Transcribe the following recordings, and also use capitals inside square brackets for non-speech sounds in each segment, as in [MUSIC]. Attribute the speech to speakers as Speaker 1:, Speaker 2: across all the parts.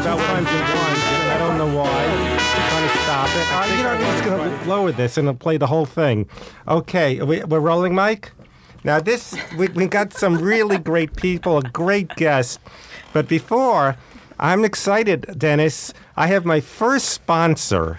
Speaker 1: about times at once. I don't know why. I'm trying to stop it. You know, I'm just going to lower this and play the whole thing. Okay, we, we're rolling, Mike? Now, this, we, we got some really great people, a great guest. But before, I'm excited, Dennis. I have my first sponsor,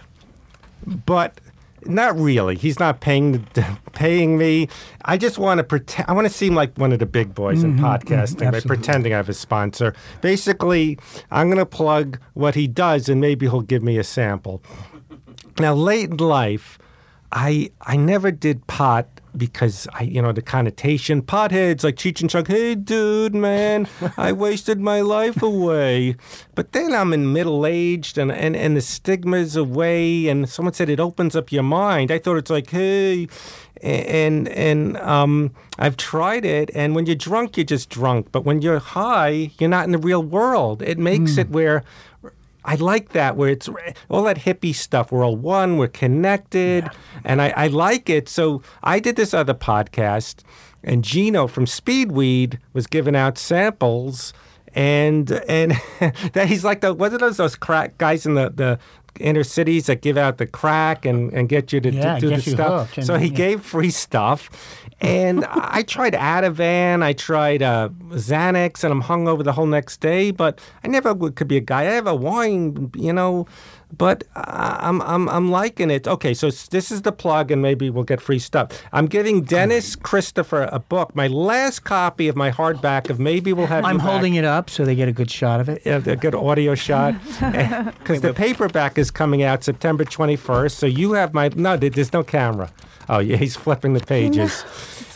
Speaker 1: but not really. He's not paying [LAUGHS] paying me. I just want to pretend. I want to seem like one of the big boys in mm-hmm, mm-hmm. podcasting by pretending I have a sponsor. Basically, I'm going to plug what he does, and maybe he'll give me a sample. Now, late in life, I I never did pot because I you know the connotation potheads like Cheech and Chong. Hey, dude, man, I [LAUGHS] wasted my life away. But then I'm in middle aged and, and and the stigma's away. And someone said it opens up your mind. I thought it's like hey. And and um, I've tried it, and when you're drunk, you're just drunk. But when you're high, you're not in the real world. It makes it where I like that where it's all that hippie stuff. We're all one, we're connected, and I, I like it. So I did this other podcast, and Gino from Speedweed was giving out samples, and and [LAUGHS] that he's like the what are those those crack guys in the the inner cities that give out the crack and, and get you to
Speaker 2: Yeah,
Speaker 1: do, do the stuff.
Speaker 2: and-
Speaker 1: so he
Speaker 2: yeah.
Speaker 1: gave free stuff. And I tried Ativan, I tried uh, Xanax, and I'm hungover the whole next day. But I never could be a guy. I have a wine, you know. But uh, I'm I'm I'm liking it. Okay, so this is the plug, and maybe we'll get free stuff. I'm giving Dennis Christopher a book, my last copy of my hardback of Maybe We'll Have
Speaker 2: I'm holding it up so they get a good shot of it.
Speaker 1: Yeah, a good audio [LAUGHS] shot. [LAUGHS] Because the paperback is coming out September 21st. So you have my. No, there's no camera. Oh, yeah, he's flipping the pages.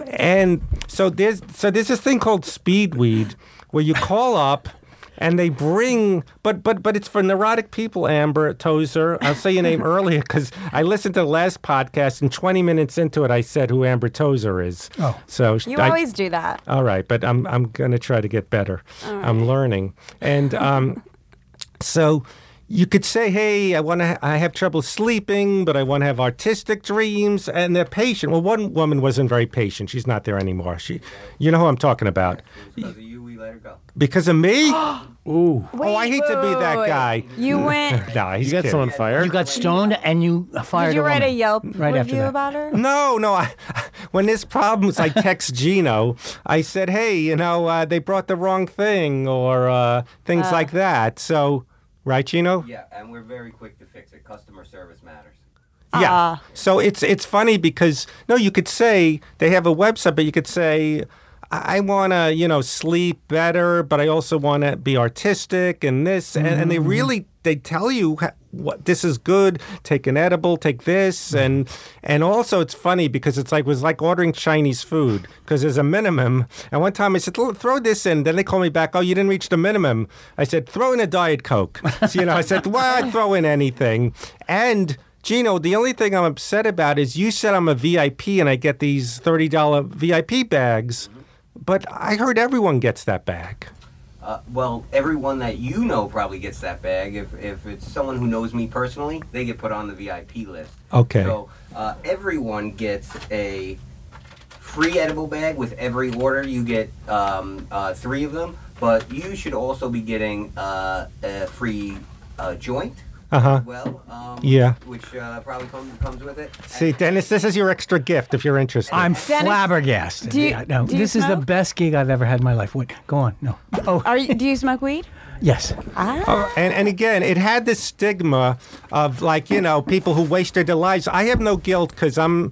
Speaker 1: [LAUGHS] and so there's so there's this thing called Speedweed where you call up. And they bring, but but but it's for neurotic people. Amber Tozer, I'll say your name [LAUGHS] earlier because I listened to the last podcast, and 20 minutes into it, I said who Amber Tozer is.
Speaker 2: Oh.
Speaker 1: so
Speaker 3: You
Speaker 1: I-
Speaker 3: always do that.
Speaker 1: all right, but I'm I'm gonna try to get better. I'm learning, and um, [LAUGHS] so you could say, "Hey, I want to. I have trouble sleeping, but I want to have artistic dreams." And they're patient. Well, one woman wasn't very patient. She's not there anymore. She, you know who I'm talking about.
Speaker 4: Because of you, we let her go.
Speaker 1: Because of me? [GASPS]
Speaker 2: Ooh.
Speaker 1: oh, I hate to be that guy.
Speaker 3: You [LAUGHS] went.
Speaker 1: No, he's
Speaker 5: You got
Speaker 1: kidding.
Speaker 5: someone fired?
Speaker 2: You got stoned and you fired
Speaker 3: Did you
Speaker 2: a
Speaker 3: write a
Speaker 2: woman.
Speaker 3: Yelp
Speaker 2: Right after
Speaker 3: review
Speaker 2: that.
Speaker 3: about her?
Speaker 1: No, no. I, when there's problems, I text [LAUGHS] Gino. I said, "Hey, you know, uh, they brought the wrong thing," or uh, things like that. So, right, Gino?
Speaker 4: Yeah, and we're very quick to fix it. Customer service matters.
Speaker 1: Yeah.
Speaker 3: Ah.
Speaker 1: So it's it's funny because no, you could say they have a website, but you could say. I want to, you know, sleep better, but I also want to be artistic and this, and, and they mm-hmm. really they tell you what this is good. Take an edible, take this, mm. and and also it's funny because it's like it was like ordering Chinese food because there's a minimum. And one time I said, throw this in. Then they call me back. Oh, you didn't reach the minimum. I said, throw in a diet coke. [LAUGHS] So, you know, I said, well, throw in anything, and. Gino, the only thing I'm upset about is you said I'm a VIP and I get these $30 VIP bags, but I heard everyone gets that bag.
Speaker 4: Uh, well, everyone that you know probably gets that bag. If, if it's someone who knows me personally, they get put on the VIP list.
Speaker 1: Okay.
Speaker 4: So uh, everyone gets a free edible bag with every order. You get um, uh, three of them, but you should also be getting uh, a free uh, joint.
Speaker 1: Uh huh.
Speaker 4: as Well, um,
Speaker 1: Yeah.
Speaker 4: which uh, probably comes comes with it.
Speaker 1: See, Dennis, this is your extra gift if you're interested.
Speaker 2: I'm
Speaker 3: Dennis,
Speaker 2: flabbergasted.
Speaker 3: do you-
Speaker 2: Yeah, no,
Speaker 3: do you
Speaker 2: this is the best gig I've ever had in my life. Wait, go on. No. Oh,
Speaker 3: Are you, do you smoke weed?
Speaker 2: yes.
Speaker 3: Ah.
Speaker 1: and, and again, it had this stigma of like, you know, people who wasted their lives. I have no guilt because I'm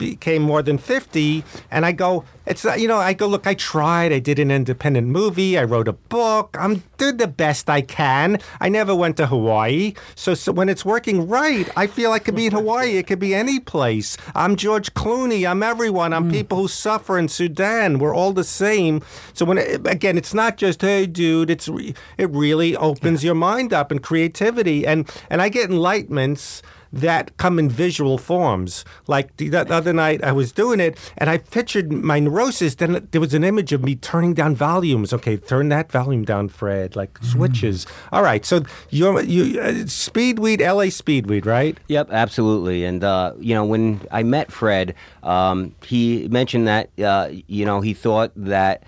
Speaker 1: became more than 50 and I go it's you know I go look I tried I did an independent movie I wrote a book I'm did the best I can. I never went to Hawaii. So, so when it's working right I feel I could be in Hawaii it could be any place. I'm George Clooney I'm everyone I'm hmm. people who suffer in Sudan we're all the same. So when it, again it's not just hey dude it's it really opens your mind up and creativity and and I get enlightenments that come in visual forms. Like the, the other night, I was doing it, and I pictured my neurosis. Then there was an image of me turning down volumes. Okay, turn that volume down, Fred. Like switches. All right. So you're you uh, Speedweed, LA Speedweed, right?
Speaker 4: Yep, absolutely. And uh, you know, when I met Fred, um, he mentioned that uh, you know he thought that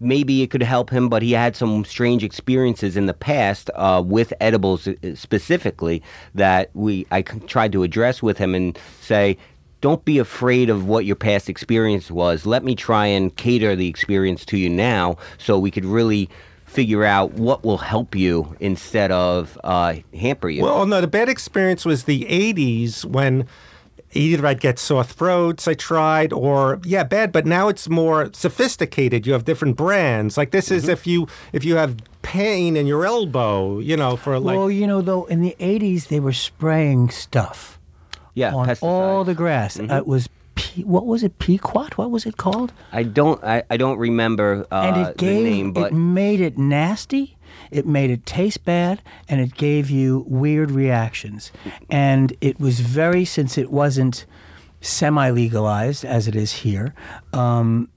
Speaker 4: maybe it could help him, but he had some strange experiences in the past uh, with edibles uh, specifically that we I tried to address with him and say. Don't be afraid of what your past experience was. Let me try and cater the experience to you now so we could really figure out what will help you instead of uh, hamper you.
Speaker 1: Well, no, the bad experience was the 80s when either I'd get sore throats, I tried, or yeah, bad, but now it's more sophisticated. You have different brands. Like this
Speaker 2: Mm-hmm.
Speaker 1: is if you if you have pain in your elbow, you know, for like
Speaker 2: well, you know, though, in the 80s, they were spraying stuff
Speaker 4: yeah,
Speaker 2: on all the grass.
Speaker 1: Mm-hmm.
Speaker 2: Uh, it was, P- what was it, Paraquat? What was it called?
Speaker 4: I don't I, I don't remember uh,
Speaker 2: and it gave,
Speaker 4: the name, but
Speaker 2: it made it nasty. It made it taste bad, and it gave you weird reactions. And it was very, since it wasn't semi-legalized as it is here, um,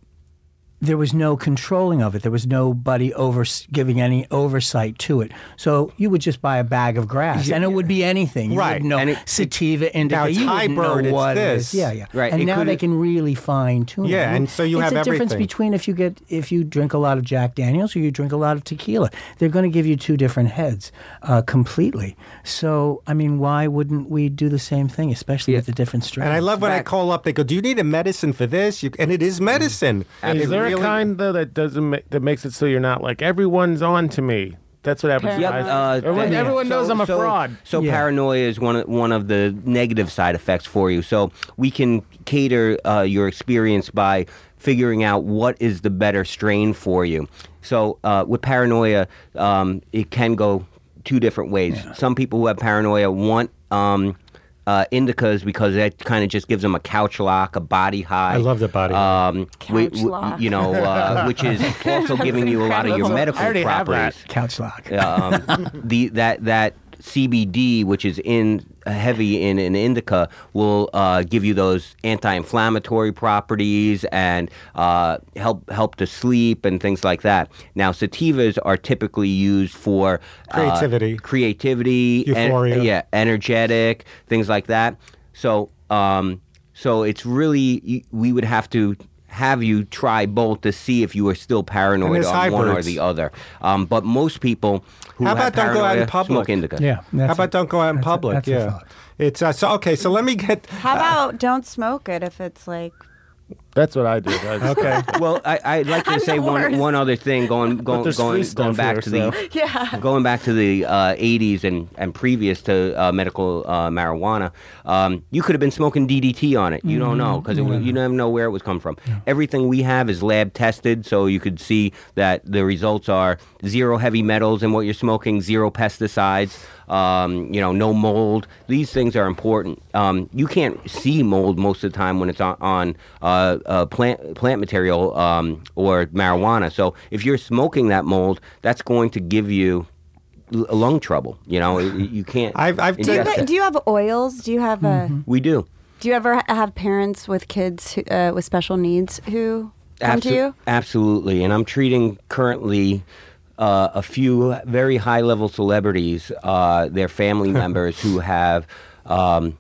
Speaker 2: there was no controlling of it. There was nobody over giving any oversight to it. So you would just buy a bag of grass, and it would be anything. You
Speaker 1: Right.
Speaker 2: wouldn't
Speaker 4: And
Speaker 2: sativa, indica.
Speaker 1: Now it's
Speaker 2: you wouldn't know
Speaker 1: hybrid, it's
Speaker 2: what it
Speaker 1: this.
Speaker 2: is. Yeah, yeah.
Speaker 4: Right,
Speaker 2: And
Speaker 4: it
Speaker 2: now they can really fine tune it.
Speaker 1: Yeah,
Speaker 2: I
Speaker 1: and so you
Speaker 2: it's
Speaker 1: have
Speaker 2: a difference between if you get if you drink a lot of Jack Daniels or you drink a lot of tequila. They're going to give you two different heads uh, completely. So I mean, why wouldn't we do the same thing, especially with the different strains?
Speaker 1: And I love when I call up, they go, "Do you need a medicine for this?" You, and it is medicine.
Speaker 3: Is there
Speaker 1: really-
Speaker 3: a kind though that doesn't ma- that makes it so you're not like everyone's on to me? That's what happens.
Speaker 4: Yep,
Speaker 3: I-
Speaker 4: uh,
Speaker 3: everyone,
Speaker 4: that-
Speaker 3: everyone
Speaker 4: so-
Speaker 3: knows I'm a
Speaker 4: so-
Speaker 3: fraud.
Speaker 4: So
Speaker 2: Yeah.
Speaker 4: paranoia is one of, one of the negative side effects for you. So we can cater uh, your experience by figuring out what is the better strain for you. So uh, with paranoia, um, it can go two different ways. Some people who have paranoia want. Um, uh, indicas because that kind of just gives them a couch lock, a body high.
Speaker 1: I love the body high.
Speaker 4: Um,
Speaker 5: Couch
Speaker 4: whi- whi-
Speaker 5: lock.
Speaker 4: You know, uh, [LAUGHS] which is also giving you a lot of your medical
Speaker 3: I have
Speaker 4: properties
Speaker 3: that.
Speaker 2: couch lock.
Speaker 4: um, [LAUGHS] the that that CBD, which is in heavy in an indica, will uh, give you those anti-inflammatory properties and uh, help help to sleep and things like that. Now, sativas are typically used for uh,
Speaker 1: Creativity.
Speaker 4: creativity, en-
Speaker 1: Euphoria.
Speaker 4: yeah, energetic things like that. So, um, so it's really we would have to. Have you try both to see if you are still paranoid
Speaker 1: there's
Speaker 4: on one or the other? Um, but most people who
Speaker 1: How
Speaker 4: have
Speaker 1: about don't go out in public?
Speaker 4: smoke indica.
Speaker 2: Yeah.
Speaker 1: How about
Speaker 2: a-
Speaker 1: don't go out in
Speaker 2: that's a-
Speaker 1: public?
Speaker 2: that's a
Speaker 1: yeah.
Speaker 2: thought.
Speaker 1: It's uh, so okay. So let me get.
Speaker 5: How about don't smoke it if it's like
Speaker 3: That's what I do.
Speaker 1: Okay. [LAUGHS]
Speaker 4: Well, I, I'd like to
Speaker 5: I'm
Speaker 4: say one one other thing. Going going going going back
Speaker 3: here,
Speaker 4: to the
Speaker 3: so.
Speaker 5: yeah.
Speaker 4: going back to the uh, 80s and, and previous to uh, medical uh, marijuana, um, you could have been smoking DDT on it. You don't know because you never know where it was come from. Everything we have is lab tested, so you could see that the results are zero heavy metals in what you're smoking, zero pesticides. Um, you know, no mold. These things are important. Um, you can't see mold most of the time when it's on, on uh, uh, plant plant material um, or marijuana. So if you're smoking that mold, that's going to give you l- lung trouble. You know, It- it- you can't.
Speaker 1: I've- I've
Speaker 4: ingest
Speaker 1: taken-
Speaker 5: But
Speaker 4: it.
Speaker 5: do you have oils? Do you have a?
Speaker 4: we do.
Speaker 5: Do you ever have parents with kids who, uh, with special needs who come to you?
Speaker 4: Absolutely, and I'm treating currently. Uh, a few very high-level celebrities, uh, their family [LAUGHS] members who have um,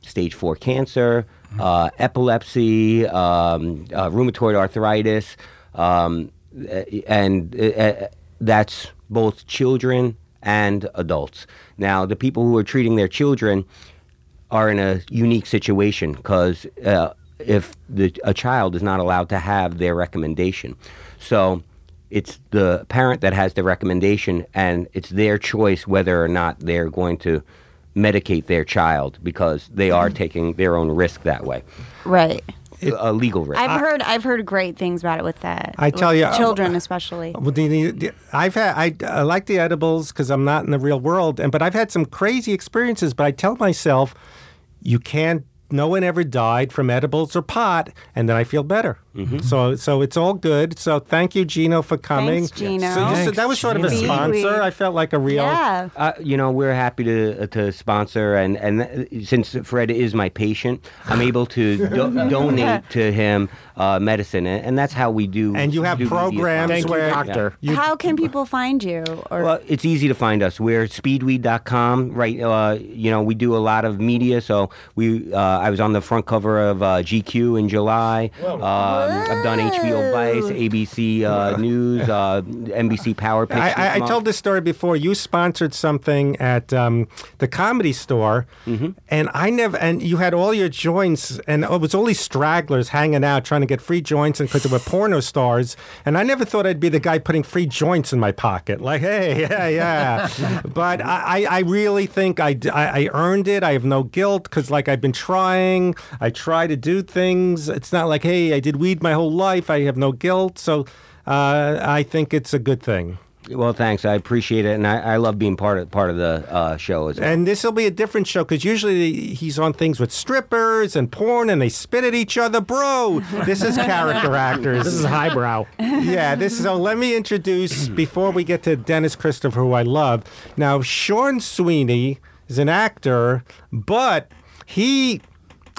Speaker 4: stage four cancer, uh, epilepsy, um, uh, rheumatoid arthritis, um, and uh, that's both children and adults. Now, the people who are treating their children are in a unique situation because uh, if the, a child is not allowed to have their recommendation, so it's the parent that has the recommendation, and it's their choice whether or not they're going to medicate their child because they are taking their own risk that way,
Speaker 5: Right.
Speaker 4: a legal risk.
Speaker 5: I've heard I've heard great things about it with that.
Speaker 1: I tell
Speaker 5: with
Speaker 1: you, uh,
Speaker 5: children especially.
Speaker 1: Well, the, the, the- I've had I, I like the edibles because I'm not in the real world, and but I've had some crazy experiences. But I tell myself, you can't. No one ever died from edibles or pot, and then I feel better.
Speaker 4: Mm-hmm.
Speaker 1: So, so it's all good. So, thank you, Gino, for coming.
Speaker 5: Thanks, Gino.
Speaker 1: So, you said that was sort of a sponsor. I felt like a real.
Speaker 5: Yeah.
Speaker 4: Uh, you know, we're happy to to sponsor, and and since Fred is my patient, I'm able to [LAUGHS] do- donate to him uh, medicine, and, and that's how we do.
Speaker 1: And you have
Speaker 4: do
Speaker 1: programs
Speaker 3: Thank you,
Speaker 1: where
Speaker 3: doctor.
Speaker 1: you-
Speaker 5: How can people find you? Or
Speaker 4: Well, it's easy to find us. We're speedweed.com, right? Uh, you know, we do a lot of media. So we, uh, I was on the front cover of uh, GQ in July. Uh, I've done HBO Vice, ABC uh, News, uh, NBC Power Pitch.
Speaker 1: I, I, I told this story before. You sponsored something at um, the comedy store,
Speaker 4: Mm-hmm.
Speaker 1: and I never. And you had all your joints, and it was all these stragglers hanging out trying to get free joints, and because they were porno stars. And I never thought I'd be the guy putting free joints in my pocket. Like, hey, [LAUGHS] yeah, yeah. but I, I I really think I I earned it. I have no guilt because, like, I've been trying. I try to do things. It's not like, hey, I did weed my whole life. I have no guilt. So. Uh, I think it's a good thing.
Speaker 4: Well, thanks. I appreciate it, and I, I love being part of part of the uh, show as well.
Speaker 1: And this will be a different show because usually he's on things with strippers and porn and they spit at each other. Bro, [LAUGHS] this is character actors.
Speaker 3: This is highbrow.
Speaker 1: yeah, this is. So let me introduce [CLEARS THROAT] before we get to Dennis Christopher, who I love. Now, Sean Sweeney is an actor, but he.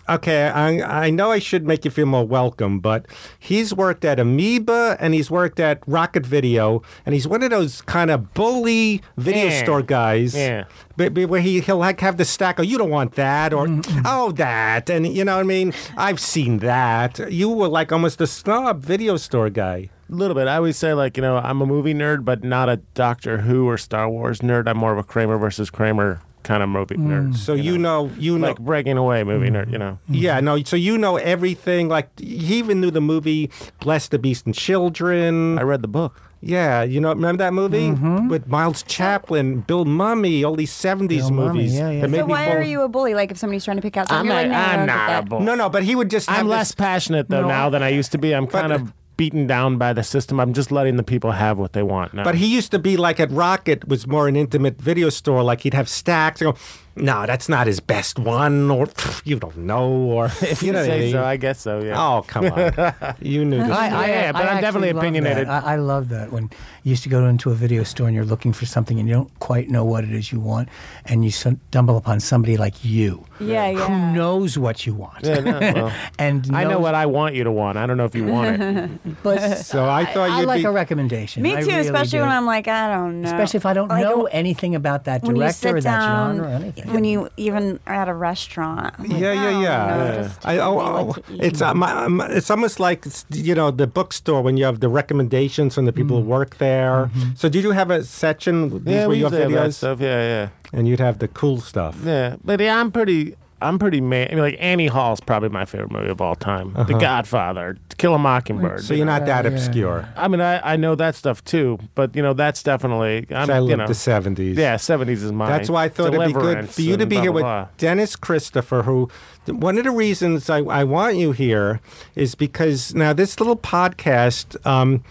Speaker 1: Okay, I, I know I should make you feel more welcome, but he's worked at Amoeba and he's worked at Rocket Video, and he's one of those kind of bully video
Speaker 3: Yeah.
Speaker 1: store guys.
Speaker 3: Yeah.
Speaker 1: But, but where he, he'll like have the stack, oh, you don't want that, or oh, that. And you know what I mean? I've seen that. You were like almost a snob video store guy.
Speaker 3: A little bit. I always say like you know I'm a movie nerd, but not a Doctor Who or Star Wars nerd. I'm more of a Kramer versus Kramer kind of movie mm. nerd.
Speaker 1: So you know, you know,
Speaker 3: like breaking away movie nerd. You know. Mm-hmm.
Speaker 1: yeah, no. So you know everything. Like he even knew the movie "Bless the Beast and Children."
Speaker 3: I read the book.
Speaker 1: yeah, you know, remember that movie mm-hmm. with Miles Chapin, Bill Mumy, all these seventies
Speaker 2: Bill Mumy,
Speaker 1: movies.
Speaker 2: yeah, yeah.
Speaker 1: that made
Speaker 5: So
Speaker 1: me
Speaker 5: why
Speaker 1: fall-
Speaker 5: are you a bully? Like if somebody's trying to pick out something,
Speaker 3: I'm
Speaker 5: you're
Speaker 3: not.
Speaker 5: like, no,
Speaker 3: I'm
Speaker 5: don't
Speaker 3: not a
Speaker 5: that.
Speaker 3: bull.
Speaker 1: No, no, but he would just.
Speaker 3: I'm
Speaker 1: have
Speaker 3: less
Speaker 1: this-
Speaker 3: passionate though
Speaker 1: No,
Speaker 3: now than I used to be. I'm kind
Speaker 1: But-
Speaker 3: of beaten down by the system. I'm just letting the people have what they want now.
Speaker 1: But he used to be like at Rocket was more an intimate video store. Like he'd have stacks. And go, no, that's not his best one, or you don't know, or [LAUGHS]
Speaker 3: if you
Speaker 1: know [LAUGHS] what I
Speaker 3: say
Speaker 1: mean.
Speaker 3: so, I guess so. Yeah.
Speaker 1: Oh come on, [LAUGHS] you knew this.
Speaker 2: I,
Speaker 3: Yeah, but I'm definitely opinionated.
Speaker 2: I, I love that when you used to go into a video store and you're looking for something and you don't quite know what it is you want, and you stumble upon somebody like you
Speaker 5: Yeah,
Speaker 2: who
Speaker 5: yeah.
Speaker 2: knows what you want.
Speaker 3: Yeah, no, well,
Speaker 2: and
Speaker 3: I know what I want you to want. I don't know if you want it.
Speaker 2: But
Speaker 1: So I thought
Speaker 2: I
Speaker 1: you'd
Speaker 2: like
Speaker 1: be.
Speaker 2: a recommendation.
Speaker 5: Me too,
Speaker 2: really
Speaker 5: especially when. I'm like, I don't know.
Speaker 2: Especially if I don't
Speaker 5: Like,
Speaker 2: know anything about that director or that
Speaker 5: down,
Speaker 2: genre or anything.
Speaker 5: When you even are at a restaurant. Like,
Speaker 1: yeah,
Speaker 5: I
Speaker 1: yeah,
Speaker 5: don't
Speaker 1: yeah. I, oh, oh,
Speaker 5: what to eat.
Speaker 1: it's uh, my, um, it's almost like it's, you know the bookstore when you have the recommendations from the people who work there. So did you have a section? These
Speaker 3: yeah,
Speaker 1: were
Speaker 3: we
Speaker 1: your
Speaker 3: usually have that stuff. Yeah, yeah.
Speaker 1: and you'd have the cool stuff.
Speaker 3: Yeah, but yeah, I'm pretty. I'm pretty man. I mean, like Annie Hall's probably my favorite movie of all time. The Godfather, To Kill a Mockingbird.
Speaker 1: So you're not that
Speaker 2: yeah,
Speaker 1: obscure.
Speaker 3: I mean, I, I know that stuff too, but you know that's definitely. I'm,
Speaker 1: I
Speaker 3: you know,
Speaker 1: the '70s.
Speaker 3: Yeah, seventies is mine.
Speaker 1: That's why I thought it'd be good for you to be
Speaker 3: blah,
Speaker 1: here
Speaker 3: blah,
Speaker 1: with
Speaker 3: blah.
Speaker 1: Dennis Christopher, who one of the reasons I, I want you here is because now this little podcast, um,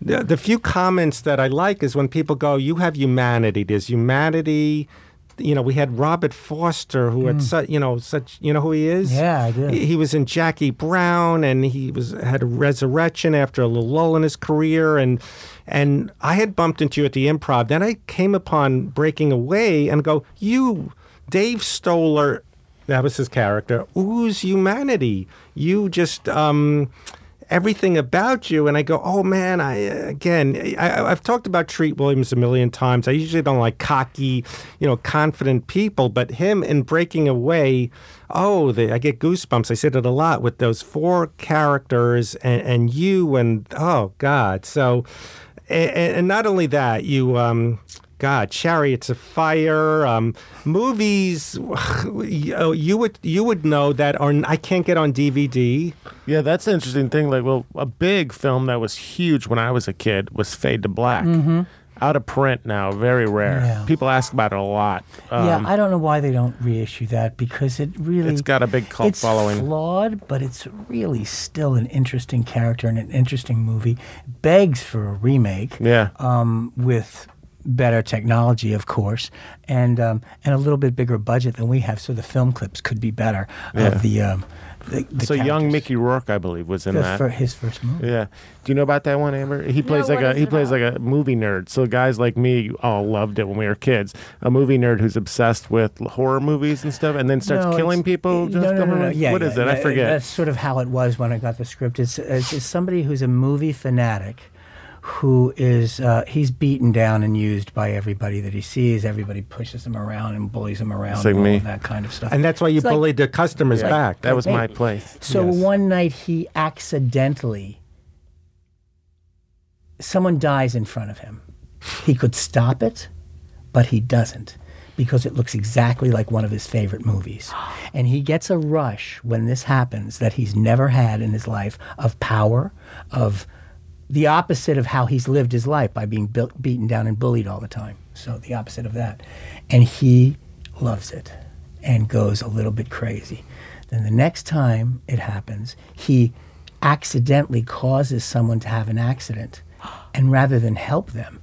Speaker 1: the, the few comments that I like is when people go, You have humanity. There's humanity. You know, we had Robert Forster, who had such, you know, such, you know who he is?
Speaker 2: Yeah, I do.
Speaker 1: He, he was in Jackie Brown, and he was had a resurrection after a little lull in his career, and and I had bumped into you at the Improv. Then I came upon Breaking Away, and go, you, Dave Stoller, that was his character. Ooze humanity. You just. um everything about you and i go oh man i again I, i've talked about treat williams a million times. I usually don't like cocky you know confident people but him in breaking away oh the, i get goosebumps. I said it a lot with those four characters and, and you and oh god. So and, and not only that you um God, Chariots of Fire, um, movies. You, [SIGHS] you would you would know that are I can't get on DVD.
Speaker 3: Yeah, that's an interesting thing. Like, well, a big film that was huge when I was a kid was Fade to Black. Out of print now, very rare.
Speaker 2: Yeah.
Speaker 3: People ask about it a lot.
Speaker 2: yeah,
Speaker 3: Um,
Speaker 2: I don't know why they don't reissue that because it really
Speaker 3: It's got a big cult
Speaker 2: it's
Speaker 3: following.
Speaker 2: flawed, but it's really still an interesting character and an interesting movie. Begs for a remake.
Speaker 3: yeah.
Speaker 2: um, with better technology, of course, and um, and a little bit bigger budget than we have, so the film clips could be better
Speaker 3: Yeah.
Speaker 2: of the. Um, the, the
Speaker 3: so young. Mickey Rourke, I believe, was in
Speaker 2: The
Speaker 3: that.
Speaker 2: fir- his first movie.
Speaker 3: Yeah. Do you know about that one, Amber? He plays like a he plays
Speaker 5: about?
Speaker 3: like a movie nerd. So guys like me all loved it when we were kids. A movie nerd who's obsessed with horror movies and stuff, and then starts
Speaker 2: No,
Speaker 3: killing people.
Speaker 2: No, no, no, no. Yeah,
Speaker 3: What is
Speaker 2: yeah,
Speaker 3: it? I forget.
Speaker 2: That's sort of how it was when I got the script. It's, it's, it's somebody who's a movie fanatic who is uh, he's beaten down and used by everybody that he sees. Everybody pushes him around and bullies him around,
Speaker 3: like
Speaker 2: and
Speaker 3: me.
Speaker 2: of that kind of stuff.
Speaker 1: And that's why you
Speaker 2: It's like-
Speaker 1: bullied the customers back.
Speaker 3: That was my place.
Speaker 2: So
Speaker 1: Yes.
Speaker 2: one night he accidentally, someone dies in front of him. He could stop it, but he doesn't because it looks exactly like one of his favorite movies. [GASPS] And he gets a rush when this happens that he's never had in his life of power, of the opposite of how he's lived his life by being built, beaten down and bullied all the time. So the opposite of that. And he loves it and goes a little bit crazy. Then the next time it happens, he accidentally causes someone to have an accident. And rather than help them,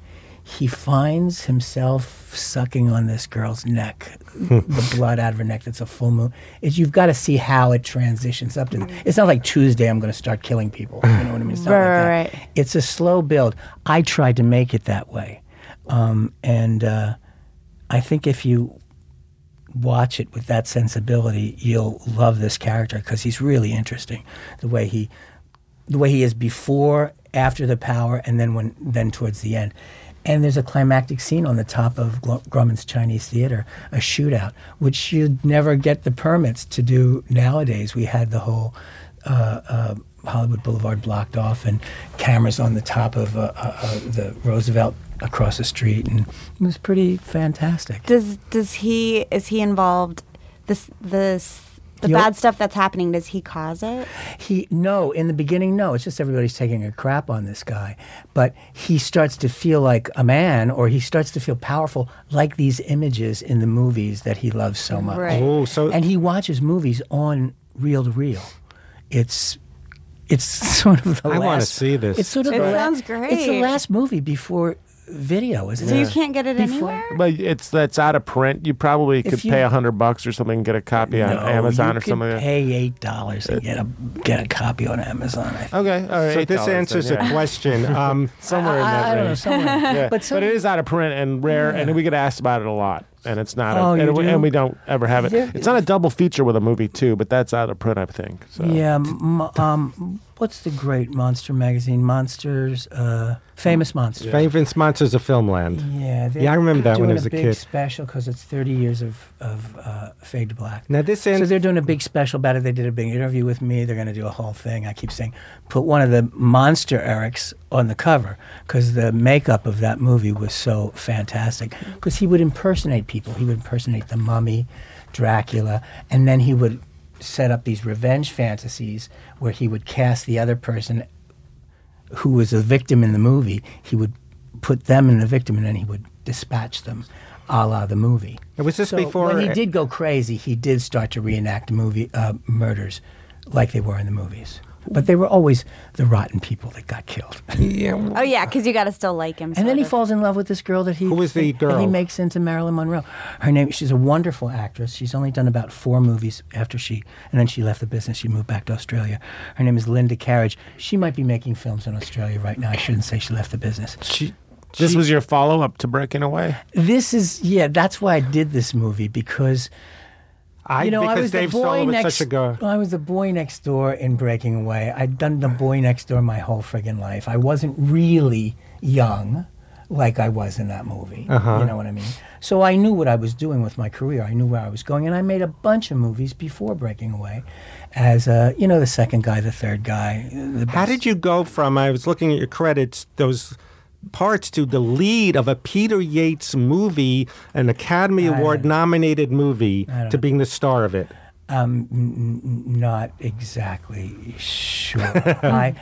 Speaker 2: he finds himself sucking on this girl's neck, the blood out of her neck. That's a full moon. It's, you've got to see how it transitions up to. It's not like Tuesday. I'm going to start killing people. You know what I mean? [CLEARS THROAT] It's not
Speaker 5: Right,
Speaker 2: like that.
Speaker 5: right, right.
Speaker 2: It's a slow build. I tried to make it that way, um, and uh, I think if you watch it with that sensibility, you'll love this character because he's really interesting. The way he, the way he is before, after the power, and then when then towards the end. And there's a climactic scene on the top of Grauman's Chinese Theater, a shootout, which you'd never get the permits to do nowadays. We had the whole uh, uh, Hollywood Boulevard blocked off and cameras on the top of uh, uh, uh, the Roosevelt across the street, and it was pretty fantastic.
Speaker 5: Does does he is he involved? This this the
Speaker 2: Yup.
Speaker 5: bad stuff that's happening. Does he cause it?
Speaker 2: He no, in the beginning, no. It's just everybody's taking a crap on this guy, but he starts to feel like a man, or he starts to feel powerful, like these images in the movies that he loves so much.
Speaker 5: Right.
Speaker 1: Oh, so
Speaker 2: And he watches movies on reel to reel. It's it's [LAUGHS] sort of the
Speaker 1: I
Speaker 2: last.
Speaker 1: wanna see this.
Speaker 2: It's sort of
Speaker 5: It
Speaker 2: the la-
Speaker 5: sounds
Speaker 2: It's the last movie before video, isn't
Speaker 5: So
Speaker 2: it?
Speaker 5: So you can't get it
Speaker 2: Before-
Speaker 5: anywhere.
Speaker 3: But it's that's out of print. You probably could
Speaker 2: you-
Speaker 3: pay a hundred bucks or something and get a copy on
Speaker 2: No,
Speaker 3: Amazon or something.
Speaker 2: Could pay eight dollars and get a get a copy on Amazon. I think.
Speaker 3: Okay, all right.
Speaker 1: so this
Speaker 3: $8 then,
Speaker 1: answers
Speaker 3: yeah.
Speaker 1: a question. [LAUGHS] Um,
Speaker 3: somewhere in
Speaker 2: I,
Speaker 3: that
Speaker 2: I don't know somewhere. [LAUGHS]
Speaker 3: Yeah.
Speaker 2: But,
Speaker 3: But, it is out of print and rare, and we get asked about it a lot. And it's not,
Speaker 2: Oh,
Speaker 3: a,
Speaker 2: you
Speaker 3: and, we,
Speaker 2: do?
Speaker 3: and we don't ever have it.
Speaker 2: There-
Speaker 3: It's not a double feature with a movie too, but that's out of print, I think. So.
Speaker 2: Yeah, m- um, what's the great monster magazine? Monsters, uh, famous monsters.
Speaker 1: Famous Monsters of Filmland.
Speaker 2: Yeah,
Speaker 1: Yeah, I remember that when I was a
Speaker 2: big
Speaker 1: kid.
Speaker 2: special because it's 30 years of of uh, Fade to Black.
Speaker 1: Now this
Speaker 2: So they're doing a big special about it. They did a big interview with me. They're going to do a whole thing. I keep saying, put one of the monster Erics on the cover because the makeup of that movie was so fantastic. Because he would impersonate people. He would impersonate the Mummy, Dracula, and then he would set up these revenge fantasies where he would cast the other person who was a victim in the movie. He would put them in the victim, and then he would dispatch them, a la the movie.
Speaker 1: Now, was this
Speaker 2: So
Speaker 1: before?
Speaker 2: when he did go crazy, he did start to reenact movie uh, murders like they were in the movies. But they were always the rotten people that got killed.
Speaker 1: Yeah.
Speaker 5: Oh yeah, because you got to still like him.
Speaker 2: and then
Speaker 5: sort
Speaker 2: he falls in love with this girl that he
Speaker 1: Who was the
Speaker 2: that
Speaker 1: girl?
Speaker 2: he makes into Marilyn Monroe. Her name she's a wonderful actress. She's only done about four movies after she and then she left the business. She moved back to Australia. Her name is Linda Kerridge. She might be making films in Australia right now. I shouldn't say she left the business.
Speaker 1: She,
Speaker 3: This was your follow up to Breaking Away.
Speaker 2: This is yeah. That's why I did this movie because
Speaker 1: I,
Speaker 2: you know I
Speaker 1: because
Speaker 2: was
Speaker 1: Dave
Speaker 2: the boy
Speaker 1: Stoller
Speaker 2: next.
Speaker 1: a.
Speaker 2: I was the boy next door in Breaking Away. I'd done the boy next door my whole friggin' life. I wasn't really young like I was in that movie.
Speaker 1: Uh-huh.
Speaker 2: You know what I mean? So I knew what I was doing with my career. I knew where I was going, and I made a bunch of movies before Breaking Away, as uh, you know, the second guy, the third guy. The
Speaker 1: How did you go from? I was looking at your credits. Those parts to the lead of a Peter Yates movie, an Academy Award nominated movie,
Speaker 2: don't
Speaker 1: to being the star of it.
Speaker 2: Um, n- n- not exactly sure. I,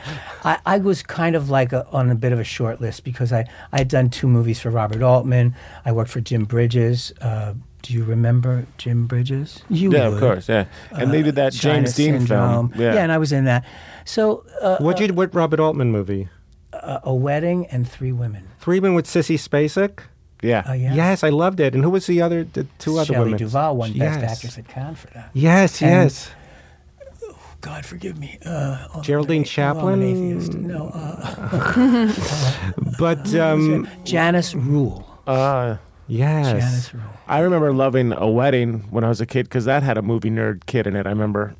Speaker 2: I, I was kind of like a, on a bit of a short list because I, I had done two movies for Robert Altman. I worked for Jim Bridges. Uh, do you remember Jim Bridges? You
Speaker 3: Yeah, of course. Yeah, and they did that
Speaker 2: China
Speaker 3: James Dean
Speaker 2: Syndrome.
Speaker 3: film. Yeah,
Speaker 2: and I was in that. So uh,
Speaker 1: What you what Robert Altman movie?
Speaker 2: A, a wedding and three women.
Speaker 1: Three women with Sissy Spacek.
Speaker 3: yeah.
Speaker 2: Oh yeah.
Speaker 1: Yes, I loved it. And who was the other? The two other
Speaker 2: Shelley
Speaker 1: women.
Speaker 2: Duvall won
Speaker 1: yes.
Speaker 2: Best Actress at Cannes for that.
Speaker 1: Yes,
Speaker 2: And-
Speaker 1: yes.
Speaker 2: God forgive me. Uh, oh,
Speaker 1: Geraldine
Speaker 2: I'm an
Speaker 1: Chaplin?
Speaker 2: atheist. No. Uh, [LAUGHS]
Speaker 1: But [LAUGHS] um,
Speaker 2: Janice Rule.
Speaker 3: Uh,
Speaker 1: yes.
Speaker 2: Janice Rule.
Speaker 3: I remember loving a wedding when I was a kid because that had a movie nerd kid in it. I remember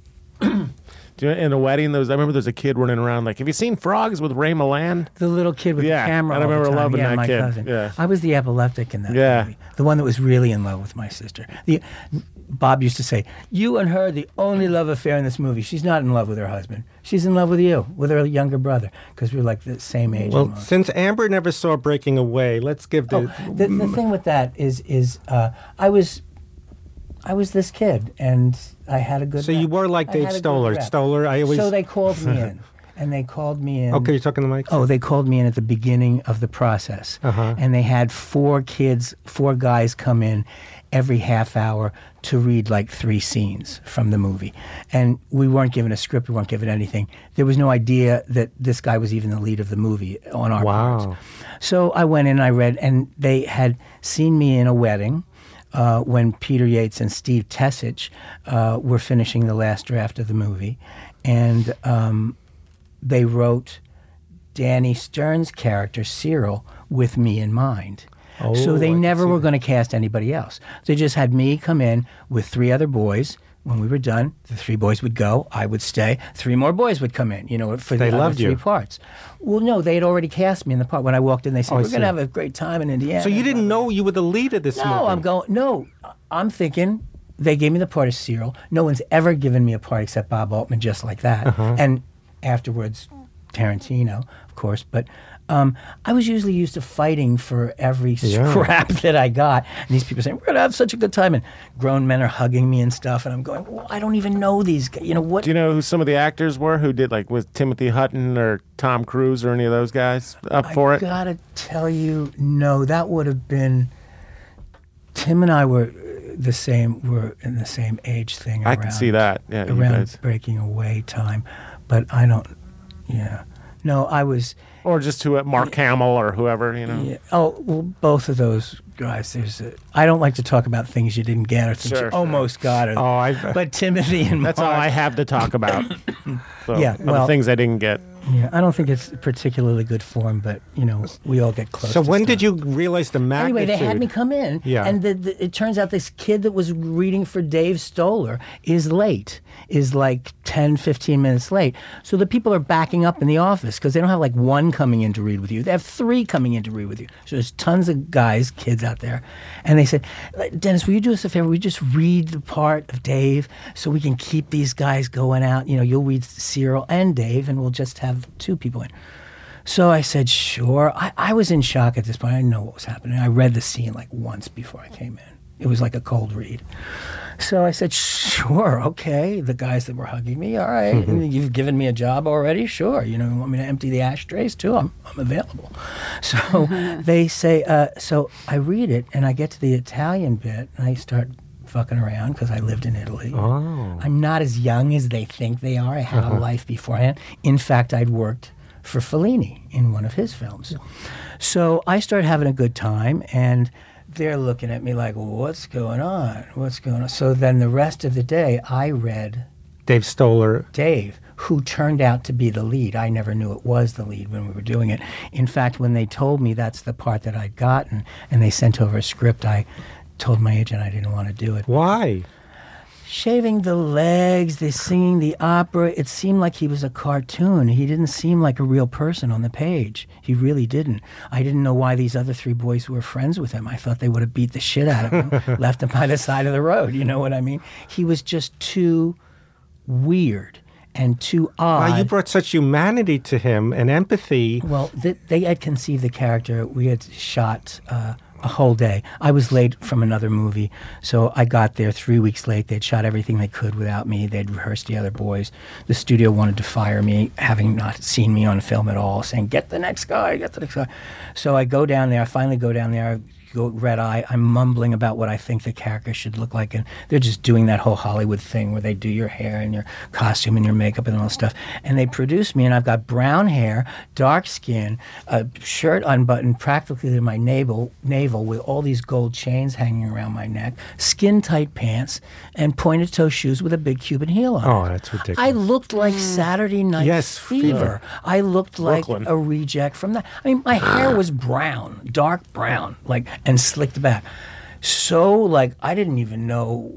Speaker 3: Do you- In a wedding, there was, I remember there's a kid running around like, "Have you seen Frogs with Ray Milland?"
Speaker 2: The little kid with
Speaker 3: Yeah,
Speaker 2: the camera.
Speaker 3: I
Speaker 2: all the
Speaker 3: remember
Speaker 2: time.
Speaker 3: loving
Speaker 2: yeah,
Speaker 3: that
Speaker 2: my
Speaker 3: kid.
Speaker 2: Cousin.
Speaker 3: Yeah.
Speaker 2: I was the epileptic in that
Speaker 3: Yeah.
Speaker 2: movie. The one that was really in love with my sister. The Bob used to say, "You and her, the only love affair in this movie. She's not in love with her husband. She's in love with you, with her younger brother, because we're like the same age."
Speaker 1: Well,
Speaker 2: almost."
Speaker 1: since Amber never saw Breaking Away, let's give the.
Speaker 2: Oh, the, the thing with that is is uh, I was I was this kid and I had a good.
Speaker 1: so you were like
Speaker 2: I
Speaker 1: Dave
Speaker 2: had a good
Speaker 1: Stoller. Stoller, I always.
Speaker 2: So they called me [LAUGHS] in, and they called me in.
Speaker 1: okay, you're talking to Mike.
Speaker 2: Oh, they called me in at the beginning of the process,
Speaker 1: Uh-huh.
Speaker 2: and they had four kids, four guys come in every half hour to read like three scenes from the movie, and we weren't given a script, we weren't given anything. There was no idea that this guy was even the lead of the movie on our
Speaker 1: Wow.
Speaker 2: parts. So I went in, I read, and they had seen me in a wedding. Uh, when Peter Yates and Steve Tesich uh, were finishing the last draft of the movie, and um, they wrote Danny Stern's character Cyril with me in mind. so
Speaker 1: Oh,
Speaker 2: they
Speaker 1: I
Speaker 2: never were going to cast anybody else. They just had me come in with three other boys. When we were done, the three boys would go. I would stay. Three more boys would come in. You know, for
Speaker 1: They
Speaker 2: the
Speaker 1: loved
Speaker 2: three
Speaker 1: you.
Speaker 2: parts. Well, no, they had already cast me in the part. When I walked in, they said,
Speaker 1: Oh,
Speaker 2: "We're going to have a great time in Indiana."
Speaker 1: So you didn't know you were the lead of this movie?
Speaker 2: No, I'm going. No, I'm thinking they gave me the part of Cyril. No one's ever given me a part except Bob Altman, just like that.
Speaker 1: Uh-huh.
Speaker 2: And afterwards, Tarantino, of course. But um, I was usually used to fighting for every
Speaker 1: Yeah.
Speaker 2: scrap [LAUGHS] that I got. And these people saying, "We're gonna have such a good time," and grown men are hugging me and stuff. And I'm going, well, "I don't even know these guys. You know what?"
Speaker 3: Do you know who some of the actors were who did like with Timothy Hutton or Tom Cruise or any of those guys up for it?
Speaker 2: I
Speaker 3: it?
Speaker 2: gotta tell you, no, that would have been. Tim and I were uh, the same. Were in the same age thing.
Speaker 3: I can see that. Yeah,
Speaker 2: around breaking away time, but I don't. Yeah, no, I was.
Speaker 3: Or just to Mark Hamill or whoever, you know.
Speaker 2: Yeah, oh, well, both of those guys. There's. A, I don't like to talk about things you didn't get or things
Speaker 3: Sure,
Speaker 2: you
Speaker 3: sure.
Speaker 2: almost got. Or,
Speaker 1: Oh, I've-
Speaker 2: But Timothy and
Speaker 3: That's all I have to talk about. [COUGHS] So,
Speaker 2: Yeah, well-
Speaker 3: the things I didn't get.
Speaker 2: Yeah, I don't think it's particularly good form, but you know, we all get close.
Speaker 1: So
Speaker 2: to
Speaker 1: when
Speaker 2: stuff.
Speaker 1: did you realize the magnitude?
Speaker 2: Anyway, they had me come in,
Speaker 1: Yeah.
Speaker 2: and the, the, it turns out this kid that was reading for Dave Stoller is late, is like 10, 15 minutes late. So the people are backing up in the office because they don't have like one coming in to read with you. They have three coming in to read with you. So there's tons of guys, kids out there. And they said, Dennis, will you do us a favor? We just read the part of Dave so we can keep these guys going out? You know, you'll read Cyril and Dave, and we'll just have two people in. So I said, sure. I, I was in shock at this point. I didn't know what was happening. I read the scene like once before I came in. It was like a cold read. So I said, sure, okay. The guys that were hugging me, all right. and you've given me a job already? Sure. You know, you want me to empty the ashtrays too? I'm, I'm available. [LAUGHS] So [LAUGHS] they say, uh, so I read it and I get to the Italian bit and I start fucking around because I lived in Italy.
Speaker 1: Oh.
Speaker 2: I'm not as young as they think they are. I had a uh-huh. life beforehand. In fact, I'd worked for Fellini in one of his films. So I started having a good time, and they're looking at me like, what's going on? What's going on? So then the rest of the day, I read
Speaker 1: Dave Stoller.
Speaker 2: Dave, who turned out to be the lead. I never knew it was the lead when we were doing it. In fact, when they told me that's the part that I'd gotten and they sent over a script, I told my agent I didn't want to do it.
Speaker 1: Why?
Speaker 2: Shaving the legs, the singing the opera, it seemed like he was a cartoon. He didn't seem like a real person on the page. He really didn't. I didn't know why these other three boys were friends with him. I thought they would have beat the shit out of him, [LAUGHS] left him by the side of the road. You know what I mean? He was just too weird and too odd.
Speaker 1: Wow, you brought such humanity to him and empathy.
Speaker 2: Well, th- they had conceived the character. We had shot uh, a whole day. I was late from another movie, so I got there three weeks late. They'd shot everything they could without me. They'd rehearsed the other boys. The studio wanted to fire me, having not seen me on film at all, saying, "Get the next guy, get the next guy." So I go down there. I finally go down there. I go red eye. I'm mumbling about what I think the character should look like, and they're just doing that whole Hollywood thing where they do your hair and your costume and your makeup and all that stuff. And they produce me, and I've got brown hair, dark skin, a shirt unbuttoned practically to my navel, navel with all these gold chains hanging around my neck, skin tight pants, and pointed toe shoes with a big Cuban heel on.
Speaker 1: Oh, that's ridiculous.
Speaker 2: I looked like hmm. Saturday Night
Speaker 1: Yes,
Speaker 2: Fever. I looked like
Speaker 3: Brooklyn.
Speaker 2: a reject from that. I mean, my hair was brown, dark brown, like and slicked back. so like I didn't even know.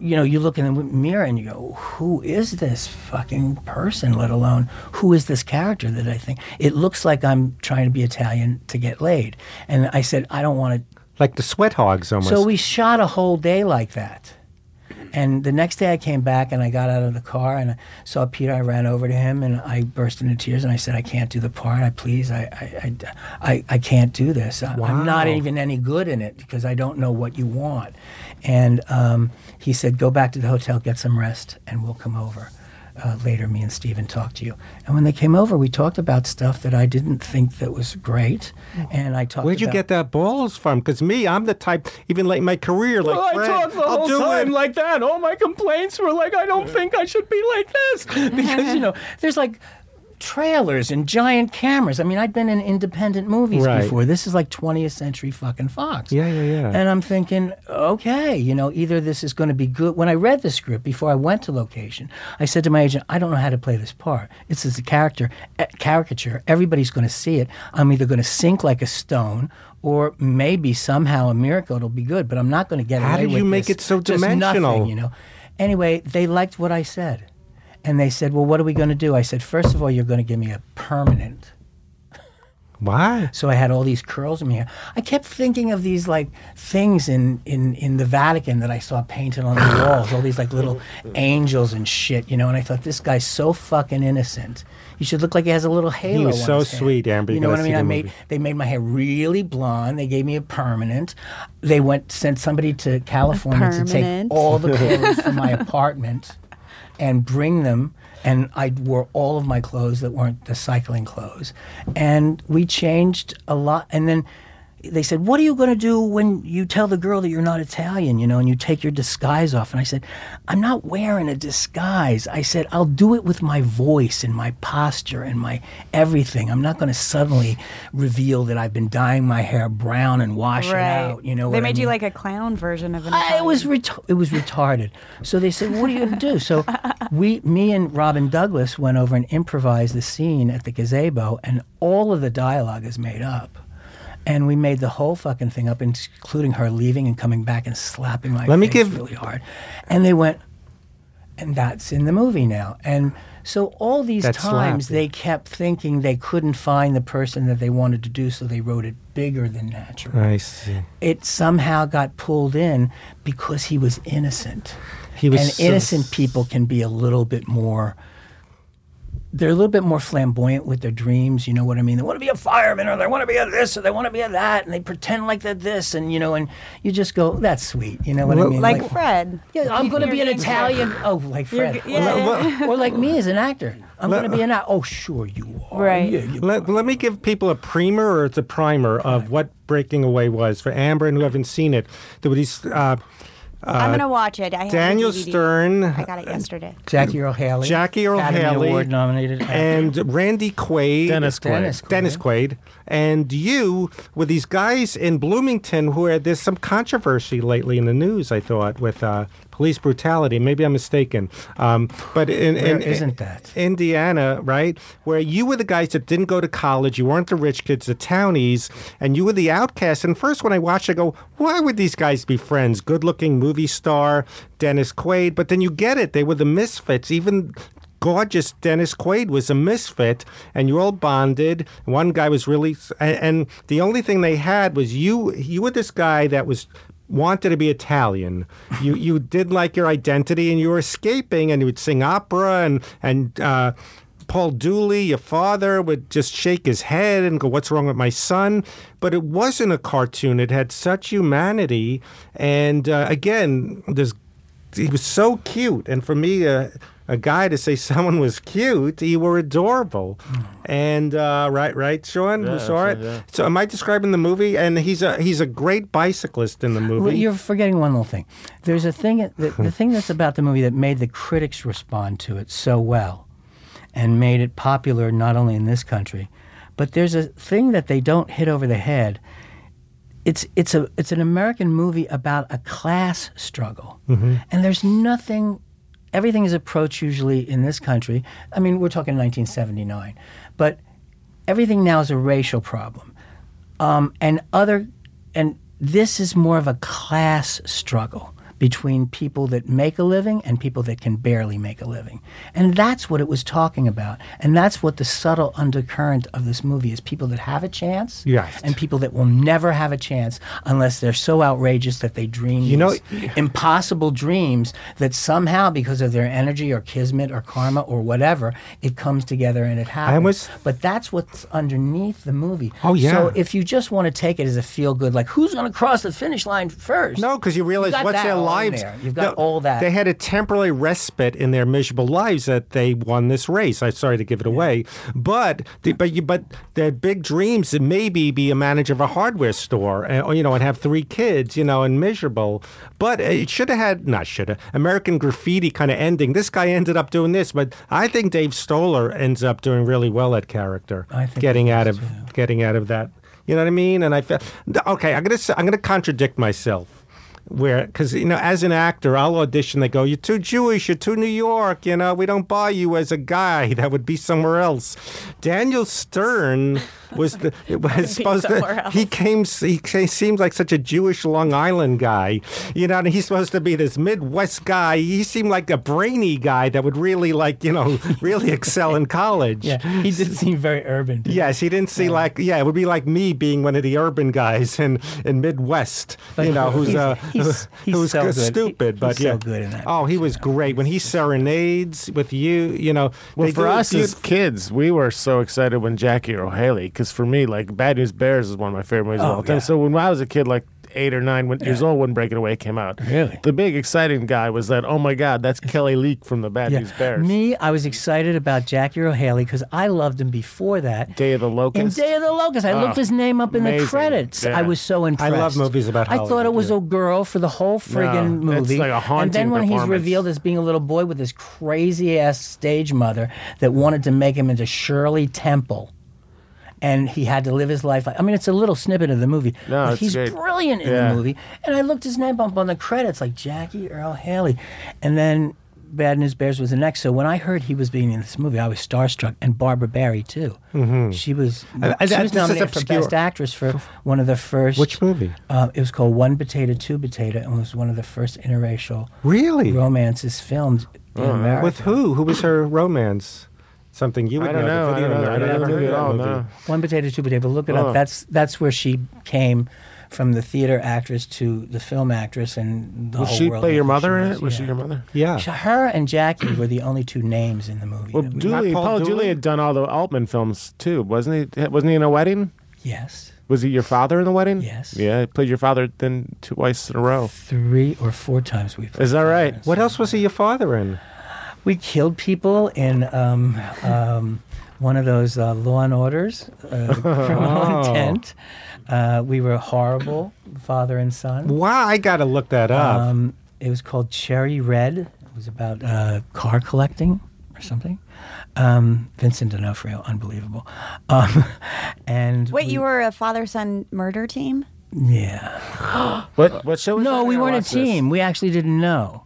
Speaker 2: You know, you look in the mirror and you go, "Who is this fucking person?" Let alone who is this character that I think it looks like I'm trying to be Italian to get laid. And I said, I don't want to
Speaker 1: Like the sweat hogs almost.
Speaker 2: so we shot a whole day like that. And the next day I came back and I got out of the car and I saw Peter. I ran over to him and I burst into tears and I said, I can't do the part. I please, I, I, I, I, I can't do this. I, I'm not even any good in it because I don't know what you want. And um, he said, go back to the hotel, get some rest, and we'll come over. Uh, later, me and Steve talked to you. And when they came over, we talked about stuff that I didn't think that was great. And I talked.
Speaker 1: Where'd you
Speaker 2: about-
Speaker 1: get that balls from? Because me, I'm the type, even late in my career, like,
Speaker 2: Well, I
Speaker 1: Fred,
Speaker 2: talked the
Speaker 1: I'll
Speaker 2: whole
Speaker 1: do
Speaker 2: time
Speaker 1: it.
Speaker 2: like that. All my complaints were like, I don't think I should be like this [LAUGHS] because you know, there's like trailers and giant cameras. I mean, I'd been in independent movies
Speaker 1: Right.
Speaker 2: before. This is like 20th century fucking Fox.
Speaker 1: Yeah, yeah, yeah.
Speaker 2: And I'm thinking, okay, you know, either this is going to be good. When I read the script before I went to location, I said to my agent, I don't know how to play this part. It's as a character, a caricature. Everybody's going to see it. I'm either going to sink like a stone. Or maybe somehow a miracle it'll be good, but I'm not going to get it.
Speaker 1: How
Speaker 2: away
Speaker 1: did you make it so dimensional?
Speaker 2: nothing, you know. Anyway, they liked what I said, and they said, "Well, what are we going to do?" I said, first of all, you're going to give me a permanent."
Speaker 1: Why?
Speaker 2: So I had all these curls in my hair. I kept thinking of these like things in, in, in the Vatican that I saw painted on the [LAUGHS] walls, all these like little angels and shit, you know. And I thought this guy's so fucking innocent. He should look like he has a little halo.
Speaker 1: was
Speaker 2: on
Speaker 1: so
Speaker 2: his head.
Speaker 1: sweet, Amber. You
Speaker 2: You know what I
Speaker 1: see
Speaker 2: mean? I made
Speaker 1: movie.
Speaker 2: they made my hair really blonde. They gave me a permanent. They went sent somebody to California to take all the [LAUGHS] clothes from my apartment and bring them. And I wore all of my clothes that weren't the cycling clothes. And we changed a lot. And then they said, What are you going to do when you tell the girl that you're not Italian, you know, and you take your disguise off? And I said, I'm not wearing a disguise. I said, I'll do it with my voice and my posture and my everything. I'm not going to suddenly reveal that I've been dyeing my hair brown and washing it out. You know,
Speaker 5: they
Speaker 2: what I
Speaker 5: made you like a clown version of an.
Speaker 2: I, it was
Speaker 5: Italian.
Speaker 2: ret- it was retarded. So they said, "What are you going to do?" So [LAUGHS] we, me and Robyn Douglass went over and improvised the scene at the gazebo, and all of the dialogue is made up. And we made the whole fucking thing up, including her leaving and coming back and slapping my
Speaker 1: Let me
Speaker 2: face
Speaker 1: give-
Speaker 2: really hard. And they went, and that's in the movie now. And so all these
Speaker 1: That
Speaker 2: times
Speaker 1: slap, yeah.
Speaker 2: they kept thinking they couldn't find the person that they wanted to do, so they wrote it bigger than natural
Speaker 1: I see.
Speaker 2: it somehow got pulled in because he was innocent.
Speaker 1: He was
Speaker 2: and
Speaker 1: so-
Speaker 2: innocent people can be a little bit more. They're a little bit more flamboyant with their dreams. You know what I mean? They want to be a fireman, or they want to be a this, or they want to be a that, and they pretend like they're this, and you know, and you just go, "That's sweet." You know what I mean?
Speaker 5: like Fred.
Speaker 2: yeah, I'm going to be an
Speaker 5: gangster.
Speaker 2: Italian. Oh, like
Speaker 5: You're
Speaker 2: Fred,
Speaker 5: g- yeah.
Speaker 2: or, or like me as an actor. I'm going to be an actor. Oh, sure you are.
Speaker 5: Right.
Speaker 2: Yeah, you
Speaker 1: Let, let me give people a primer, or it's a primer of what Breaking Away was for Amber and who haven't seen it. There were these uh,
Speaker 5: I'm gonna watch it. I have
Speaker 1: Daniel
Speaker 5: the DVD.
Speaker 1: Stern
Speaker 5: I got it yesterday.
Speaker 2: Jackie Earle Haley.
Speaker 1: Jackie Earl
Speaker 2: Academy
Speaker 1: Haley
Speaker 2: Award nominated.
Speaker 1: and Randy Quaid.
Speaker 3: Dennis Quaid.
Speaker 2: Dennis Quaid.
Speaker 1: Dennis Quaid, and you with these guys in Bloomington who are there's some controversy lately in the news. I thought with uh, police brutality. Maybe I'm mistaken, um, but in, in,
Speaker 2: isn't that?
Speaker 1: Indiana, right, where you were the guys that didn't go to college, you weren't the rich kids, the townies, and you were the outcasts. And first, when I watched, I go, why would these guys be friends? Good-looking movie star Dennis Quaid, but then you get it. They were the misfits. Even gorgeous Dennis Quaid was a misfit, and you all bonded. One guy was really, and, and the only thing they had was you. You were this guy that was wanted to be Italian. You you did like your identity, and you were escaping, and you would sing opera, and and. Uh, Paul Dooley, your father, would just shake his head and go, What's wrong with my son? But it wasn't a cartoon. It had such humanity. And uh, again, there's he was so cute, and for me, uh, a guy to say [LAUGHS] someone was cute, you were adorable, and uh, right, right, Sean, who saw it.
Speaker 3: yeah.
Speaker 1: So, am I describing the movie? And he's a he's a great bicyclist in the movie.
Speaker 2: Well, you're forgetting one little thing. There's a thing, the, the [LAUGHS] thing that's about the movie that made the critics respond to it so well and made it popular not only in this country, but there's a thing that they don't hit over the head. It's, it's, a, it's an American movie about a class struggle. And there's nothing, everything is approached usually in this country. I mean, we're talking 1979, but everything now is a racial problem um, and other and this is more of a class struggle between people that make a living and people that can barely make a living. And that's what it was talking about. And that's what the subtle undercurrent of this movie is people that have a chance
Speaker 1: Yes.
Speaker 2: and people that will never have a chance unless they're so outrageous that they dream
Speaker 1: You know-
Speaker 2: these impossible dreams that somehow because of their energy or kismet or karma or whatever it comes together and it happens
Speaker 1: was-
Speaker 2: but that's what's underneath the movie
Speaker 1: Oh, yeah.
Speaker 2: so if you just want to take it as a feel good like who's going to cross the finish line first
Speaker 1: No, because you realize
Speaker 2: got
Speaker 1: what's their
Speaker 2: in
Speaker 1: lives.
Speaker 2: You've got
Speaker 1: No,
Speaker 2: all that.
Speaker 1: They had a temporary respite in their miserable lives that they won this race. I'm sorry to give it away, but the, but you but their big dreams to maybe be a manager of a hardware store, and, or, you know, and have three kids, you know, and miserable. But it should have had not should have American Graffiti kind of ending. This guy ended up doing this, but I think Dave Stoller ends up doing really well at character,
Speaker 2: I think
Speaker 1: getting out of getting out of that. You know what I mean? And I felt okay. I'm gonna I'm gonna contradict myself. Where, because you know, as an actor, I'll audition. They go, "You're too Jewish. You're too New York. You know, we don't buy you as a guy. That would be somewhere else." Daniel Stern was the [LAUGHS] was supposed to.
Speaker 5: else.
Speaker 1: He came. He, he seems like such a Jewish Long Island guy. You know, and he's supposed to be this Midwest guy. He seemed like a brainy guy that would really like you know [LAUGHS] really excel in college.
Speaker 2: yeah he did [LAUGHS] seem very urban.
Speaker 1: Yes, he didn't see like yeah, it would be like me being one of the urban guys in in Midwest, you know, who's
Speaker 2: He's-
Speaker 1: uh
Speaker 2: he's- [LAUGHS] he's
Speaker 1: who's
Speaker 2: so good.
Speaker 1: stupid, but
Speaker 2: he's
Speaker 1: yeah,
Speaker 2: so good in that
Speaker 1: Oh, he was great when he serenades with you. You know,
Speaker 3: Well, for us as kids, we were so excited when Jackie Earle Haley, because for me, like Bad News Bears is one of my favorite movies of
Speaker 2: Oh,
Speaker 3: all time.
Speaker 2: yeah.
Speaker 3: So when I was a kid, like eight or nine when, years old, when Breaking Away came out,
Speaker 2: Really?
Speaker 3: the big exciting guy was that. Oh my God, that's Kelly Leak from the Bad
Speaker 2: Yeah.
Speaker 3: News Bears.
Speaker 2: Me, I was excited about Jackie Earle Haley because I loved him before that.
Speaker 3: Day of the Locust.
Speaker 2: Day of the Locust, I
Speaker 3: Oh,
Speaker 2: looked ah, his name up in the credits.
Speaker 3: Yeah.
Speaker 2: I was so impressed.
Speaker 1: I love movies about
Speaker 2: I thought it was
Speaker 1: yeah.
Speaker 2: a girl for the whole friggin'
Speaker 3: No, it's
Speaker 2: movie.
Speaker 3: like a
Speaker 2: and then when he's revealed as being a little boy with this crazy ass stage mother that wanted to make him into Shirley Temple. And he had to live his life. like I mean, it's a little snippet of the movie.
Speaker 3: No,
Speaker 2: but
Speaker 3: it's
Speaker 2: he's
Speaker 3: great.
Speaker 2: brilliant in
Speaker 3: Yeah.
Speaker 2: the movie. And I looked his name up on the credits, like Jackie Earle Haley. And then Bad News Bears was the next. So when I heard he was being in this movie, I was starstruck. And Barbara Barrie too. Mm-hmm. She was
Speaker 1: Uh,
Speaker 2: she
Speaker 1: that-
Speaker 2: was
Speaker 1: is
Speaker 2: nominated for
Speaker 1: obscure.
Speaker 2: Best Actress for one of the first.
Speaker 1: Which movie?
Speaker 2: Uh, it was called One Potato, Two Potato, and was one of the first interracial
Speaker 1: Really?
Speaker 2: romances filmed in America.
Speaker 1: With who? Who was her romance? Something you would
Speaker 3: I don't
Speaker 1: the
Speaker 3: know. I
Speaker 1: video
Speaker 3: don't know. I don't know
Speaker 1: never
Speaker 3: the
Speaker 1: heard
Speaker 3: movie
Speaker 1: of
Speaker 3: at all. No.
Speaker 2: One Potato, Two Potato. Look it
Speaker 3: Oh.
Speaker 2: up. That's that's where she came from the theater actress to the film actress, and the
Speaker 3: Will
Speaker 2: whole
Speaker 3: she
Speaker 2: world
Speaker 3: play your mother in it? Was she your mother?
Speaker 1: Yeah.
Speaker 2: So Her and Jackie were the only two names in the movie.
Speaker 3: Well,
Speaker 2: we-
Speaker 3: Dooley,
Speaker 1: Paul
Speaker 3: Paul,
Speaker 1: Dooley?
Speaker 3: Dooley had done all the Altman films too, wasn't he? Wasn't he in a wedding?
Speaker 2: yes,
Speaker 3: Was he your father in the wedding?
Speaker 2: Yes.
Speaker 3: Yeah, he played your father then twice in a row.
Speaker 2: three or four times we. played.
Speaker 3: Is that right?
Speaker 1: What else was he your father in?
Speaker 2: We killed people in um, um, one of those uh, law and orders, uh, [LAUGHS] criminal intent. Uh, we were horrible, father and son.
Speaker 1: Wow, I got to look that up.
Speaker 2: Um, it was called Cherry Red. It was about uh, car collecting or something. Um, Vincent D'Onofrio, unbelievable. Um, [LAUGHS] and
Speaker 5: Wait,
Speaker 2: we-
Speaker 5: you were a father son murder team?
Speaker 2: yeah. [GASPS]
Speaker 3: What what show was
Speaker 2: No,
Speaker 3: that?
Speaker 2: we weren't a
Speaker 3: watched this.
Speaker 2: team. We actually didn't know.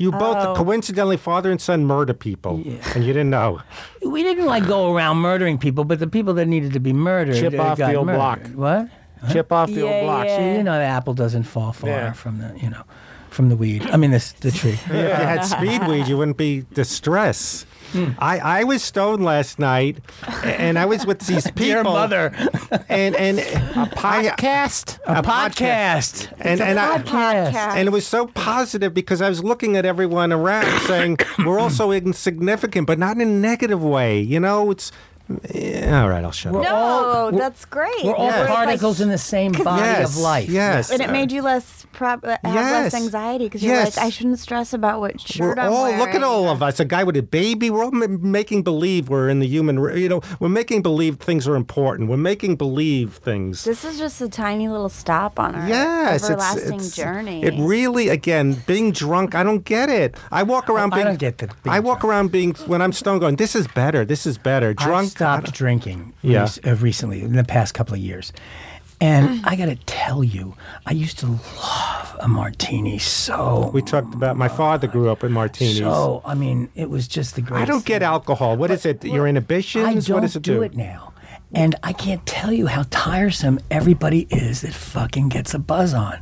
Speaker 1: You both
Speaker 5: Oh.
Speaker 1: coincidentally father and son murder people, and you didn't know.
Speaker 2: We didn't like go around murdering people, but the people that needed to be murdered
Speaker 3: Chip
Speaker 2: uh,
Speaker 3: off the old
Speaker 2: murdered.
Speaker 3: block.
Speaker 2: What?
Speaker 3: Chip off the
Speaker 5: Yeah,
Speaker 3: old block.
Speaker 5: yeah.
Speaker 2: See, you know, the apple doesn't fall far
Speaker 3: Yeah.
Speaker 2: from the, you know, from the weed. I mean, this the tree. [LAUGHS]
Speaker 1: If you had speed weed, you wouldn't be distressed.
Speaker 2: Hmm.
Speaker 1: I, I was stoned last night, and I was with these [LAUGHS] people.
Speaker 2: Dear mother,
Speaker 1: and and [LAUGHS] a podcast,
Speaker 2: a podcast,
Speaker 1: and and I.
Speaker 2: podcast.
Speaker 1: And it was so positive because I was looking at everyone around saying, we're all so [COUGHS] insignificant, but not in a negative way. You know, it's. Yeah, all right, I'll shut
Speaker 2: We're
Speaker 1: up.
Speaker 5: No,
Speaker 2: all- we're-
Speaker 5: that's great.
Speaker 2: We're all
Speaker 1: Yes.
Speaker 2: particles in the same body
Speaker 1: Yes,
Speaker 2: of life.
Speaker 1: yes.
Speaker 5: and it made you less prob- uh, have
Speaker 1: Yes.
Speaker 5: less anxiety because you're
Speaker 1: Yes.
Speaker 5: like, I shouldn't stress about what shirt
Speaker 1: We're
Speaker 5: I'm
Speaker 1: all
Speaker 5: wearing.
Speaker 1: look at all of us. A guy with a baby. We're all ma- making believe we're in the human. r- You know, we're making believe things are important. We're making believe things.
Speaker 5: This is just a tiny little stop on our
Speaker 1: Yes, it's,
Speaker 5: everlasting
Speaker 1: it's
Speaker 5: journey.
Speaker 1: It really, again, being drunk. I don't get it. I walk around.
Speaker 2: I
Speaker 1: being,
Speaker 2: don't get the being
Speaker 1: I walk
Speaker 2: drunk.
Speaker 1: around being when I'm stoned, going, "This is better. This is better."
Speaker 2: I
Speaker 1: Drunk.
Speaker 2: Stopped drinking
Speaker 1: Yeah.
Speaker 2: rec- uh, recently in the past couple of years. And I got to tell you, I used to love a martini so.
Speaker 1: We talked about my father grew up in martinis.
Speaker 2: So, I mean, it was just the greatest.
Speaker 1: I don't get
Speaker 2: thing.
Speaker 1: alcohol. What is it? Your
Speaker 2: I
Speaker 1: inhibitions?
Speaker 2: don't
Speaker 1: what does it
Speaker 2: do
Speaker 1: do?
Speaker 2: it now. And I can't tell you how tiresome everybody is that fucking gets a buzz on.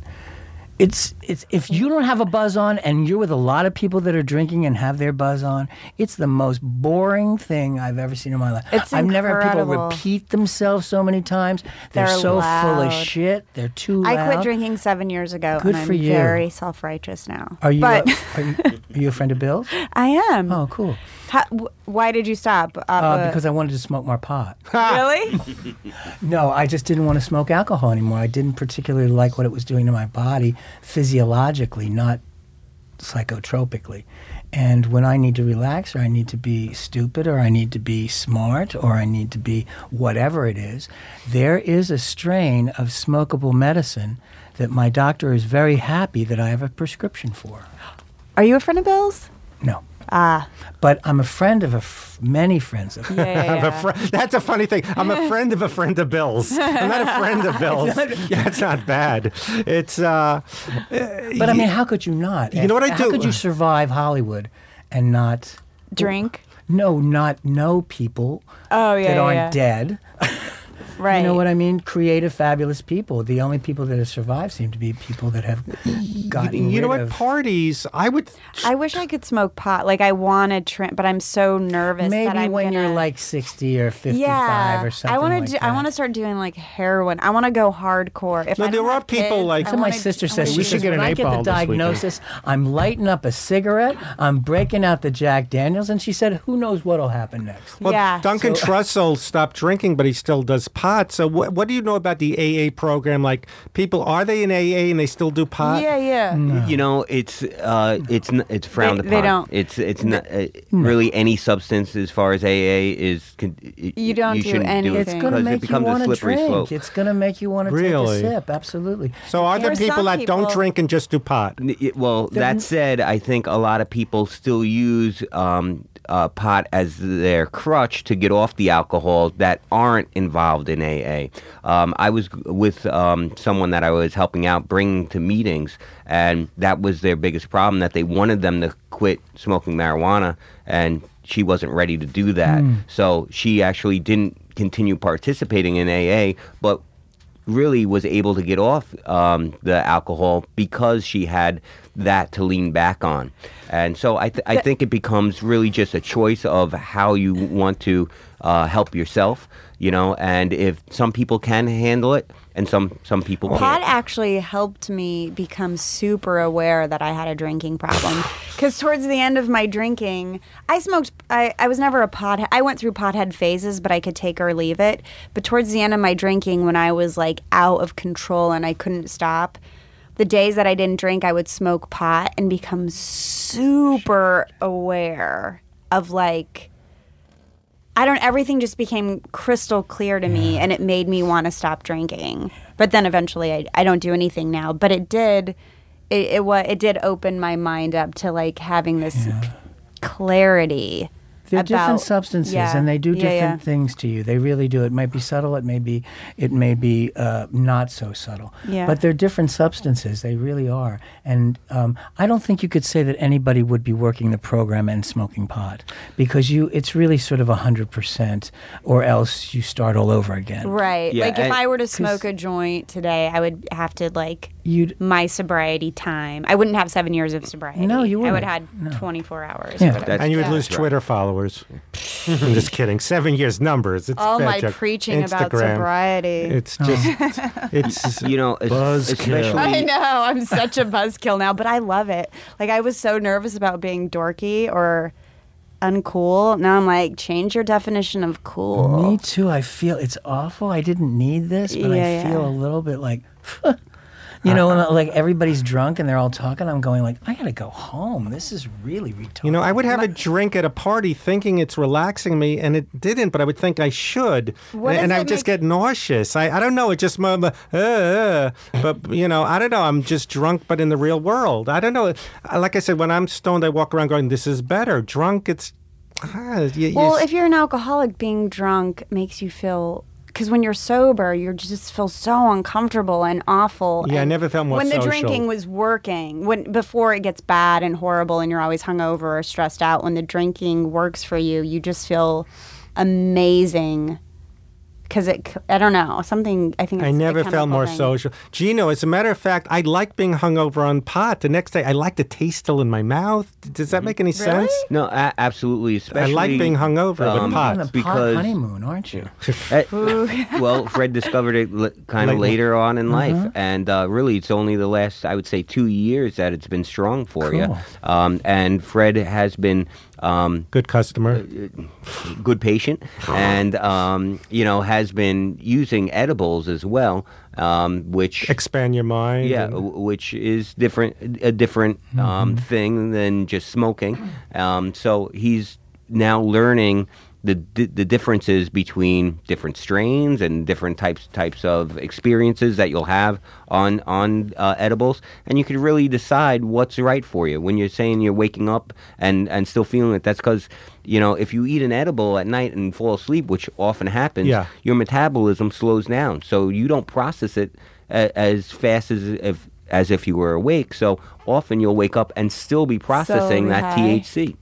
Speaker 2: It's it's if you don't have a buzz on and you're with a lot of people that are drinking and have their buzz on, it's the most boring thing I've ever seen in my life.
Speaker 5: It's
Speaker 2: I've never had people repeat themselves so many times. They're,
Speaker 5: They're
Speaker 2: so full of shit. They're too loud.
Speaker 5: I quit drinking seven years ago,
Speaker 2: Good
Speaker 5: and I'm
Speaker 2: for you.
Speaker 5: very self-righteous now.
Speaker 2: Are you,
Speaker 5: But
Speaker 2: uh, are you are you a friend of Bill's? [LAUGHS]
Speaker 5: I am.
Speaker 2: Oh, cool.
Speaker 5: How, wh- why did you stop? Uh,
Speaker 2: Uh, because I wanted to smoke more pot. [LAUGHS]
Speaker 5: really? [LAUGHS]
Speaker 2: No, I just didn't want to smoke alcohol anymore. I didn't particularly like what it was doing to my body physiologically, not psychotropically. And when I need to relax, or I need to be stupid, or I need to be smart, or I need to be whatever it is, there is a strain of smokable medicine that my doctor is very happy that I have a prescription for.
Speaker 5: Are you a friend of Bill's?
Speaker 2: No.
Speaker 5: Ah,
Speaker 2: But I'm a friend of a f- many friends of [LAUGHS]
Speaker 5: yeah, yeah, [LAUGHS]
Speaker 1: I'm a
Speaker 5: yeah.
Speaker 1: fri- that's a funny thing. I'm a [LAUGHS] friend of a friend of Bill's. I'm not a friend of Bill's. yeah, it's not bad. It's uh,
Speaker 2: But I mean, how could you not?
Speaker 1: You know what I
Speaker 2: How
Speaker 1: do?
Speaker 2: How could you survive Hollywood and not
Speaker 5: Drink.
Speaker 2: no, not know people
Speaker 5: Oh yeah,
Speaker 2: that aren't
Speaker 5: yeah.
Speaker 2: dead?
Speaker 5: Right.
Speaker 2: You know what I mean? Creative, fabulous people. The only people that have survived seem to be people that have gotten
Speaker 1: you know
Speaker 2: rid
Speaker 1: what?
Speaker 2: of.
Speaker 1: Parties. I would.
Speaker 5: I wish I could smoke pot. Like I want to trim, but I'm so nervous.
Speaker 2: Maybe
Speaker 5: that I'm
Speaker 2: when you're like 60 or 55
Speaker 5: yeah,
Speaker 2: or something
Speaker 5: I want to.
Speaker 2: like
Speaker 5: do, I want to start doing like heroin. I want to go hardcore. If
Speaker 1: No,
Speaker 5: I
Speaker 1: there
Speaker 5: don't
Speaker 1: are people
Speaker 5: kids,
Speaker 1: like-
Speaker 2: So my sister
Speaker 5: I
Speaker 2: says, she
Speaker 3: We should get
Speaker 2: when
Speaker 3: an
Speaker 2: I
Speaker 3: eight
Speaker 2: get the
Speaker 3: ball this weekend."
Speaker 2: diagnosis, I'm lighting up a cigarette, I'm breaking out the Jack Daniels, and she said, who knows what'll happen next?
Speaker 1: Well,
Speaker 5: Yeah.
Speaker 1: Duncan Trussell stopped drinking, but he still does pot. So, what, what do you know about the AA program? Like, people are they in AA and they still do pot?
Speaker 5: Yeah, yeah.
Speaker 4: You know, it's uh, it's n- it's frowned
Speaker 5: They-
Speaker 4: upon.
Speaker 5: they don't-
Speaker 4: It's it's not uh, really any substance as far as AA is. Con-
Speaker 5: You don't
Speaker 4: you
Speaker 5: do
Speaker 4: shouldn't
Speaker 5: anything.
Speaker 4: it
Speaker 2: It's going to
Speaker 4: because
Speaker 2: make
Speaker 4: it
Speaker 2: you
Speaker 4: becomes
Speaker 2: want
Speaker 4: a
Speaker 2: to
Speaker 4: slippery
Speaker 2: drink.
Speaker 4: slope.
Speaker 2: It's going to make you want to
Speaker 1: Really?
Speaker 2: take a sip. Absolutely.
Speaker 1: So, are there
Speaker 5: There are
Speaker 1: people
Speaker 5: some
Speaker 1: that don't drink and just do pot?
Speaker 4: N- y- Well, that said, I think a lot of people still use um, uh, pot as their crutch to get off the alcohol that aren't involved in AA. Um, I was with um, someone that I was helping out, bringing to meetings, and that was their biggest problem that they wanted them to quit smoking marijuana, and she wasn't ready to do that. So she actually didn't continue participating in AA, but really was able to get off um, the alcohol because she had that to lean back on. And so I, th- I think it becomes really just a choice of how you want to uh, help yourself, you know, and if some people can handle it and some, some people can't.
Speaker 5: that actually helped me become super aware that I had a drinking problem. [SIGHS] Because towards the end of my drinking, I smoked. I, I was never a pothead. I went through pothead phases, but I could take or leave it. But towards the end of my drinking, when I was like out of control and I couldn't stop, the days that I didn't drink, I would smoke pot and become super aware of like. I don't. Everything just became crystal clear to me, and it made me want to stop drinking. But then eventually, I, I don't do anything now. But it did. It it, it did open my mind up to like having this clarity.
Speaker 2: They're
Speaker 5: about,
Speaker 2: different substances,
Speaker 5: yeah,
Speaker 2: and they do
Speaker 5: yeah,
Speaker 2: different
Speaker 5: yeah.
Speaker 2: things to you. They really do. It might be subtle. It may be. It may be uh, not so subtle.
Speaker 5: Yeah.
Speaker 2: But they're different substances. They really are. And um, I don't think you could say that anybody would be working the program and smoking pot because you. It's really sort of a hundred percent, or else you start all over again.
Speaker 5: Right.
Speaker 4: Yeah,
Speaker 5: like if I were to smoke a joint today, I would have to like
Speaker 2: You'd.
Speaker 5: my sobriety time. I wouldn't have seven years of sobriety.
Speaker 2: No, you
Speaker 5: I would
Speaker 2: wouldn't.
Speaker 5: have had 24 hours.
Speaker 2: Yeah.
Speaker 4: That's-
Speaker 1: And you would
Speaker 4: Yeah.
Speaker 1: lose Twitter followers. [LAUGHS] I'm just kidding. Seven years numbers. It's
Speaker 5: All my
Speaker 1: joke.
Speaker 5: preaching about sobriety.
Speaker 1: It's just, [LAUGHS] it's
Speaker 4: You know, es-
Speaker 3: Buzzkill.
Speaker 4: especially.
Speaker 5: I know. I'm such a [LAUGHS] buzzkill now, but I love it. Like I was so nervous about being dorky or uncool. Now I'm like, change your definition of cool.
Speaker 2: Me too. I feel it's awful. I didn't need this, but
Speaker 5: Yeah,
Speaker 2: I feel
Speaker 5: yeah.
Speaker 2: a little bit like, [LAUGHS] you know, when, [LAUGHS] like everybody's drunk and they're all talking. I'm going like, I gotta go home. This is really retarded.
Speaker 1: You know, I would have a drink at a party thinking it's relaxing me, and it didn't, but I would think I should.
Speaker 5: What
Speaker 1: and and I
Speaker 5: it
Speaker 1: would just
Speaker 5: make-
Speaker 1: get nauseous. I, I don't know. It just, uh, uh, but, you know, I don't know. I'm just drunk, but in the real world. I don't know. Uh, Like I said, when I'm stoned, I walk around going, this is better. Drunk, it's. ah, you- you
Speaker 5: Well,
Speaker 1: s-
Speaker 5: if you're an alcoholic, being drunk makes you feel. Because when you're sober, you just feel so uncomfortable and awful.
Speaker 1: Yeah, I never felt more
Speaker 5: When the drinking was working, when before it gets bad and horrible, and you're always hungover or stressed out, when the drinking works for you, you just feel amazing because it. c- I don't know something. I think
Speaker 1: I
Speaker 5: it's a
Speaker 1: never felt more
Speaker 5: thing.
Speaker 1: social. Gino, as a matter of fact, I like being hungover on pot. The next day, I like the taste still in my mouth. Does that make any sense?
Speaker 4: No, a- absolutely. Especially, i
Speaker 1: like being hungover
Speaker 4: um,
Speaker 1: with pot.
Speaker 2: on the pot
Speaker 4: because-
Speaker 2: honeymoon, aren't you?
Speaker 4: Uh, [LAUGHS] [LAUGHS] well, Fred discovered it l- kind of
Speaker 1: Lately.
Speaker 4: later on in life,
Speaker 2: Mm-hmm.
Speaker 4: and uh, really, it's only the last, I would say, two years that it's been strong for you. Um, and Fred has been um,
Speaker 1: Good customer.
Speaker 4: good patient, and um, you know has been using edibles as well, um, which
Speaker 1: Expand your mind.
Speaker 4: yeah,
Speaker 1: and-
Speaker 4: which is different, a different um, thing than just smoking. Um, so he's now learning the the differences between different strains and different types types of experiences that you'll have on on uh, edibles, and you can really decide what's right for you. When you're saying you're waking up and and still feeling it, that's because you know if you eat an edible at night and fall asleep, which often happens,
Speaker 1: Yeah.
Speaker 4: your metabolism slows down, so you don't process it a, as fast as if as if you were awake. So often you'll wake up and still be processing that
Speaker 5: high.
Speaker 4: THC.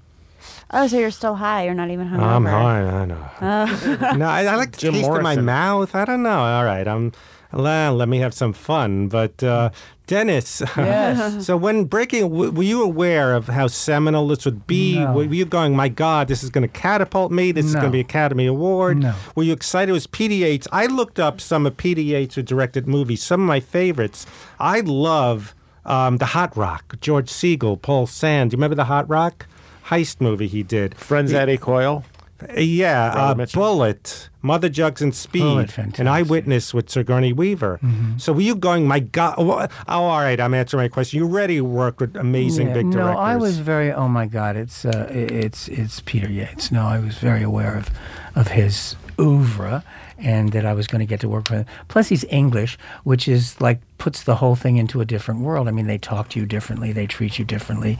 Speaker 5: Oh, so you're still high? You're not even hungover?
Speaker 1: I'm high. I know. [LAUGHS] no, I, I like the
Speaker 3: Jim
Speaker 1: taste in my mouth. I don't know. All right, I'm. Well, let me have some fun. But uh, Dennis, [LAUGHS]
Speaker 2: Yes.
Speaker 1: so when breaking, w- were you aware of how seminal this would be?
Speaker 2: No.
Speaker 1: Were you going, my God, this is going to catapult me? This is going to be Academy Award?
Speaker 2: No.
Speaker 1: Were you excited? It was Peter Yates. I looked up some of Peter Yates who directed movies. Some of my favorites. I love um, the Hot Rock. George Segal, Paul Sand. Do you remember the Hot Rock? Heist movie he did.
Speaker 3: Friends Eddie Coyle.
Speaker 1: Uh, Yeah,
Speaker 3: Robert
Speaker 1: uh,
Speaker 3: Mitchum.
Speaker 1: Bullitt, Mother Jugs and Speed,
Speaker 2: Bullitt,
Speaker 1: an
Speaker 2: fantastic. Mm-hmm.
Speaker 1: eyewitness with Sigourney Weaver. So were you going, my God? Oh, oh, all right, I'm answering my question. You already work with amazing
Speaker 2: Yeah,
Speaker 1: big
Speaker 2: no. I was very. Oh my God, it's uh, it's it's Peter Yates. No, I was very aware of of his oeuvre and that I was going to get to work with him. Plus, he's English, which is like puts the whole thing into a different world. I mean, they talk to you differently, they treat you differently.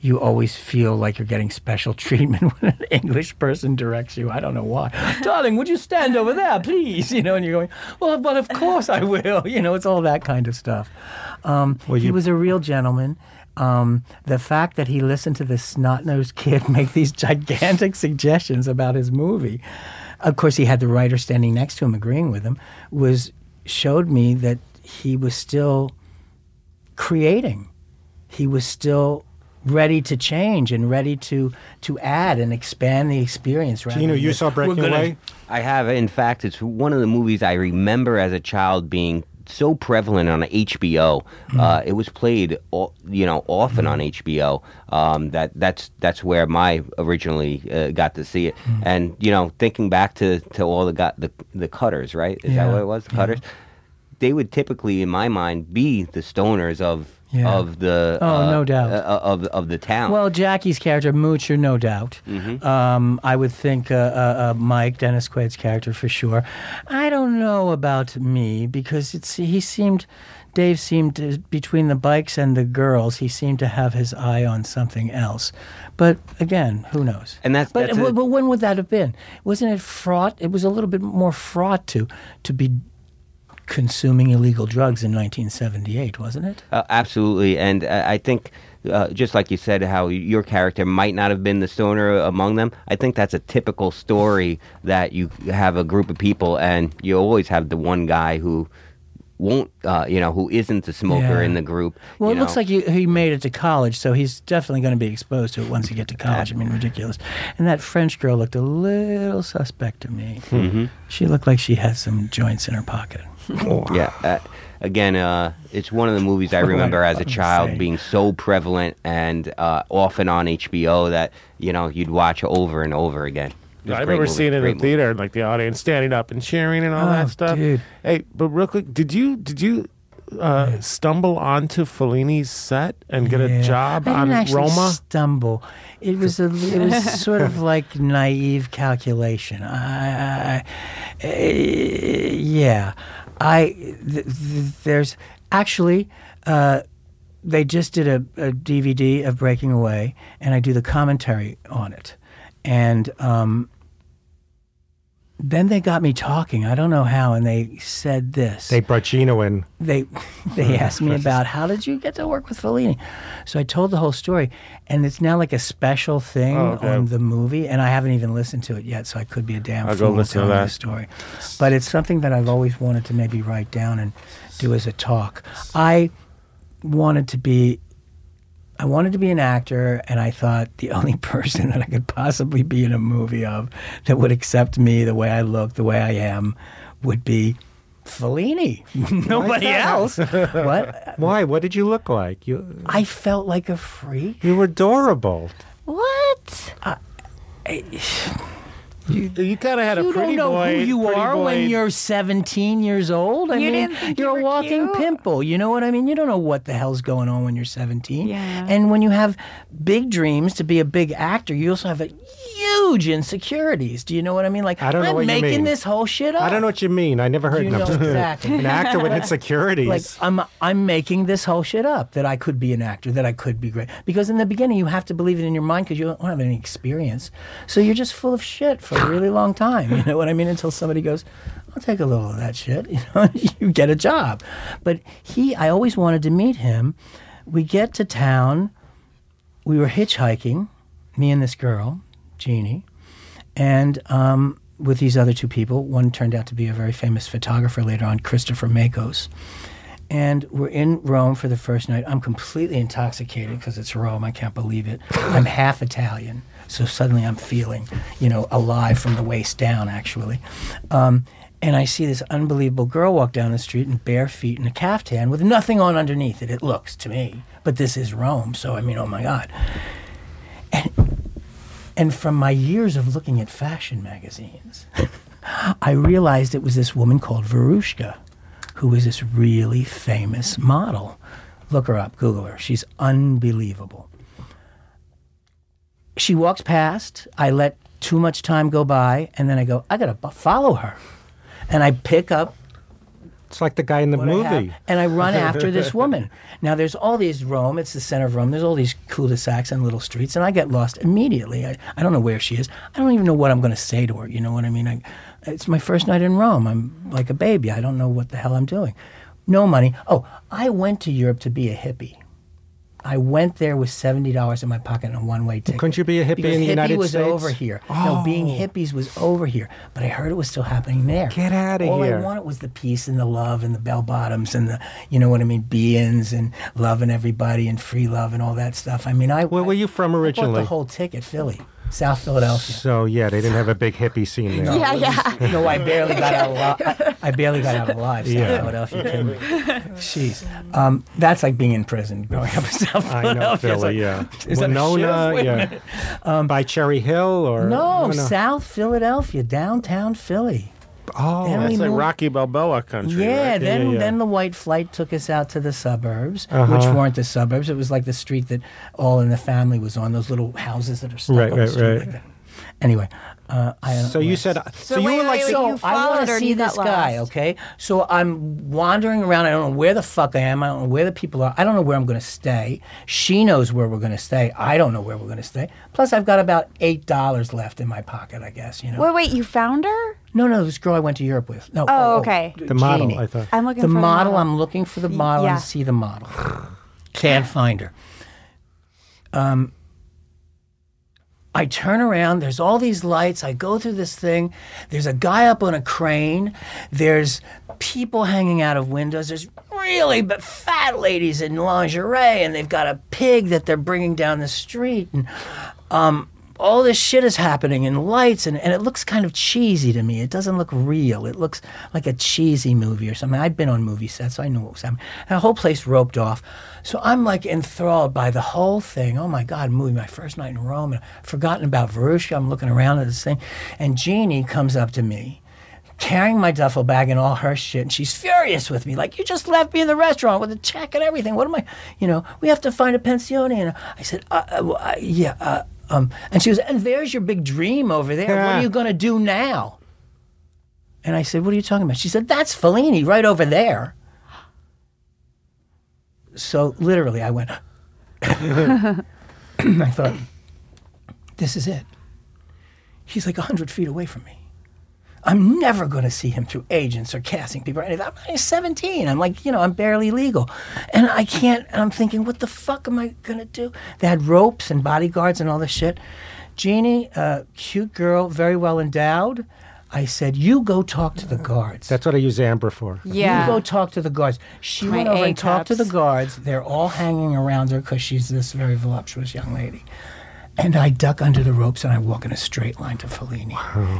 Speaker 2: You always feel like you're getting special [LAUGHS] treatment when an English person directs you. I don't know why. [LAUGHS] Darling, would you stand over there, please? [LAUGHS] You know, and you're going, well, but of course I will. You know, it's all that kind of stuff. Um, he
Speaker 1: you-
Speaker 2: was a real gentleman. Um, the fact that he listened to this snot-nosed kid make these gigantic suggestions about his movie, of course, he had the writer standing next to him agreeing with him, was showed me that he was still creating. He was still ready to change and ready to to add and expand the experience. rather
Speaker 1: Gino,
Speaker 2: than
Speaker 1: you
Speaker 2: just,
Speaker 1: saw
Speaker 2: "We're
Speaker 1: Breaking
Speaker 2: gonna-"
Speaker 1: Away?
Speaker 4: I have. In fact, it's one of the movies I remember as a child being so prevalent on HBO. Uh, it was played, you know, often on HBO. Um, that that's that's where my originally uh, got to see it. And you know, thinking back to, to all the got the the cutters, right? Is
Speaker 2: Yeah,
Speaker 4: that what it was? The cutters. They would typically, in my mind, be the stoners of
Speaker 2: Yeah.
Speaker 4: of the
Speaker 2: Oh,
Speaker 4: uh,
Speaker 2: no doubt.
Speaker 4: uh, of of the town.
Speaker 2: Well, Jackie's character, Moocher, no doubt. Um, I would think uh, uh, uh, Mike, Dennis Quaid's character, for sure. I don't know about me because it's he seemed, Dave seemed to, between the bikes and the girls, he seemed to have his eye on something else. But again, who knows?
Speaker 4: And that's-
Speaker 2: but,
Speaker 4: that's
Speaker 2: but,
Speaker 4: a-
Speaker 2: but when would that have been? Wasn't it fraught? It was a little bit more fraught to to be consuming illegal drugs in 1978, wasn't it?
Speaker 4: Uh, absolutely, and uh, I think. Uh, just like you said, how your character might not have been the stoner among them. I think that's a typical story that you have a group of people, and you always have the one guy who won't, uh, you know, who isn't the smoker
Speaker 2: Yeah.
Speaker 4: in the group.
Speaker 2: Well, it looks like he, he made it to college, so he's definitely going to be exposed to it once he get to college. I mean, ridiculous. And that French girl looked a little suspect to me.
Speaker 4: Mm-hmm.
Speaker 2: She looked like she had some joints in her pocket.
Speaker 4: Yeah. Uh, again, uh, it's one of the movies I remember as a
Speaker 2: I'm just
Speaker 4: child being so prevalent and uh, often on HBO that you know you'd watch over and over again. It was
Speaker 3: I
Speaker 4: a great
Speaker 3: remember
Speaker 4: movie,
Speaker 3: seeing it in the
Speaker 4: movie.
Speaker 3: theater, like the audience standing up and cheering and all
Speaker 2: Oh,
Speaker 3: that stuff.
Speaker 2: dude.
Speaker 3: Hey, but real quick, did you did you uh, stumble onto Fellini's set and get a job
Speaker 2: I didn't
Speaker 3: on
Speaker 2: actually
Speaker 3: Roma?
Speaker 2: stumble. It was a, it was [LAUGHS] sort of like naive calculation. I, I, I eh, yeah, I th- th- there's actually. Uh, they just did a, a DVD of Breaking Away, and I do the commentary on it. And um, then they got me talking. I don't know how, and they said this.
Speaker 1: They brought Gino in.
Speaker 2: they [LAUGHS] they [LAUGHS] asked me about how did you get to work with Fellini. So I told the whole story, and it's now like a special thing
Speaker 3: Oh, okay.
Speaker 2: on the movie, and I haven't even listened to it yet. So I could be a damn
Speaker 3: I'll go
Speaker 2: fool
Speaker 3: listen to
Speaker 2: telling
Speaker 3: that.
Speaker 2: the story. But it's something that I've always wanted to maybe write down and do as a talk. I wanted to be. I wanted to be an actor, and I thought the [LAUGHS] only person that I could possibly be in a movie of that would accept me the way I look, the way I am, would be Fellini. [LAUGHS] Nobody else. what? [LAUGHS]
Speaker 1: Why? What did you look like? You
Speaker 2: I felt like a freak.
Speaker 1: you were adorable.
Speaker 5: What? [SIGHS]
Speaker 3: You, you kind of had a
Speaker 2: You
Speaker 3: pretty
Speaker 2: don't know
Speaker 3: boy.
Speaker 2: who you are
Speaker 3: boy.
Speaker 2: when you're 17 years old. I
Speaker 5: you
Speaker 2: mean,
Speaker 5: didn't
Speaker 2: you're
Speaker 5: you
Speaker 2: a walking
Speaker 5: cute?
Speaker 2: pimple. You know what I mean? You don't know what the hell's going on when you're 17.
Speaker 5: Yeah.
Speaker 2: And when you have big dreams to be a big actor, you also have a huge insecurities. Do you know what I mean? Like,
Speaker 1: I don't know
Speaker 2: I'm
Speaker 1: what you
Speaker 2: making
Speaker 1: mean.
Speaker 2: this whole shit up.
Speaker 1: I don't know what you mean. I never heard
Speaker 2: You
Speaker 1: no,
Speaker 2: know exactly.
Speaker 1: an actor with [LAUGHS] insecurities.
Speaker 2: like I'm I'm making this whole shit up that I could be an actor, that I could be great. Because in the beginning you have to believe it in your mind because you don't have any experience. So you're just full of shit for a really long time. [LAUGHS] You know what I mean? Until somebody goes, I'll take a little of that shit. [LAUGHS] You know, you get a job. But he, I always wanted to meet him. We get to town. We were hitchhiking, me and this girl, Jeannie, and um, with these other two people. One turned out to be a very famous photographer later on, Christopher Makos. And we're in Rome for the first night. I'm completely intoxicated because it's Rome. I can't believe it. I'm [LAUGHS] half Italian, so suddenly I'm feeling, you know, alive from the waist down, actually. Um, and I see this unbelievable girl walk down the street in bare feet and a caftan with nothing on underneath it. It looks to me, but this is Rome, so I mean, oh my God. And from my years of looking at fashion magazines, [LAUGHS] I realized it was this woman called Veruschka, who was this really famous model. Look her up, Google her. She's unbelievable. She walks past. I let too much time go by, and then I go, I gotta follow her. And I pick up
Speaker 1: it's like the guy in the movie.
Speaker 2: and I run after this [LAUGHS] woman. Now there's all these Rome. It's the center of Rome. There's all these cul-de-sacs and little streets, and I get lost immediately. I, I don't know where she is. I don't even know what I'm going to say to her. You know what I mean? I, it's my first night in Rome. I'm like a baby. I don't know what the hell I'm doing. No money. Oh, I went to Europe to be a hippie. I went there with seventy dollars in my pocket and a one-way ticket.
Speaker 1: Couldn't you be a hippie
Speaker 2: because
Speaker 1: in the
Speaker 2: hippie
Speaker 1: United
Speaker 2: was
Speaker 1: States?
Speaker 2: over here. No, being oh. hippies was over here. But I heard it was still happening there.
Speaker 1: Get outta
Speaker 2: All
Speaker 1: here.
Speaker 2: All I wanted was the peace and the love and the bell bottoms and the, you know what I mean, be-ins and loving everybody and free love and all that stuff. I mean, I
Speaker 1: Where were you from
Speaker 2: I bought
Speaker 1: originally?
Speaker 2: the whole ticket, Philly, South Philadelphia.
Speaker 1: So yeah, they didn't have a big hippie scene there.
Speaker 5: Yeah, yeah.
Speaker 2: No, I barely got out alive. I, I barely got out alive. South
Speaker 1: Yeah.
Speaker 2: Philadelphia. kidding me. Jeez, um, that's like being in prison growing up in South Philadelphia.
Speaker 1: I know
Speaker 2: Philadelphia.
Speaker 1: Philly,
Speaker 2: like,
Speaker 1: yeah.
Speaker 2: is
Speaker 1: Winona,
Speaker 2: shift? A
Speaker 1: yeah.
Speaker 2: minute.
Speaker 1: By Cherry Hill or
Speaker 2: No,
Speaker 1: no,
Speaker 2: South Philadelphia, downtown Philly.
Speaker 1: Oh,
Speaker 2: Then we
Speaker 3: like
Speaker 2: moved-
Speaker 3: Rocky Balboa country.
Speaker 2: Yeah,
Speaker 3: right?
Speaker 2: then
Speaker 1: yeah, yeah.
Speaker 2: then the white flight took us out to the suburbs, which
Speaker 1: Uh-huh.
Speaker 2: weren't the suburbs. It was like the street that all in the family was on. Those little houses that are stuck
Speaker 1: Right,
Speaker 2: on the
Speaker 1: right,
Speaker 2: street
Speaker 1: right.
Speaker 2: like that. Anyway, uh, I don't
Speaker 1: so you said so,
Speaker 5: So
Speaker 1: you
Speaker 5: wait,
Speaker 1: were like
Speaker 5: wait, wait,
Speaker 2: So
Speaker 5: you
Speaker 2: I
Speaker 5: followed
Speaker 2: want to see
Speaker 5: got
Speaker 2: this guy, okay? So I'm wandering around. I don't know where the fuck I am. I don't know where the people are. I don't know where I'm going to stay. She knows where we're going to stay. I don't know where we're going to stay. Plus, I've got about eight dollars left in my pocket. I guess you know.
Speaker 5: Wait, wait, you found her?
Speaker 2: no, no, this girl I went to Europe with. No.
Speaker 5: Oh, okay.
Speaker 1: the model. I thought.
Speaker 5: I'm looking
Speaker 2: the
Speaker 5: for
Speaker 2: model,
Speaker 5: the model.
Speaker 2: I'm looking for the model
Speaker 5: yeah.
Speaker 2: and see the model. Can't find her. Um, I turn around. There's all these lights. I go through this thing. There's a guy up on a crane. There's people hanging out of windows. There's really but fat ladies in lingerie, and they've got a pig that they're bringing down the street. And um, all this shit is happening in lights and, and it looks kind of cheesy to me. It doesn't look real. It looks like a cheesy movie or something. I've been on movie sets, so I knew what was happening. And the whole place roped off. So I'm like enthralled by the whole thing. Oh my God, movie, my first night in Rome. And I've forgotten about Veruschka. I'm looking around at this thing. And Jeannie comes up to me carrying my duffel bag and all her shit, and she's furious with me. Like, you just left me in the restaurant with a check and everything. What am I, you know, we have to find a pensione. And I said, uh, uh, yeah, uh, um, and she was, and there's your big dream over there. What are you going to do now? And I said, what are you talking about? She said, that's Fellini right over there. So literally, I went, [LAUGHS] I thought, this is it. He's like 100 feet away from me. I'm never going to see him through agents or casting people or anything. I'm only 17. I'm like, you know, I'm barely legal. And I can't, and I'm thinking, what the fuck am I going to do? They had ropes and bodyguards and all this shit. Jeannie, uh, cute girl, very well endowed. I said, you go talk to the guards.
Speaker 1: That's what I use Amber for.
Speaker 5: Yeah.
Speaker 2: You go talk to the guards. She
Speaker 5: My
Speaker 2: went over
Speaker 5: A
Speaker 2: and talked to the guards. They're all hanging around her because she's this very voluptuous young lady. And I duck under the ropes and I walk in a straight line to Fellini.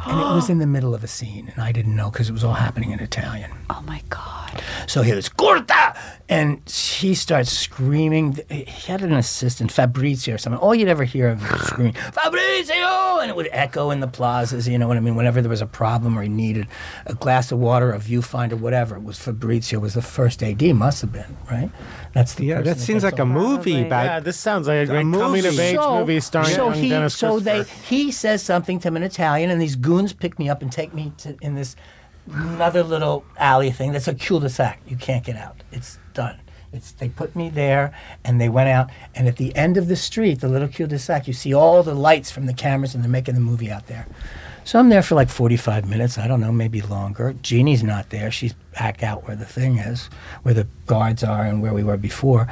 Speaker 2: And it was in the middle of a scene, and I didn't know because it was all happening in Italian.
Speaker 5: oh my god.
Speaker 2: So he goes, Corta! And she starts screaming. He had an assistant, Fabrizio or something. All you'd ever hear of him screaming, [LAUGHS] Fabrizio! And it would echo in the plazas, you know what I mean? Whenever there was a problem or he needed a glass of water, a viewfinder, whatever, it was Fabrizio was the first AD, must have been, right? That's the
Speaker 1: Yeah, that seems like a movie
Speaker 5: Probably.
Speaker 1: about.
Speaker 3: Yeah, this sounds like a great
Speaker 1: movie.
Speaker 3: coming of age
Speaker 2: so,
Speaker 3: movie starring
Speaker 2: so he,
Speaker 3: Dennis
Speaker 2: so they he says something to him in Italian, and these goons pick me up and take me to in this another little alley thing. That's a cul-de-sac. You can't get out. It's done. It's they put me there, and they went out. And at the end of the street, the little cul-de-sac, you see all the lights from the cameras, and they're making the movie out there. So I'm there for like 45 minutes. I don't know, maybe longer. Jeannie's not there. She's back out where the thing is, where the guards are, and where we were before.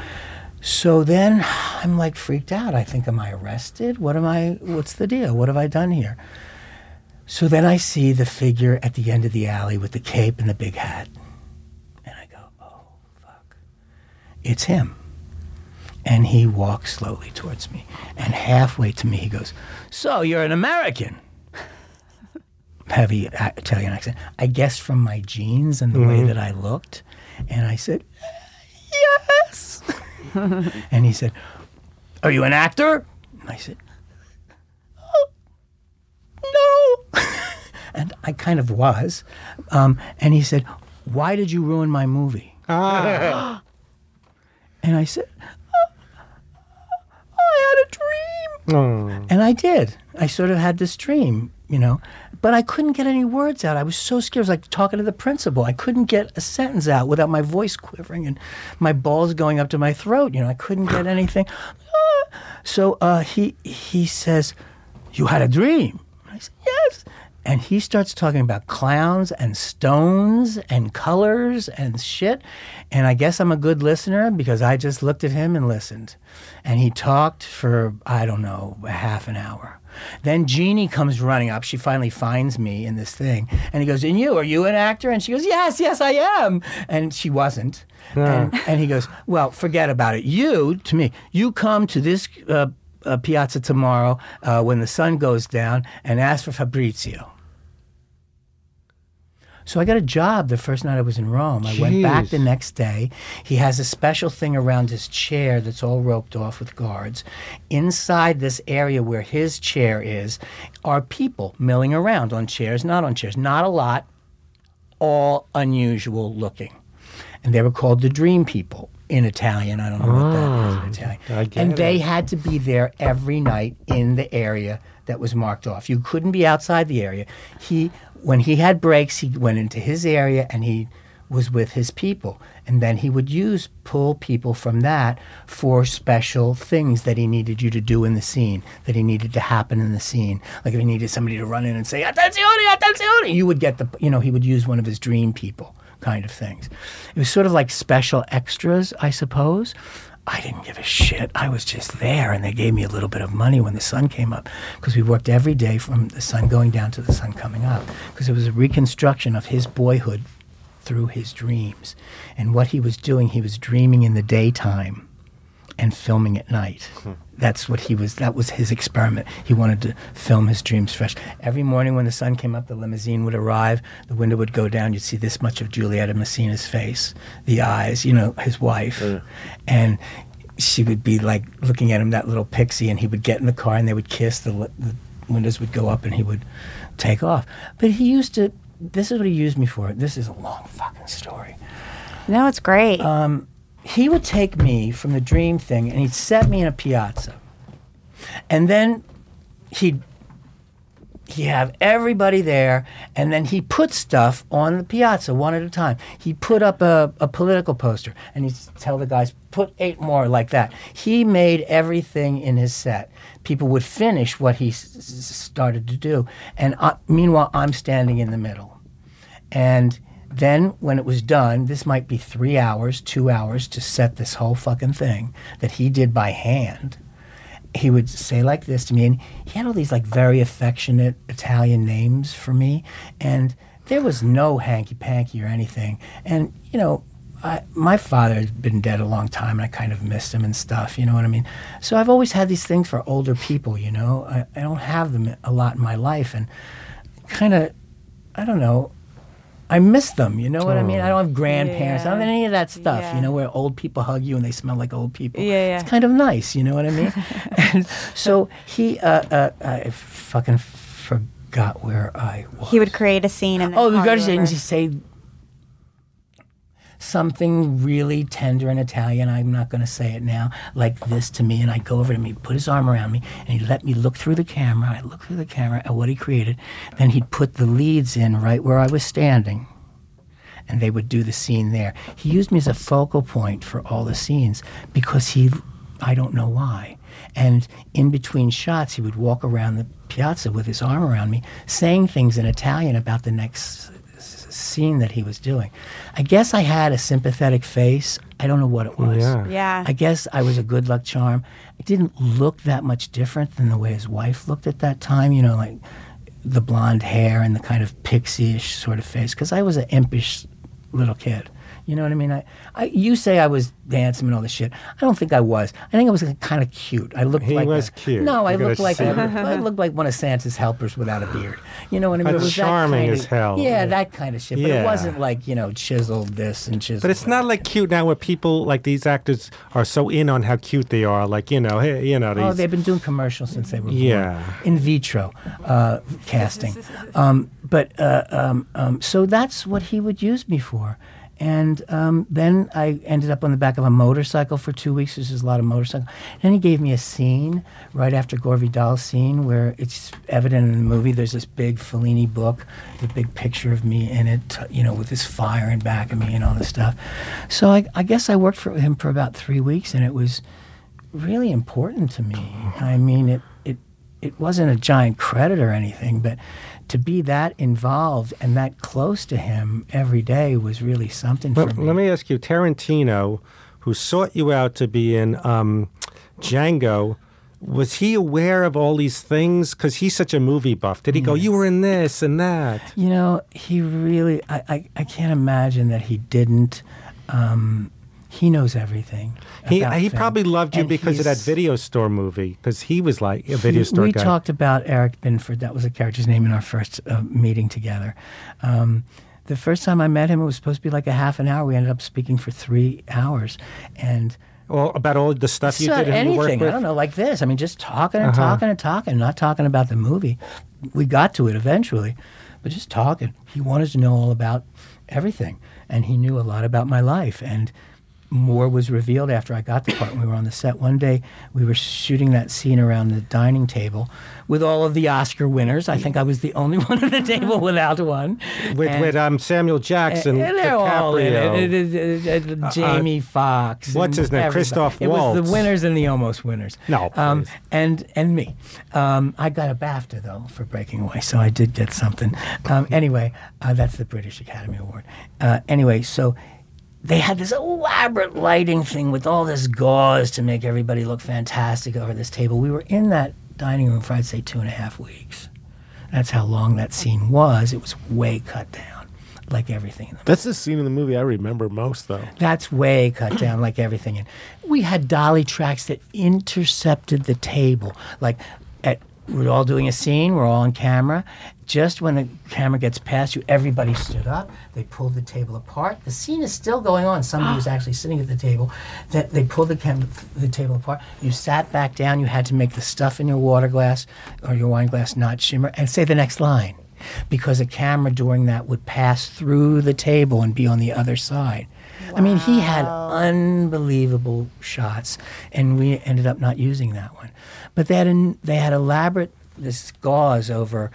Speaker 2: So then I'm like freaked out. I think, am I arrested? What am I? What's the deal? What have I done here? So then I see the figure at the end of the alley with the cape and the big hat. And I go, oh, fuck. It's him. And he walks slowly towards me. And halfway to me, he goes, So you're an American? [LAUGHS] Heavy uh, Italian accent. I guess from my jeans and the way mm-hmm. that I looked. And I said, Yes. [LAUGHS] [LAUGHS] and he said, Are you an actor? And I said, no. [LAUGHS] and I kind of was. Um, and he said, Why did you ruin my movie?
Speaker 1: Ah, [GASPS]
Speaker 2: And I said, "Oh, I had a dream.
Speaker 1: oh.
Speaker 2: And I did. I sort of had this dream, you know, but I couldn't get any words out. I was so scared. I was like talking to the principal. I couldn't get a sentence out without my voice quivering and my balls going up to my throat. You know, I couldn't get [SIGHS] anything. Ah. So uh, he he says, "You had a dream." I said, "Yes." And he starts talking about clowns and stones and colors and shit. And I guess I'm a good listener because I just looked at him and listened. And he talked for, I don't know, a half an hour. Then Jeannie comes running up. She finally finds me in this thing. And he goes, And you, are you an actor? And she goes, Yes, yes, I am. And she wasn't. And, and he goes, Well, forget about it. You, to me, you come to this uh, uh, piazza tomorrow uh, when the sun goes down and ask for Fabrizio. So I got a job the first night I was in Rome. I went back the next day. He has a special thing around his chair that's all roped off with guards. Inside this area where his chair is are people milling around on chairs, not on chairs. Not a lot, all unusual looking. And they were called the Dream People in Italian. I don't know what that is in ah, Italian.
Speaker 1: I
Speaker 2: and they
Speaker 1: it.
Speaker 2: had to be there every night in the area that was marked off. You couldn't be outside the area. He when he had breaks, he went into his area and he was with his people. And then he would use pull people from that for special things that he needed you to do in the scene, that he needed to happen in the scene. Like if he needed somebody to run in and say, Attenzione, attenzione, you would get the you know, he would use one of his dream people kind of things. It was sort of like special extras, I suppose. I didn't give a shit. I was just there, and they gave me a little bit of money when the sun came up because we worked every day from the sun going down to the sun coming up because it was a reconstruction of his boyhood through his dreams. And what he was doing, he was dreaming in the daytime and filming at night. That's what he was. That was his experiment. He wanted to film his dreams fresh. Every morning when the sun came up, the limousine would arrive. The window would go down. You'd see this much of Giulietta Masina's face, the eyes. You know, his wife, and she would be like looking at him, that little pixie, and he would get in the car and they would kiss. The, the windows would go up and he would take off. But he used to. This is what he used me for. This is a long fucking story
Speaker 5: No, it's great.
Speaker 2: Um, he would take me from the dream thing and he'd set me in a piazza. And then he'd he have everybody there, and then he put stuff on the piazza one at a time. He put up a, a political poster, and he'd tell the guys, put eight more like that. He made everything in his set. People would finish what he s- started to do, and I, meanwhile, I'm standing in the middle. And then when it was done, this might be three hours, two hours to set this whole fucking thing that he did by hand. He would say like this to me and he had all these like very affectionate italian names for me and there was no hanky panky or anything. And you know I, my father had been dead a long time and i kind of missed him and stuff you know what i mean? So i've always had these things for older people you know? I, I don't have them a lot in my life and kind of i don't know I miss them, you know what I mean? I don't have grandparents. I don't have any of that stuff,
Speaker 5: Yeah.
Speaker 2: you know, where old people hug you and they smell like old people.
Speaker 5: Yeah, yeah.
Speaker 2: It's kind of nice, you know what I mean? and [LAUGHS] [LAUGHS] so he, uh, uh, I fucking forgot where I was.
Speaker 5: He would create a scene and
Speaker 2: Oh, the
Speaker 5: call
Speaker 2: guy
Speaker 5: you
Speaker 2: say,
Speaker 5: over.
Speaker 2: say something really tender in Italian. I'm not going to say it now, like this to me. And I'd go over to him, he'd put his arm around me, and he'd let me look through the camera. I'd look through the camera at what he created. Then he'd put the leads in right where I was standing. And they would do the scene there. He used me as a focal point for all the scenes because he, I don't know why. And in between shots, he would walk around the piazza with his arm around me, saying things in Italian about the next scene that he was doing. I guess I had a sympathetic face. I don't know what it oh, was.
Speaker 1: Yeah.
Speaker 5: Yeah.
Speaker 2: I guess I was a good luck charm. It didn't look that much different than the way his wife looked at that time, you know, like the blonde hair and the kind of pixie-ish sort of face, because I was an impish little kid. You know what I mean? I, I, you say I was handsome and all this shit. I don't think I was. I think I was kind of cute. I looked
Speaker 1: He
Speaker 2: like
Speaker 1: was
Speaker 2: a-
Speaker 1: cute.
Speaker 2: No, I
Speaker 1: You gotta
Speaker 2: looked like
Speaker 1: see
Speaker 2: a,
Speaker 1: it.
Speaker 2: I looked like one of Santa's helpers without a beard. You know what I mean? It was that
Speaker 1: charming
Speaker 2: kind
Speaker 1: as
Speaker 2: of-
Speaker 1: hell.
Speaker 2: Yeah, that kind of shit. But
Speaker 1: Yeah.
Speaker 2: it wasn't like you know chiseled this and chiseled.
Speaker 1: But it's not like cute now where people like these actors are so in on how cute they are. Like you know, hey, you know these.
Speaker 2: Oh, they've been doing commercials since they were born.
Speaker 1: Yeah.
Speaker 2: in vitro uh, casting. [LAUGHS] Um, but uh, um, um, so that's what he would use me for. And um, then I ended up on the back of a motorcycle for two weeks. There's just a lot of motorcycle. Then he gave me a scene right after Gore Vidal's scene where it's evident in the movie. There's this big Fellini book, the big picture of me in it, you know, with this fire in back of me and all this stuff. So I, I guess I worked for him for about three weeks, and it was really important to me. I mean, it it it wasn't a giant credit or anything, but to be that involved and that close to him every day was really something
Speaker 1: Well,
Speaker 2: for me.
Speaker 1: let me ask you, Tarantino, who sought you out to be in um, Django, was he aware of all these things? Because he's such a movie buff. Did he go, "You were in this and that"?
Speaker 2: You know, he really, I, I, I can't imagine that he didn't. Um, he knows everything.
Speaker 1: He he
Speaker 2: film.
Speaker 1: probably loved you
Speaker 2: And
Speaker 1: because of that video store movie. Because he was like a video
Speaker 2: He-
Speaker 1: store
Speaker 2: we
Speaker 1: guy.
Speaker 2: talked about Eric Binford. That was a character's name in our first uh, meeting together. Um, the first time I met him, it was supposed to be like a half an hour. We ended up speaking for three hours, and
Speaker 1: all about all the stuff you did and worked
Speaker 2: anything.
Speaker 1: with.
Speaker 2: I don't know, like this. I mean, just talking and
Speaker 1: Uh-huh.
Speaker 2: talking and talking, not talking about the movie. We got to it eventually, but just talking. He wanted to know all about everything, and he knew a lot about my life. And more was revealed after I got the part when we were on the set. One day, we were shooting that scene around the dining table with all of the Oscar winners. I think I was the only [LAUGHS] one at the table [LAUGHS] without one.
Speaker 1: with
Speaker 2: And-
Speaker 1: with um, Samuel Jackson,
Speaker 2: and they're all in
Speaker 1: DiCaprio.
Speaker 2: Jamie Foxx.
Speaker 1: what's his name?
Speaker 2: everybody.
Speaker 1: Christoph
Speaker 2: It was the winners and the almost winners.
Speaker 1: No,
Speaker 2: um, and and me. Um, I got a BAFTA though for Breaking Away, so I did get something. Um, anyway, uh, that's the British Academy Award. Uh, anyway, so. They had this elaborate lighting thing with all this gauze to make everybody look fantastic over this table. We were in that dining room for I'd say two and a half weeks. That's how long that scene was. It was way cut down, like everything in the
Speaker 3: That's the scene in the movie I remember most, though.
Speaker 2: that's way cut down, like everything. And we had dolly tracks that intercepted the table. Like, at, we're all doing a scene, we're all on camera. Just when the camera gets past you, everybody stood up. They pulled the table apart. The scene is still going on. Somebody was [GASPS] actually sitting at the table. That they pulled the cam- the table apart. You sat back down. You had to make the stuff in your water glass or your wine glass not shimmer and say the next line because a camera during that would pass through the table and be on the other side. I mean, he had unbelievable shots, and we ended up not using that one. But they had an, they had elaborate this gauze over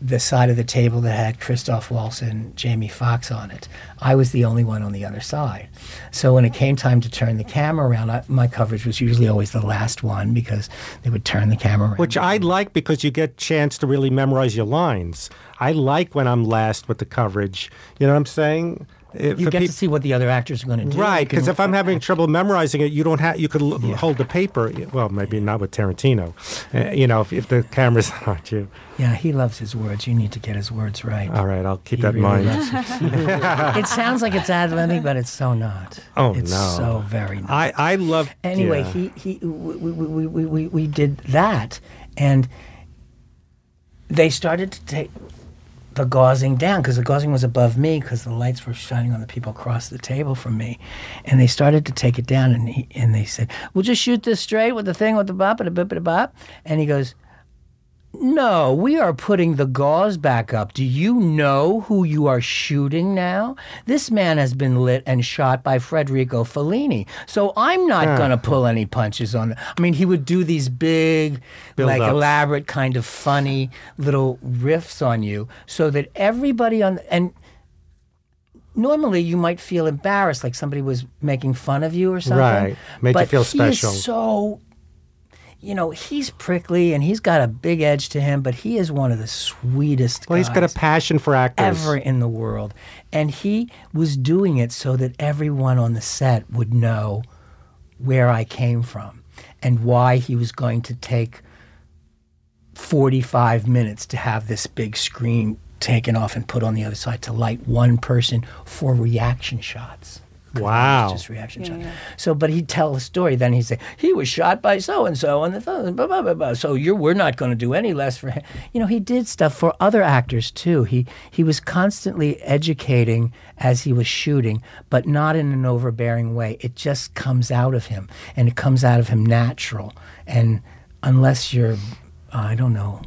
Speaker 2: the side of the table that had Christoph Waltz and Jamie Foxx on it. I was the only one on the other side. So when it came time to turn the camera around, I, my coverage was usually always the last one because they would turn the camera around.
Speaker 1: Which I like because you get a chance to really memorize your lines. I like when I'm last with the coverage. You know what I'm saying? If-
Speaker 2: you
Speaker 1: for
Speaker 2: get
Speaker 1: peop-
Speaker 2: to see what the other actors are going to do.
Speaker 1: Right, because if I'm having trouble memorizing it, you don't have. You could l- hold the paper. Well, maybe not with Tarantino. Uh, you know, if, if the camera's [LAUGHS] on you.
Speaker 2: yeah, he loves his words. You need to get his words right.
Speaker 1: All right, I'll keep
Speaker 2: He
Speaker 1: that in
Speaker 2: really
Speaker 1: mind. [LAUGHS]
Speaker 2: it. sounds like it's ad libbing, but it's so not.
Speaker 1: Oh,
Speaker 2: it's
Speaker 1: no.
Speaker 2: so very not.
Speaker 1: I I love.
Speaker 2: anyway,
Speaker 1: yeah.
Speaker 2: he he we, we, we, we, we did that, and they started to take the gauzing down because the gauzing was above me because the lights were shining on the people across the table from me, and they started to take it down, and he and they said, "We'll just shoot this straight with the thing with the bop and a bip and a bop," and he goes. No, we are putting the gauze back up. Do you know who you are shooting now? This man has been lit and shot by Federico Fellini. So I'm not ah. going to pull any punches on it. I mean, he would do these big, like
Speaker 1: Build-ups.
Speaker 2: elaborate, kind of funny little riffs on you so that everybody on and normally you might feel embarrassed like somebody was making fun of you or something.
Speaker 1: Right. Made you
Speaker 2: but
Speaker 1: feel
Speaker 2: he is
Speaker 1: special.
Speaker 2: so you know, he's prickly and he's got a big edge to him, but he is one of the sweetest
Speaker 1: Well, he's got a passion for actors.
Speaker 2: ever in the world. And he was doing it so that everyone on the set would know where I came from and why he was going to take 45 minutes to have this big screen taken off and put on the other side to light one person for reaction shots.
Speaker 1: Wow.
Speaker 2: Just reaction shot. So, but he'd tell a story. Then he'd say he was shot by so and so, and the th- blah, blah, blah, blah. so you're we're not going to do any less for him. You know, he did stuff for other actors too. He he was constantly educating as he was shooting, but not in an overbearing way. It just comes out of him, and it comes out of him natural. And unless you're, I don't know.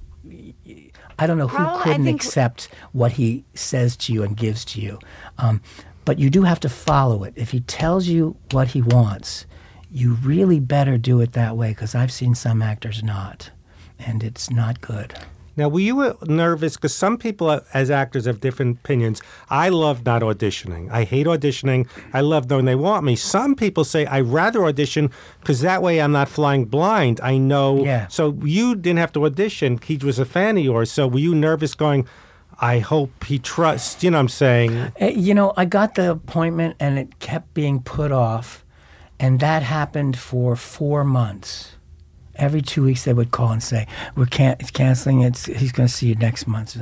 Speaker 2: I don't know who
Speaker 5: Probably-
Speaker 2: couldn't
Speaker 5: think-
Speaker 2: accept what he says to you and gives to you. Um, but you do have to follow it. If he tells you what he wants, you really better do it that way because I've seen some actors not, and it's not good.
Speaker 1: Now, were you uh, nervous? Because some people, uh, as actors, have different opinions. I love not auditioning. I hate auditioning. I love knowing they want me. Some people say I rather audition because that way I'm not flying blind. I know.
Speaker 2: Yeah.
Speaker 1: So you didn't have to audition. He was a fan of yours. So were you nervous going? I hope he trusts. You know what I'm saying?
Speaker 2: Uh, You know, I got the appointment and it kept being put off, and that happened for four months. Every two weeks they would call and say, "We're can- it's canceling. It's he's going to see you next month."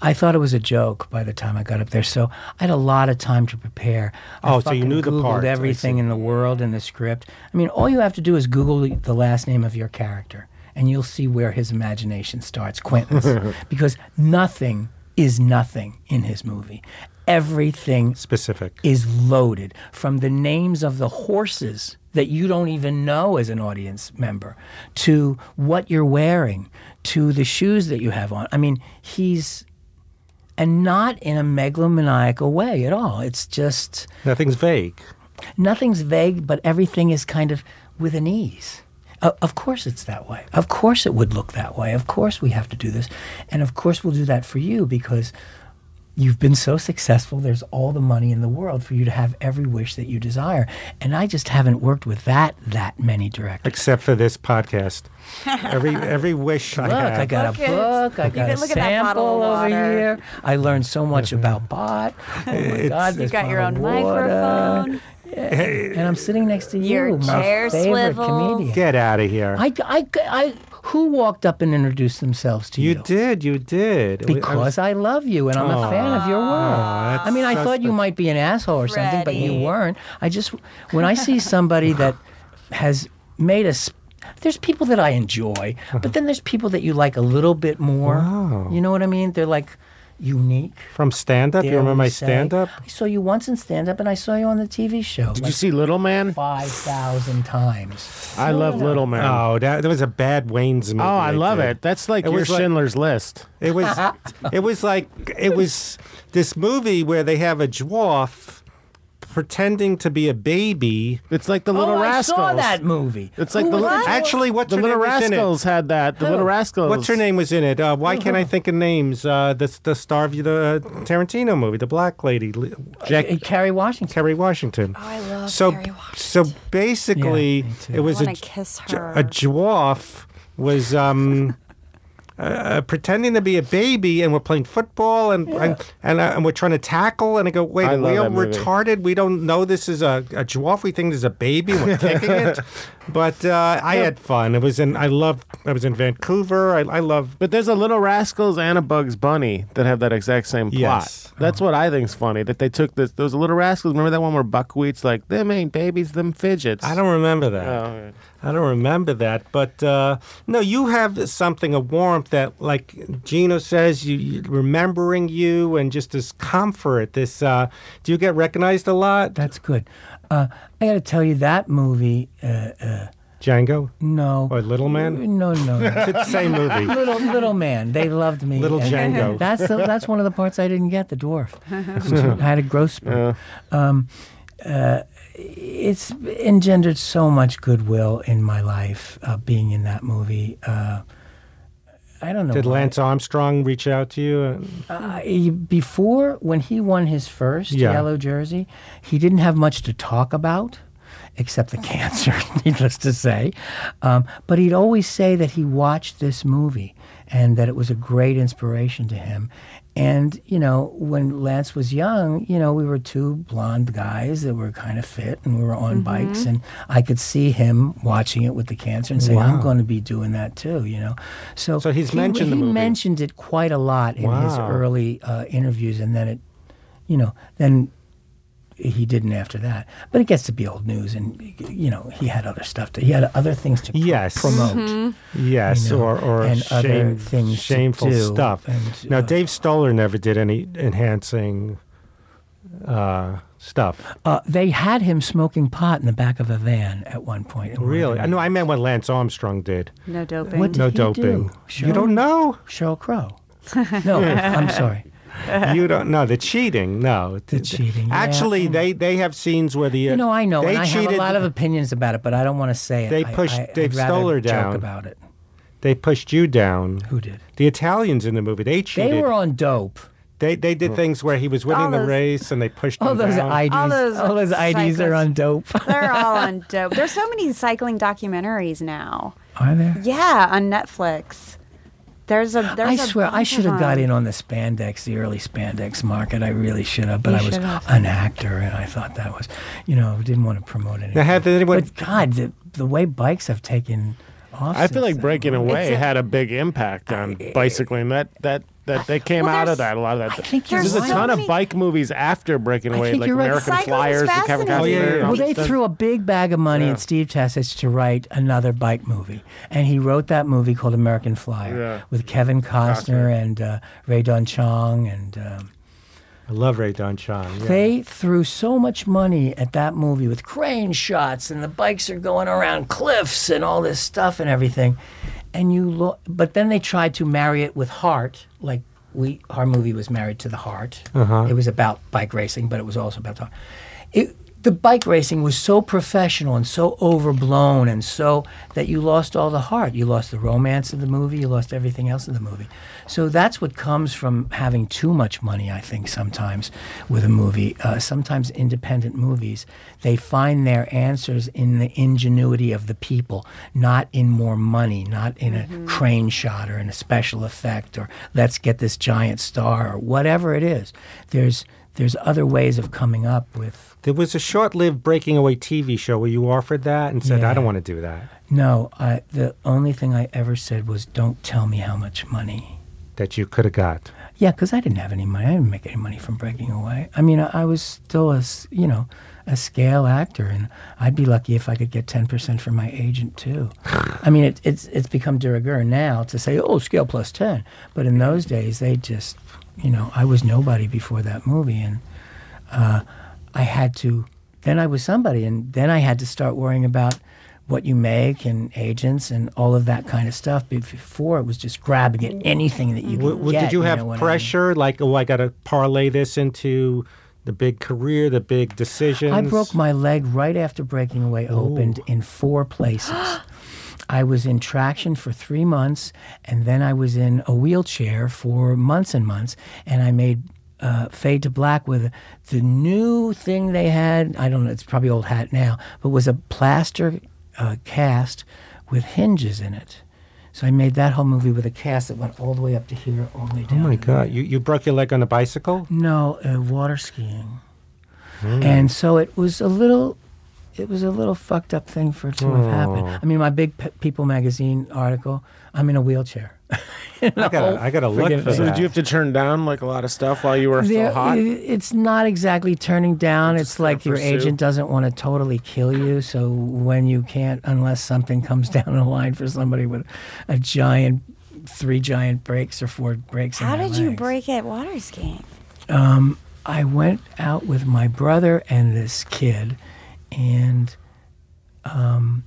Speaker 2: I thought it was a joke by the time I got up there, so I had a lot of time to prepare. I
Speaker 1: Oh, so you knew the
Speaker 2: Googled
Speaker 1: parts, I
Speaker 2: everything in the world in the script. I mean, all you have to do is Google the- the last name of your character, and you'll see where his imagination starts, Quentin's, [LAUGHS] because nothing is nothing in his movie. Everything
Speaker 1: Specific.
Speaker 2: is loaded from the names of the horses that you don't even know as an audience member to what you're wearing to the shoes that you have on. I mean, he's and not in a megalomaniacal way at all. It's just
Speaker 1: Nothing's vague.
Speaker 2: nothing's vague, but everything is kind of with an ease. O- Of course, it's that way. Of course, it would look that way. Of course, we have to do this. And of course, we'll do that for you because you've been so successful. There's all the money in the world for you to have every wish that you desire. And I just haven't worked with that that many directors.
Speaker 1: Except for this podcast. every [LAUGHS] every wish I
Speaker 2: Look,
Speaker 1: have.
Speaker 2: I got
Speaker 5: Look
Speaker 2: a
Speaker 5: at-
Speaker 2: book. I got
Speaker 5: can
Speaker 2: a
Speaker 5: look at that bottle
Speaker 2: sample over here. I learned so much mm-hmm. about bot. Oh my God!
Speaker 5: You
Speaker 2: this
Speaker 5: got your own
Speaker 2: water.
Speaker 5: microphone.
Speaker 2: And I'm sitting next to
Speaker 5: Your
Speaker 2: you, my
Speaker 5: chair
Speaker 2: favorite
Speaker 5: swivel.
Speaker 2: comedian.
Speaker 1: Get out of here.
Speaker 2: I, I, I, who walked up and introduced themselves to you?
Speaker 1: you did. You did. I was-
Speaker 2: Because I love you and I'm a fan of your work.
Speaker 1: that's
Speaker 2: I mean, I
Speaker 1: so
Speaker 2: thought you
Speaker 1: spe-
Speaker 2: might be an asshole or something, but you
Speaker 5: Freddie.
Speaker 2: weren't. I just, when I see somebody [LAUGHS] that has made a, sp- there's people that I enjoy, but uh-huh. then there's people that you like a little bit more.
Speaker 1: Wow.
Speaker 2: You know what I mean? They're like unique.
Speaker 1: From stand up? You remember my
Speaker 2: say.
Speaker 1: stand up?
Speaker 2: I saw you once in stand up and I saw you on the TV show.
Speaker 3: Did you see Little Man?
Speaker 2: 5,000 times.
Speaker 3: I love Little Man.
Speaker 1: Oh, that, that was a bad Wayne's movie.
Speaker 3: Oh, I love
Speaker 1: did.
Speaker 3: it. That's like
Speaker 1: It
Speaker 3: your
Speaker 1: was like-
Speaker 3: Schindler's List.
Speaker 1: It was [LAUGHS] it was like it was this movie where they have a dwarf pretending to be a baby.
Speaker 3: It's like the Little
Speaker 2: oh,
Speaker 3: Rascals.
Speaker 2: I saw that movie.
Speaker 3: It's like the li-
Speaker 1: Actually, what's
Speaker 3: the
Speaker 1: her
Speaker 3: Little
Speaker 1: name was in it?
Speaker 3: Rascals had that. The Little Rascals.
Speaker 1: What's her name was in it? Uh, why can't I think of names? Uh, the the star of the uh, Tarantino movie, the black lady, Jack
Speaker 2: Uh, Kerry Washington.
Speaker 1: Kerry Washington.
Speaker 5: Oh, I love
Speaker 1: so
Speaker 5: Kerry Washington.
Speaker 1: so basically,
Speaker 2: Yeah,
Speaker 1: it was
Speaker 5: I
Speaker 1: a
Speaker 5: kiss her.
Speaker 1: a dwarf was um. Uh, pretending to be a baby, and we're playing football, and and and, uh, and we're trying to tackle, and I go, wait,
Speaker 3: I
Speaker 1: are we
Speaker 3: love
Speaker 1: all
Speaker 3: that movie.
Speaker 1: retarded? We don't know this is a, a dwarf. We think this is a baby. We're kicking it, [LAUGHS] but uh, I had fun. It was in. I love. I was in Vancouver. I, I love.
Speaker 3: But there's a Little Rascals and a Bugs Bunny that have that exact same plot.
Speaker 1: Yes.
Speaker 3: That's what I think's funny that they took this. Those Little Rascals. Remember that one where Buckwheat's like, "Them ain't babies, them fidgets."
Speaker 1: I don't remember that.
Speaker 3: Oh,
Speaker 1: I don't remember that, but uh, no, you have something a warmth that, like Gino says, you, you remembering you and just this comfort. This, uh, do you get recognized a lot,
Speaker 2: That's good. Uh, I got to tell you that movie. Uh, uh,
Speaker 1: Django
Speaker 2: no.
Speaker 1: or Little Man?
Speaker 2: No, no. no. [LAUGHS]
Speaker 1: It's the same movie.
Speaker 2: little little man. They loved me.
Speaker 1: Little
Speaker 2: And
Speaker 1: Django. [LAUGHS]
Speaker 2: That's the, that's one of the parts I didn't get. The dwarf. [LAUGHS] I had a growth spurt. Um, uh, it's engendered so much goodwill in my life uh, being in that movie. Uh, I don't know.
Speaker 1: Did
Speaker 2: why.
Speaker 1: Lance Armstrong reach out to you?
Speaker 2: Uh, he- before, when he won his first
Speaker 1: Yeah.
Speaker 2: yellow jersey, he didn't have much to talk about, except the [LAUGHS] cancer, needless to say. Um, but he'd always say that he watched this movie and that it was a great inspiration to him. And, you know, when Lance was young, you know, we were two blonde guys that were kind of fit and we were on bikes. And I could see him watching it with the cancer and say, I'm going to be doing that too, you know. So,
Speaker 1: So he's
Speaker 2: he,
Speaker 1: mentioned the
Speaker 2: he mentioned it quite a lot in his early uh, interviews. And then it, you know, then he didn't after that. But it gets to be old news, and you know he had other stuff. To, he had other things to pr-
Speaker 1: Yes.
Speaker 2: promote.
Speaker 1: Yes,
Speaker 2: You know,
Speaker 1: or or
Speaker 2: and other
Speaker 1: shame-
Speaker 2: things to
Speaker 1: shameful
Speaker 2: do,
Speaker 1: stuff.
Speaker 2: and,
Speaker 1: now,
Speaker 2: uh,
Speaker 1: Dave Stoller never did any enhancing uh, stuff.
Speaker 2: Uh, they had him smoking pot in the back of a van at one point. in one of
Speaker 1: Really?
Speaker 2: the
Speaker 1: I know. I meant what Lance Armstrong did.
Speaker 5: No doping.
Speaker 2: What did
Speaker 1: No
Speaker 2: he
Speaker 1: doping.
Speaker 2: do?
Speaker 1: You don't know?
Speaker 2: Sheryl Crow. [LAUGHS] no, I'm sorry. [LAUGHS]
Speaker 1: you don't know the cheating. No,
Speaker 2: The cheating, yeah.
Speaker 1: Actually, they they have scenes where the uh,
Speaker 2: You know, I know,
Speaker 1: they
Speaker 2: and I
Speaker 1: cheated.
Speaker 2: have a lot of opinions about it, but I don't want to say it.
Speaker 1: They pushed
Speaker 2: I, I'd
Speaker 1: Dave
Speaker 2: rather
Speaker 1: Stoller
Speaker 2: joke
Speaker 1: down.
Speaker 2: about it.
Speaker 1: they pushed you down.
Speaker 2: Who did?
Speaker 1: The Italians in the movie they cheated.
Speaker 2: They were on dope.
Speaker 1: They they did things where he was winning
Speaker 5: All
Speaker 1: the
Speaker 5: those-
Speaker 1: race and they pushed
Speaker 2: All
Speaker 1: him
Speaker 2: those
Speaker 1: down.
Speaker 2: IDs,
Speaker 5: All those
Speaker 2: all those IDs are on dope. [LAUGHS]
Speaker 5: They're all on dope. There's so many [LAUGHS] cycling documentaries now.
Speaker 2: Are there?
Speaker 5: Yeah, on Netflix. There's a. There's
Speaker 2: I
Speaker 5: a
Speaker 2: swear, I should have got
Speaker 5: um,
Speaker 2: in on the spandex, the early spandex market. I really should have, but
Speaker 5: You
Speaker 2: I was
Speaker 5: should have.
Speaker 2: an actor, and I thought that was, you know, didn't want to promote it.
Speaker 1: Now, have anyone?
Speaker 2: But God, the, the way bikes have taken off.
Speaker 3: I feel like
Speaker 2: then.
Speaker 3: breaking away
Speaker 5: a-
Speaker 3: had a big impact on bicycling. That that that they came
Speaker 5: Well,
Speaker 3: out of that. A lot of that.
Speaker 2: I think you're
Speaker 3: There's a ton of bike movies after breaking away, like
Speaker 2: right.
Speaker 3: American
Speaker 5: Cycling's
Speaker 3: Flyers, the Kevin
Speaker 5: fascinating.
Speaker 1: Oh, yeah,
Speaker 3: Costner.
Speaker 1: yeah.
Speaker 2: Well, they
Speaker 3: stuff.
Speaker 2: threw a big bag of money
Speaker 3: Yeah.
Speaker 2: at Steve Tesich to write another bike movie, and he wrote that movie called American Flyer
Speaker 3: Yeah.
Speaker 2: with Kevin Costner,
Speaker 3: Costner.
Speaker 2: and uh, Rae Dawn Chong, and um,
Speaker 1: I love Rae Dawn Chong. Yeah.
Speaker 2: they threw so much money at that movie with crane shots, and the bikes are going around cliffs and all this stuff and everything, and you look, but then they tried to marry it with heart, like we our movie was married to the heart.
Speaker 1: Uh-huh.
Speaker 2: It was about bike racing, but it was also about the heart. It, the bike racing was so professional and so overblown and so that you lost all the heart. You lost the romance of the movie. You lost everything else in the movie. So that's what comes from having too much money, I think, sometimes with a movie. Uh, sometimes independent movies, they find their answers in the ingenuity of the people, not in more money, not in a crane shot or in a special effect or let's get this giant star or whatever it is. There's there's other ways of coming up with
Speaker 1: There was a short-lived breaking away TV show where you offered that and said,
Speaker 2: Yeah.
Speaker 1: "I don't want to do that."
Speaker 2: No, I, the only thing I ever said was, "Don't tell me how much money."
Speaker 1: That you could have got.
Speaker 2: Yeah, because I didn't have any money. I didn't make any money from breaking away. I mean, I, I was still a, you know, a scale actor, and I'd be lucky if I could get ten percent from my agent too. [SIGHS] I mean, it, it's it's become de rigueur now to say, "Oh, scale plus 10. But in those days, they just, you know, I was nobody before that movie, and uh, I had to. Then I was somebody, and then I had to start worrying about what you make and agents and all of that kind of stuff. Before it was just grabbing at anything that you could
Speaker 1: w-
Speaker 2: get.
Speaker 1: did you have
Speaker 2: know what I mean?
Speaker 1: pressure? Like, oh, I got to parlay this into the big career, the big decisions.
Speaker 2: I broke my leg right after Breaking Away opened in four places. [GASPS] [GASPS] I was in traction for three months, and then I was in a wheelchair for months and months, and I made uh, Fade to Black with the new thing they had. I don't know, it's probably old hat now, but was a plaster uh, cast with hinges in it. So I made that whole movie with a cast that went all the way up to here, all the way down.
Speaker 1: Oh
Speaker 2: my
Speaker 1: God! You you broke your leg on a bicycle?
Speaker 2: no, uh, water skiing.
Speaker 1: Hmm.
Speaker 2: And so it was a little, it was a little fucked up thing for it to have happened.
Speaker 1: Oh.
Speaker 2: I mean, my big Pe- People magazine article, I'm in a wheelchair. [LAUGHS]
Speaker 1: I gotta I gotta look
Speaker 2: friggin'
Speaker 1: for
Speaker 3: So
Speaker 1: that.
Speaker 3: did you have to turn down like a lot of stuff while you were still
Speaker 2: There-
Speaker 3: hot?
Speaker 2: It's not exactly turning down.
Speaker 3: Just
Speaker 2: It's like your
Speaker 3: pursue.
Speaker 2: agent doesn't want to totally kill you. So when you can't, unless something comes [LAUGHS] down the line for somebody with a giant, three giant breaks or four breaks. in
Speaker 5: How
Speaker 2: their
Speaker 5: did you
Speaker 2: legs.
Speaker 5: break it water skiing?
Speaker 2: Um, I went out with my brother and this kid, and um,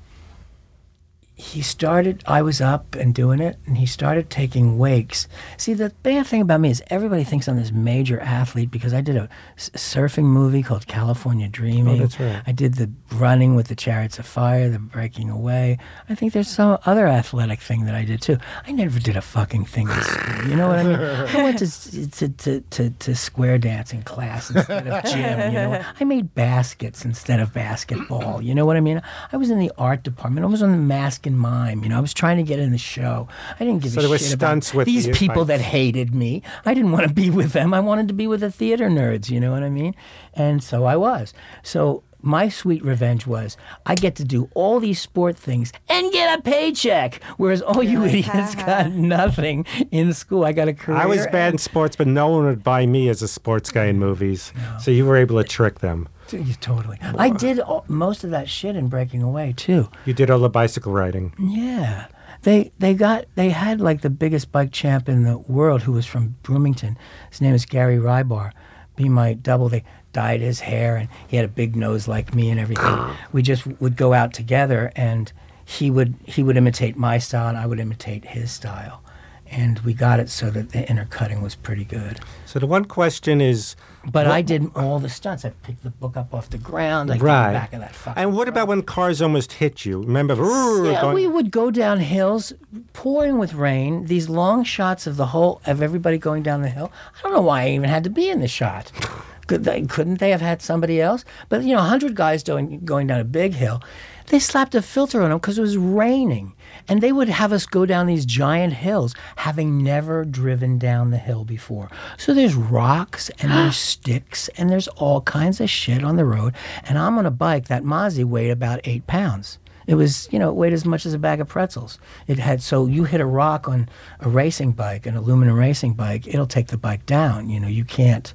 Speaker 2: he started. I was up and doing it, and he started taking wakes. See, the bad thing about me is everybody thinks I'm this major athlete because I did a s- surfing movie called California Dreaming.
Speaker 1: oh, that's right.
Speaker 2: I did the running with the Chariots of Fire, the breaking away. I think there's some other athletic thing that I did too. I never did a fucking thing in school. You know what I mean? I went to to, to, to, to square dancing class instead of gym. You know, I made baskets instead of basketball. You know what I mean? I was in the art department. I was on the mask and mime. You know, I was trying to get in the show. I didn't give
Speaker 1: So
Speaker 2: a
Speaker 1: there were
Speaker 2: shit
Speaker 1: stunts
Speaker 2: about
Speaker 1: with
Speaker 2: these
Speaker 1: the
Speaker 2: people
Speaker 1: fights.
Speaker 2: that hated me. I didn't want to be with them. I wanted to be with the theater nerds. You know what I mean? And so I was. So my sweet revenge was I get to do all these sport things and get a paycheck, whereas all you idiots uh-huh. got nothing in school. I got a career.
Speaker 1: I was bad in sports, but no one would buy me as a sports guy in movies. So you were able to trick them. [LAUGHS]
Speaker 2: Yeah, Totally. I did all, most of that shit in Breaking Away too.
Speaker 1: You did all the bicycle riding.
Speaker 2: Yeah. They they got they had like the biggest bike champ in the world who was from Bloomington. His name is Gary Rybar. Be my double. They dyed his hair and he had a big nose like me and everything. [GASPS] we just would go out together and he would he would imitate my style and I would imitate his style. And we got it so that the intercutting was pretty good.
Speaker 1: So the one question is,
Speaker 2: But I did all the stunts. I picked the book up off the ground. I
Speaker 1: right?
Speaker 2: the back of that fucking
Speaker 1: and what about when cars almost hit you? Remember?
Speaker 2: Yeah,
Speaker 1: going-
Speaker 2: we would go down hills, pouring with rain. These long shots of the whole of everybody going down the hill. I don't know why I even had to be in the shot. [LAUGHS] Could they, couldn't they have had somebody else? But you know, hundred guys doing going down a big hill. They slapped a filter on them because it was raining, and they would have us go down these giant hills, having never driven down the hill before. So there's rocks and [GASPS] there's sticks and there's all kinds of shit on the road. And I'm on a bike that Mozzie weighed about eight pounds. It was, you know, it weighed as much as a bag of pretzels. It had so you hit a rock on a racing bike, an aluminum racing bike, it'll take the bike down. You know, you can't.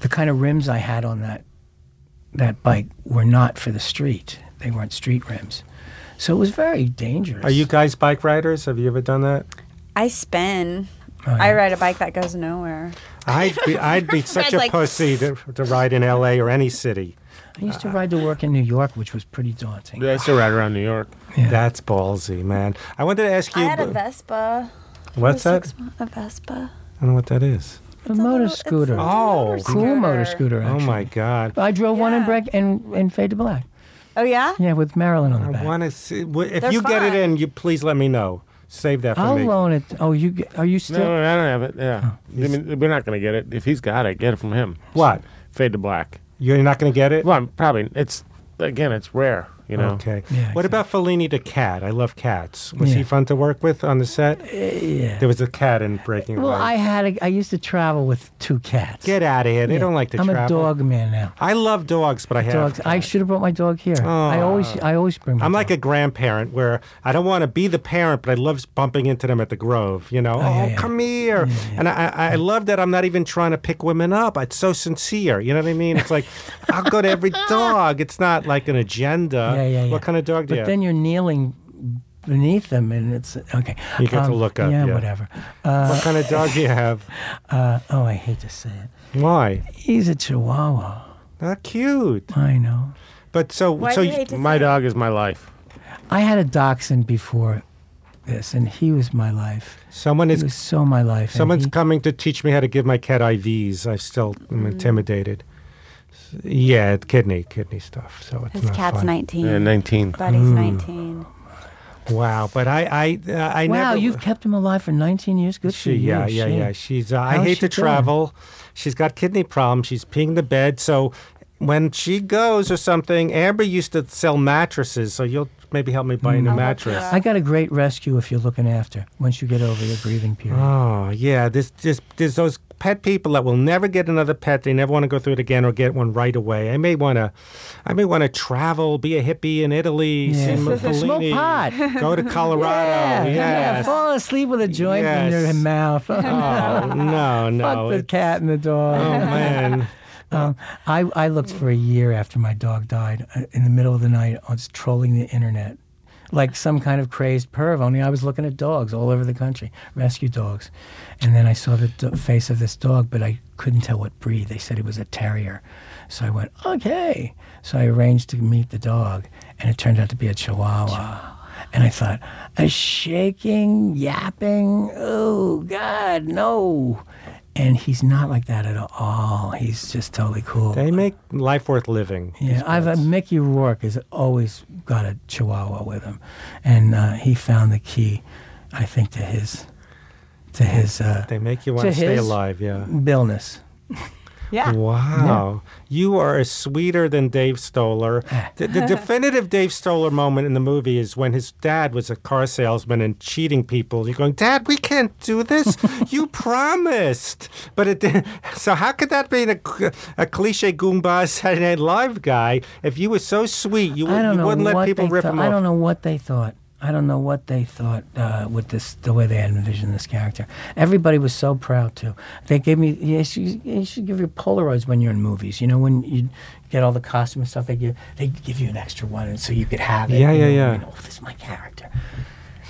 Speaker 2: The kind of rims I had on that that bike were not for the street. They weren't street rims, so it was very dangerous.
Speaker 1: Are you guys bike riders? Have you ever done that?
Speaker 5: I spin.
Speaker 2: Oh,
Speaker 5: I ride a bike that goes nowhere.
Speaker 1: I'd be, [LAUGHS] I'd be such a
Speaker 5: like,
Speaker 1: pussy to, to ride in L.A. or any city.
Speaker 2: I used to ride to work in New York, which was pretty daunting.
Speaker 3: Yeah, I still ride around New York.
Speaker 2: Yeah.
Speaker 1: That's ballsy, man. I wanted to ask you.
Speaker 5: I
Speaker 1: you.
Speaker 5: had a Vespa.
Speaker 1: what's
Speaker 5: a
Speaker 1: that?
Speaker 5: A Vespa.
Speaker 1: I don't know what that is.
Speaker 2: a
Speaker 5: It's
Speaker 2: motor
Speaker 5: little- it's a
Speaker 2: scooter.
Speaker 1: Oh,
Speaker 5: motor
Speaker 2: cool motor
Speaker 5: scooter.
Speaker 2: scooter.
Speaker 1: Oh my God!
Speaker 2: I drove one in
Speaker 5: Yeah.
Speaker 2: break and and fade to black.
Speaker 5: Oh yeah.
Speaker 2: Yeah, with Marilyn on the
Speaker 1: I
Speaker 2: back.
Speaker 1: want to see. wh- If
Speaker 5: They're
Speaker 1: you get it
Speaker 5: fun.
Speaker 1: in, you please let me know. Save that for me.
Speaker 2: I'll
Speaker 1: me.
Speaker 2: loan it. Oh, you get- are you still?
Speaker 3: No, I don't have it. Yeah, oh. I mean, we're not going to get it. If he's got it, get it from him.
Speaker 1: What?
Speaker 3: Fade to black.
Speaker 1: You're not going to get it?
Speaker 3: Well, I'm probably it's again, it's rare. You know.
Speaker 1: Okay.
Speaker 2: Yeah,
Speaker 1: what about Fellini the cat? I love cats. Was he fun to work with on the set?
Speaker 2: Uh, yeah.
Speaker 1: There was a cat in Breaking
Speaker 2: Well,
Speaker 1: Away.
Speaker 2: I had. A, I used to travel with two cats.
Speaker 1: Get out of here. They
Speaker 2: Yeah.
Speaker 1: don't like to
Speaker 2: I'm
Speaker 1: travel.
Speaker 2: a dog man now.
Speaker 1: I love dogs, but I have.
Speaker 2: Dogs. I should have brought my dog here. Oh. I always. I always bring. My
Speaker 1: I'm
Speaker 2: dog.
Speaker 1: like a grandparent where I don't want to be the parent, but I love bumping into them at the Grove. You know, oh,
Speaker 2: yeah, yeah.
Speaker 1: come here, and I, I I love that I'm not even trying to pick women up. It's so sincere. You know what I mean? It's like I'll go to every [LAUGHS] dog. It's not like an agenda.
Speaker 2: Yeah, yeah, yeah.
Speaker 1: What kind of dog do
Speaker 2: But
Speaker 1: you have?
Speaker 2: But then you're kneeling beneath them, and it's okay.
Speaker 1: You get to look up,
Speaker 2: Yeah,
Speaker 1: yeah.
Speaker 2: whatever. Uh,
Speaker 1: what kind of dog do you have? [LAUGHS]
Speaker 2: uh, oh, I hate to say it.
Speaker 1: Why?
Speaker 2: He's a Chihuahua.
Speaker 1: Not cute.
Speaker 2: I know.
Speaker 1: But so
Speaker 5: Why
Speaker 1: so
Speaker 5: do you hate to
Speaker 3: My
Speaker 5: say-
Speaker 3: dog is my life.
Speaker 2: I had a dachshund before this, and he was my life.
Speaker 1: someone
Speaker 2: He
Speaker 1: is
Speaker 2: was so my life.
Speaker 1: someone's
Speaker 2: he-
Speaker 1: coming to teach me how to give my cat IVs. I still am
Speaker 5: Mm.
Speaker 1: intimidated. Yeah, kidney, kidney stuff. So it's
Speaker 5: His
Speaker 1: not
Speaker 5: cat's
Speaker 1: fun.
Speaker 5: 19.
Speaker 3: Yeah, 19.
Speaker 5: Buddy's
Speaker 1: Hmm.
Speaker 5: 19.
Speaker 1: Wow, but I, I, uh, I
Speaker 2: wow,
Speaker 1: never.
Speaker 2: you've kept him alive for 19 years. Good
Speaker 1: She,
Speaker 2: for you.
Speaker 1: yeah, yeah, yeah. She's. Uh, I hate
Speaker 2: she
Speaker 1: to travel. She's got kidney problems. She's peeing the bed. So when she goes or something, Amber used to sell mattresses. So you'll maybe help me buy a new mattress.
Speaker 2: I got a great rescue if you're looking after once you get over your breathing period.
Speaker 1: Oh yeah, there's just there's those pet people that will never get another pet. They never want to go through it again or get one right away. I may want to, I may want to travel, be a hippie in Italy,
Speaker 2: Yeah.
Speaker 1: see [LAUGHS]
Speaker 2: Smoke
Speaker 1: Mussolini,
Speaker 2: pot.
Speaker 1: go to [LAUGHS] Colorado.
Speaker 2: yeah, yeah, fall asleep with a joint in your mouth. [LAUGHS]
Speaker 1: Oh no, no.
Speaker 2: Fuck the cat and the dog.
Speaker 1: Oh man.
Speaker 2: Um, I, I looked for a year after my dog died. Uh, In the middle of the night, I was trolling the internet like some kind of crazed perv, only I was looking at dogs all over the country, rescue dogs. And then I saw the do- face of this dog, but I couldn't tell what breed. They said it was a terrier. So I went, okay. So I arranged to meet the dog, and it turned out to be a chihuahua. And I thought, a shaking, yapping, oh, God, no. And he's not like that at all. He's just totally cool.
Speaker 1: They make life worth living.
Speaker 2: Yeah, I've uh, Mickey Rourke has always got a Chihuahua with him, and uh, he found the key, I think, to his, to his uh,
Speaker 1: They make you want
Speaker 2: To
Speaker 1: to stay alive. Yeah.
Speaker 2: Billness. [LAUGHS]
Speaker 5: Yeah.
Speaker 1: Wow. You are a sweeter than Dave Stoller. [LAUGHS] The, the definitive Dave Stoller moment in the movie is when his dad was a car salesman and cheating people. You're going, Dad, we can't do this. [LAUGHS] you promised. But it didn't. [LAUGHS] So, how could that be a, a cliche Goomba Saturday Night Live guy if you were so sweet? You, you wouldn't let people rip
Speaker 2: thought.
Speaker 1: him
Speaker 2: I don't know what they thought. I don't know what they thought uh, with this, the way they had envisioned this character. Everybody was so proud too. They gave me, you should, you should give you Polaroids when you're in movies. You know, when you get all the costume and stuff, they give, they give you an extra one, and so you could have it.
Speaker 1: Yeah, yeah,
Speaker 2: know,
Speaker 1: yeah.
Speaker 2: You know, oh, this is my character.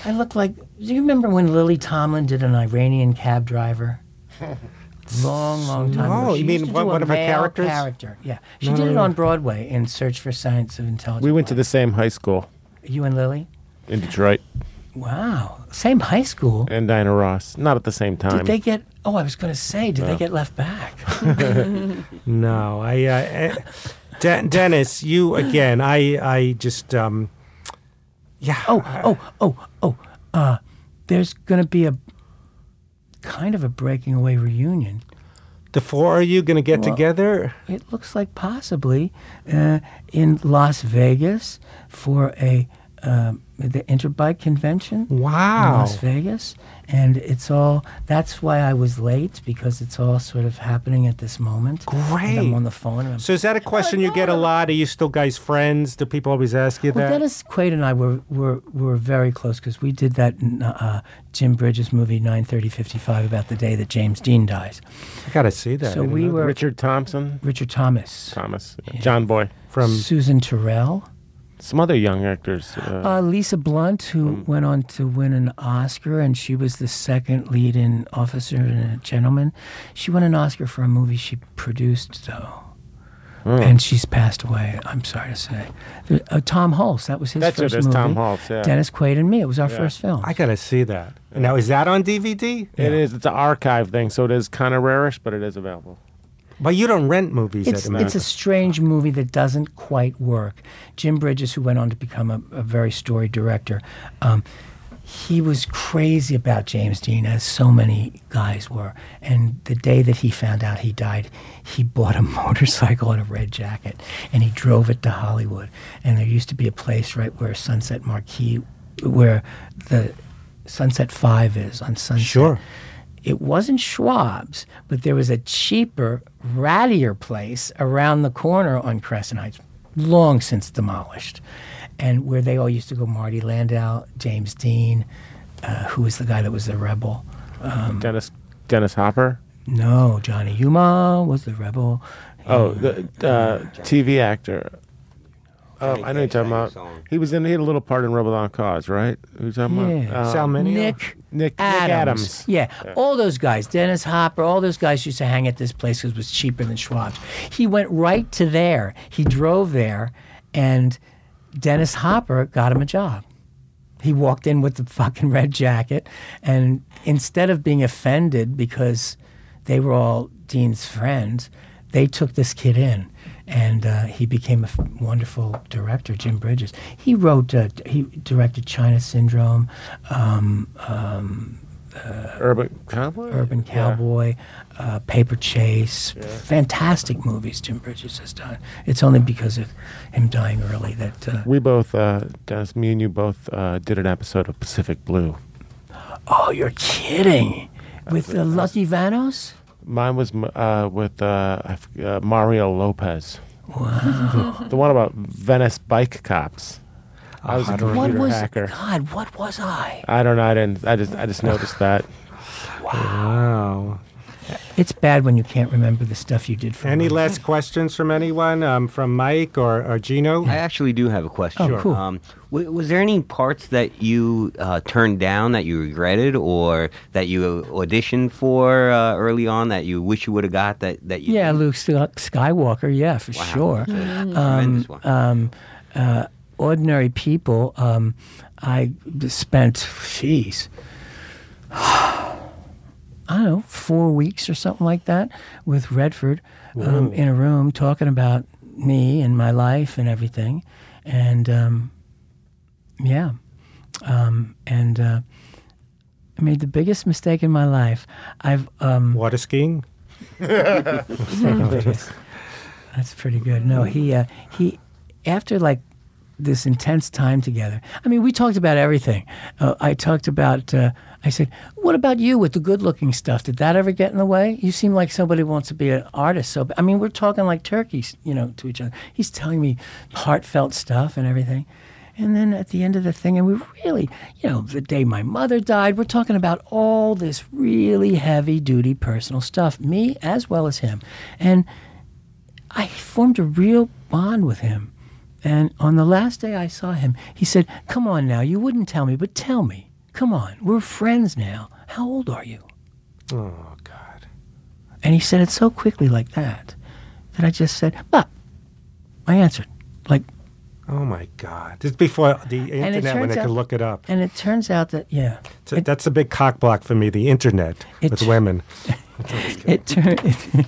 Speaker 2: I look like. Do you remember when Lily Tomlin did an Iranian cab driver? [LAUGHS] Long, long time ago.
Speaker 1: No,
Speaker 2: She
Speaker 1: you mean
Speaker 2: used to
Speaker 1: one-
Speaker 2: a
Speaker 1: one of her characters?
Speaker 2: Character, yeah. She
Speaker 1: No,
Speaker 2: did
Speaker 1: no,
Speaker 2: it
Speaker 1: no.
Speaker 2: on Broadway in Search for Science of Intelligence.
Speaker 3: We went to the same high school
Speaker 2: You and Lily?
Speaker 3: In Detroit,
Speaker 2: Wow. Same high school.
Speaker 3: and Diana Ross. Not at the same time.
Speaker 2: Did they get? Oh, I was going to say, did they get left back? [LAUGHS] [LAUGHS]
Speaker 1: No, I, uh, eh, De- Dennis, you again. I, I just, um, yeah.
Speaker 2: Oh, oh, oh, oh. Uh, there's going to be a kind of a breaking away reunion.
Speaker 1: the four of you gonna get
Speaker 2: Well-
Speaker 1: together?
Speaker 2: It looks like possibly uh, in Las Vegas for a um, the Interbike convention. in
Speaker 1: Wow.
Speaker 2: Las Vegas, and it's all. That's why I was late because it's all sort of happening at this moment. And
Speaker 1: Great.
Speaker 2: I'm on the phone. And I'm
Speaker 1: So is that a question you get a lot? Are you still guys friends? Do people always ask you that?
Speaker 2: Well,
Speaker 1: that?
Speaker 2: Dennis Quaid and I were were, were very close because we did that uh, Jim Bridges movie 93055 about the day that James Dean dies.
Speaker 1: I gotta see that.
Speaker 2: So we were
Speaker 3: Richard Thompson,
Speaker 2: Richard Thomas,
Speaker 3: Thomas, John Boy,
Speaker 1: from
Speaker 2: Susan Tyrrell,
Speaker 3: some other young actors. Uh,
Speaker 2: uh, Lisa Blount, who
Speaker 1: Hmm.
Speaker 2: went on to win an Oscar, and she was the second lead in Officer and a Gentleman. She won an Oscar for a movie she produced, though.
Speaker 1: Hmm.
Speaker 2: And she's passed away. I'm sorry to say. Uh, Tom Hulce, that was his
Speaker 3: That's it,
Speaker 2: first
Speaker 3: it's
Speaker 2: movie.
Speaker 3: Tom Hulce, yeah.
Speaker 2: Dennis Quaid and me. It was our
Speaker 3: Yeah.
Speaker 2: first film.
Speaker 1: I gotta see that. Now is that on DVD?
Speaker 3: It is. It's an archive thing, so it is kind of rarish, but it is available.
Speaker 1: But you don't rent movies
Speaker 2: It's, it's a strange movie that doesn't quite work. Jim Bridges, who went on to become a, a very storied director, um, he was crazy about James Dean, as so many guys were. And the day that he found out he died, he bought a [LAUGHS] motorcycle and a red jacket, and he drove it to Hollywood. And there used to be a place right where Sunset Marquis, where the Sunset Five is on Sunset.
Speaker 1: Sure.
Speaker 2: It wasn't Schwab's, but there was a cheaper, rattier place around the corner on Crescent Heights, long since demolished, and where they all used to go. Marty Landau, James Dean, uh, who was the guy that was the rebel. Um,
Speaker 3: Dennis Dennis Hopper.
Speaker 2: No, Johnny Yuma was the rebel.
Speaker 3: Oh, the uh, TV actor.
Speaker 4: Johnny
Speaker 3: I know you're talking about.
Speaker 4: song.
Speaker 3: He was in. He had a little part in Rebel Without Cause, right? Who's talking
Speaker 2: Yeah.
Speaker 3: about? Uh,
Speaker 1: Sal
Speaker 2: Nick
Speaker 3: Nick
Speaker 2: Adams.
Speaker 3: Nick Adams.
Speaker 2: Yeah, all those guys, Dennis Hopper, all those guys used to hang at this place because it was cheaper than Schwab's. He went right to there. He drove there, and Dennis Hopper got him a job. He walked in with the fucking red jacket, and instead of being offended because they were all Dean's friends, they took this kid in, and uh, he became a f- wonderful director. Jim Bridges. He wrote. Uh, he directed China Syndrome. Um,
Speaker 3: Urban Cowboy.
Speaker 2: Urban
Speaker 3: Yeah.
Speaker 2: Cowboy, uh, Paper Chase, fantastic movies Jim Bridges has done. It's only because of him dying early that. Uh,
Speaker 3: We both, uh, Dennis, me and you both uh, did an episode of Pacific Blue.
Speaker 2: oh, you're kidding! With uh, Lucky Vanous?
Speaker 3: Mine was uh, with uh, uh, Mario Lopez. Wow. the one about Venice bike cops. I was a
Speaker 2: What
Speaker 3: computer
Speaker 2: was
Speaker 3: hacker.
Speaker 2: God? What was I?
Speaker 3: I don't know. I didn't. I just. I just noticed that.
Speaker 1: Wow.
Speaker 2: It's bad when you can't remember the stuff you did for.
Speaker 1: Any
Speaker 2: work.
Speaker 1: last questions from anyone? Um, from Mike or, or Gino?
Speaker 6: I actually do have a question.
Speaker 2: Oh, cool.
Speaker 6: Um, w- was there any parts that you uh, turned down that you regretted, or that you auditioned for uh, early on that you wish you would have got that that you
Speaker 2: Yeah,
Speaker 6: didn't?
Speaker 2: Luke Skywalker. Yeah, for
Speaker 6: Wow.
Speaker 2: sure.
Speaker 6: That's a
Speaker 2: Um,
Speaker 6: one.
Speaker 2: um, uh, ordinary people. Um, I spent, jeez, I don't know, four weeks or something like that with Redford um, in a room talking about me and my life and everything, and um, yeah, um, and uh, I made the biggest mistake in my life. I've um,
Speaker 1: Water skiing? [LAUGHS]
Speaker 2: That's pretty good. No, he uh, he after like this intense time together. I mean, we talked about everything. Uh, I talked about. I said, "What about you with the good-looking stuff? Did that ever get in the way? You seem like somebody wants to be an artist. So, I mean, we're talking like turkeys, you know, to each other. He's telling me heartfelt stuff and everything." And then at the end of the thing, and we really, you know, the day my mother died, we're talking about all this really heavy duty personal stuff, me as well as him. And I formed a real bond with him. And on the last day I saw him, he said, Come on now, you wouldn't tell me, but tell me. Come on, we're friends now. How old are you?
Speaker 1: Oh, God.
Speaker 2: And he said it so quickly like that that I just said, But I answered. Like,
Speaker 1: Oh, my God. This is before the internet when they
Speaker 2: out-
Speaker 1: could look it up.
Speaker 2: and it turns out that, yeah,
Speaker 1: So that's a big cock block for me, the internet
Speaker 2: It-
Speaker 1: with women. [LAUGHS]
Speaker 2: it turned, it,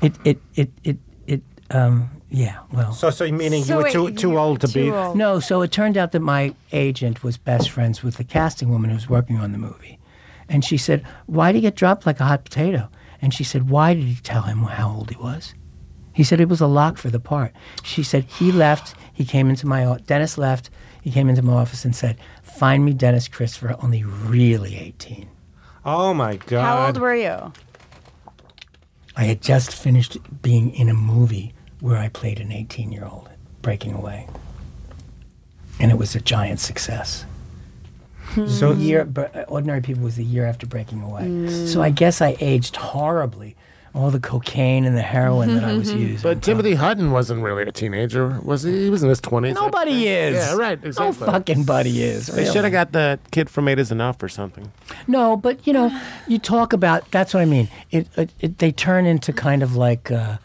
Speaker 2: [LAUGHS] it, it, it, it, it, um, yeah, well.
Speaker 1: So, so meaning
Speaker 5: So
Speaker 1: you were
Speaker 5: wait,
Speaker 1: too, too old to
Speaker 5: too
Speaker 1: be.
Speaker 5: old.
Speaker 2: No, so it turned out that my agent was best friends with the casting woman who was working on the movie. And she said, Why did he get dropped like a hot potato? And she said, Why did he tell him how old he was? He said it was a lock for the part. She said, He left, he came into my office. Dennis left, he came into my office and said, Find me Dennis Christopher, only really 18.
Speaker 1: Oh, my God.
Speaker 5: How old were you?
Speaker 2: I had just finished being in a movie where I played an 18 year old breaking away. And it was a giant success.
Speaker 1: So,
Speaker 2: year, uh, ordinary people was the year after breaking away. So I guess I aged horribly. All the cocaine and the heroin that I was using.
Speaker 3: But Timothy Hutton wasn't really a teenager, was he? He was in his twenties.
Speaker 2: nobody is.
Speaker 3: Yeah, right. Exactly.
Speaker 2: No fucking buddy is.
Speaker 3: They should have got the kid from Eight Is Enough or something.
Speaker 2: No, but you know, you talk about. That's what I mean. It, it, it they turn into kind of like. Uh,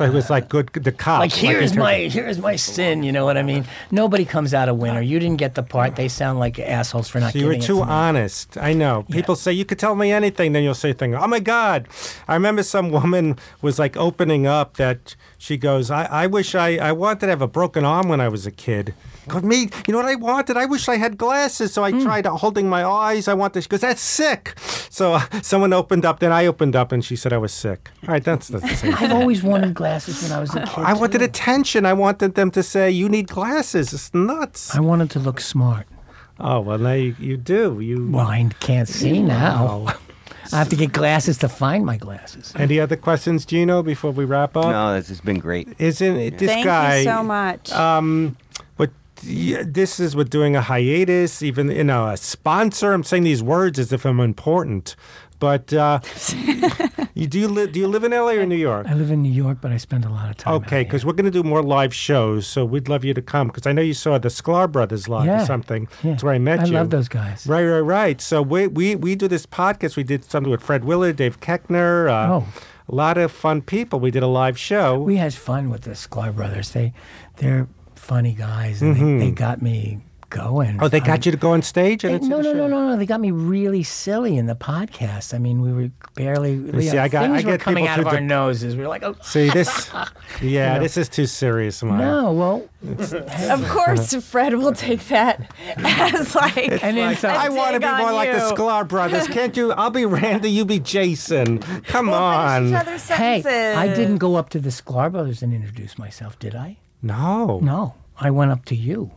Speaker 1: so he was like good, the cop.
Speaker 2: like here's
Speaker 1: in-
Speaker 2: my here's my sin. You know what I mean? Nobody comes out a winner. You didn't get the part. They sound like assholes for not.
Speaker 1: So you were too
Speaker 2: to
Speaker 1: honest. I know. People say you could tell me anything, then you'll say things. Oh my God! I remember some woman was like opening up that she goes, "I, I wish I, I wanted to have a broken arm when I was a kid." God, me, you know what I wanted? I wish I had glasses. So I
Speaker 2: Hmm.
Speaker 1: tried holding my eyes. I wanted because that's sick. So uh, someone opened up, then I opened up, and she said I was sick. All right, that's the [LAUGHS] same. Thing.
Speaker 2: I've always wanted glasses when I was a kid.
Speaker 1: I wanted
Speaker 2: too.
Speaker 1: attention. I wanted them to say, "You need glasses." It's nuts.
Speaker 2: I wanted to look smart.
Speaker 1: Oh well, now you, you do. You.
Speaker 2: I can't see now. [LAUGHS]
Speaker 1: Wow.
Speaker 2: I have to get glasses to find my glasses.
Speaker 1: Any other questions, Gino? Before we wrap up,
Speaker 6: No, this has been great.
Speaker 1: isn't it this
Speaker 5: Thank
Speaker 1: guy?
Speaker 5: you so much.
Speaker 1: Um, but yeah, this is with doing a hiatus, even you know a sponsor. I'm saying these words as if I'm important, but uh, [LAUGHS] you do you live? Do you live in LA or New York?
Speaker 2: I live in New York, but I spend a lot of time.
Speaker 1: Okay, because we're going to do more live shows, so we'd love you to come. Because I know you saw the Sklar Brothers live or something.
Speaker 2: yeah.
Speaker 1: That's where I met
Speaker 2: I
Speaker 1: you.
Speaker 2: I love those guys.
Speaker 1: Right, right, right. So we we we do this podcast. We did something with Fred Willard, Dave Koechner. Uh,
Speaker 2: Oh.
Speaker 1: A lot of fun people. We did a live show.
Speaker 2: We had fun with the Sklar brothers. They, they're funny guys, and
Speaker 1: Mm-hmm.
Speaker 2: they, they got me go and
Speaker 1: Oh, they got you to go on stage? And
Speaker 2: They-
Speaker 1: it's
Speaker 2: no, no, no, no, no. They got me really silly in the podcast. I mean, we were barely. you
Speaker 1: see,
Speaker 2: know,
Speaker 1: I got-
Speaker 2: things
Speaker 1: I
Speaker 2: were
Speaker 1: get
Speaker 2: coming out of
Speaker 1: to
Speaker 2: our
Speaker 1: de-
Speaker 2: noses. We were like, oh,
Speaker 1: See, this, [LAUGHS] yeah, this is too serious, Maya.
Speaker 2: no. Well,
Speaker 5: Of course, [LAUGHS] Fred will take that as like
Speaker 2: and inside,
Speaker 1: I want to be more
Speaker 5: on
Speaker 1: like the. Sklar brothers. [LAUGHS] Can't you? I'll be Randy, you be Jason. Come
Speaker 5: Finish each
Speaker 1: on.
Speaker 5: other's
Speaker 2: hey,
Speaker 5: sentences.
Speaker 2: I didn't go up to the Sklar brothers and introduce myself, did I?
Speaker 1: No.
Speaker 2: No, I went up to you.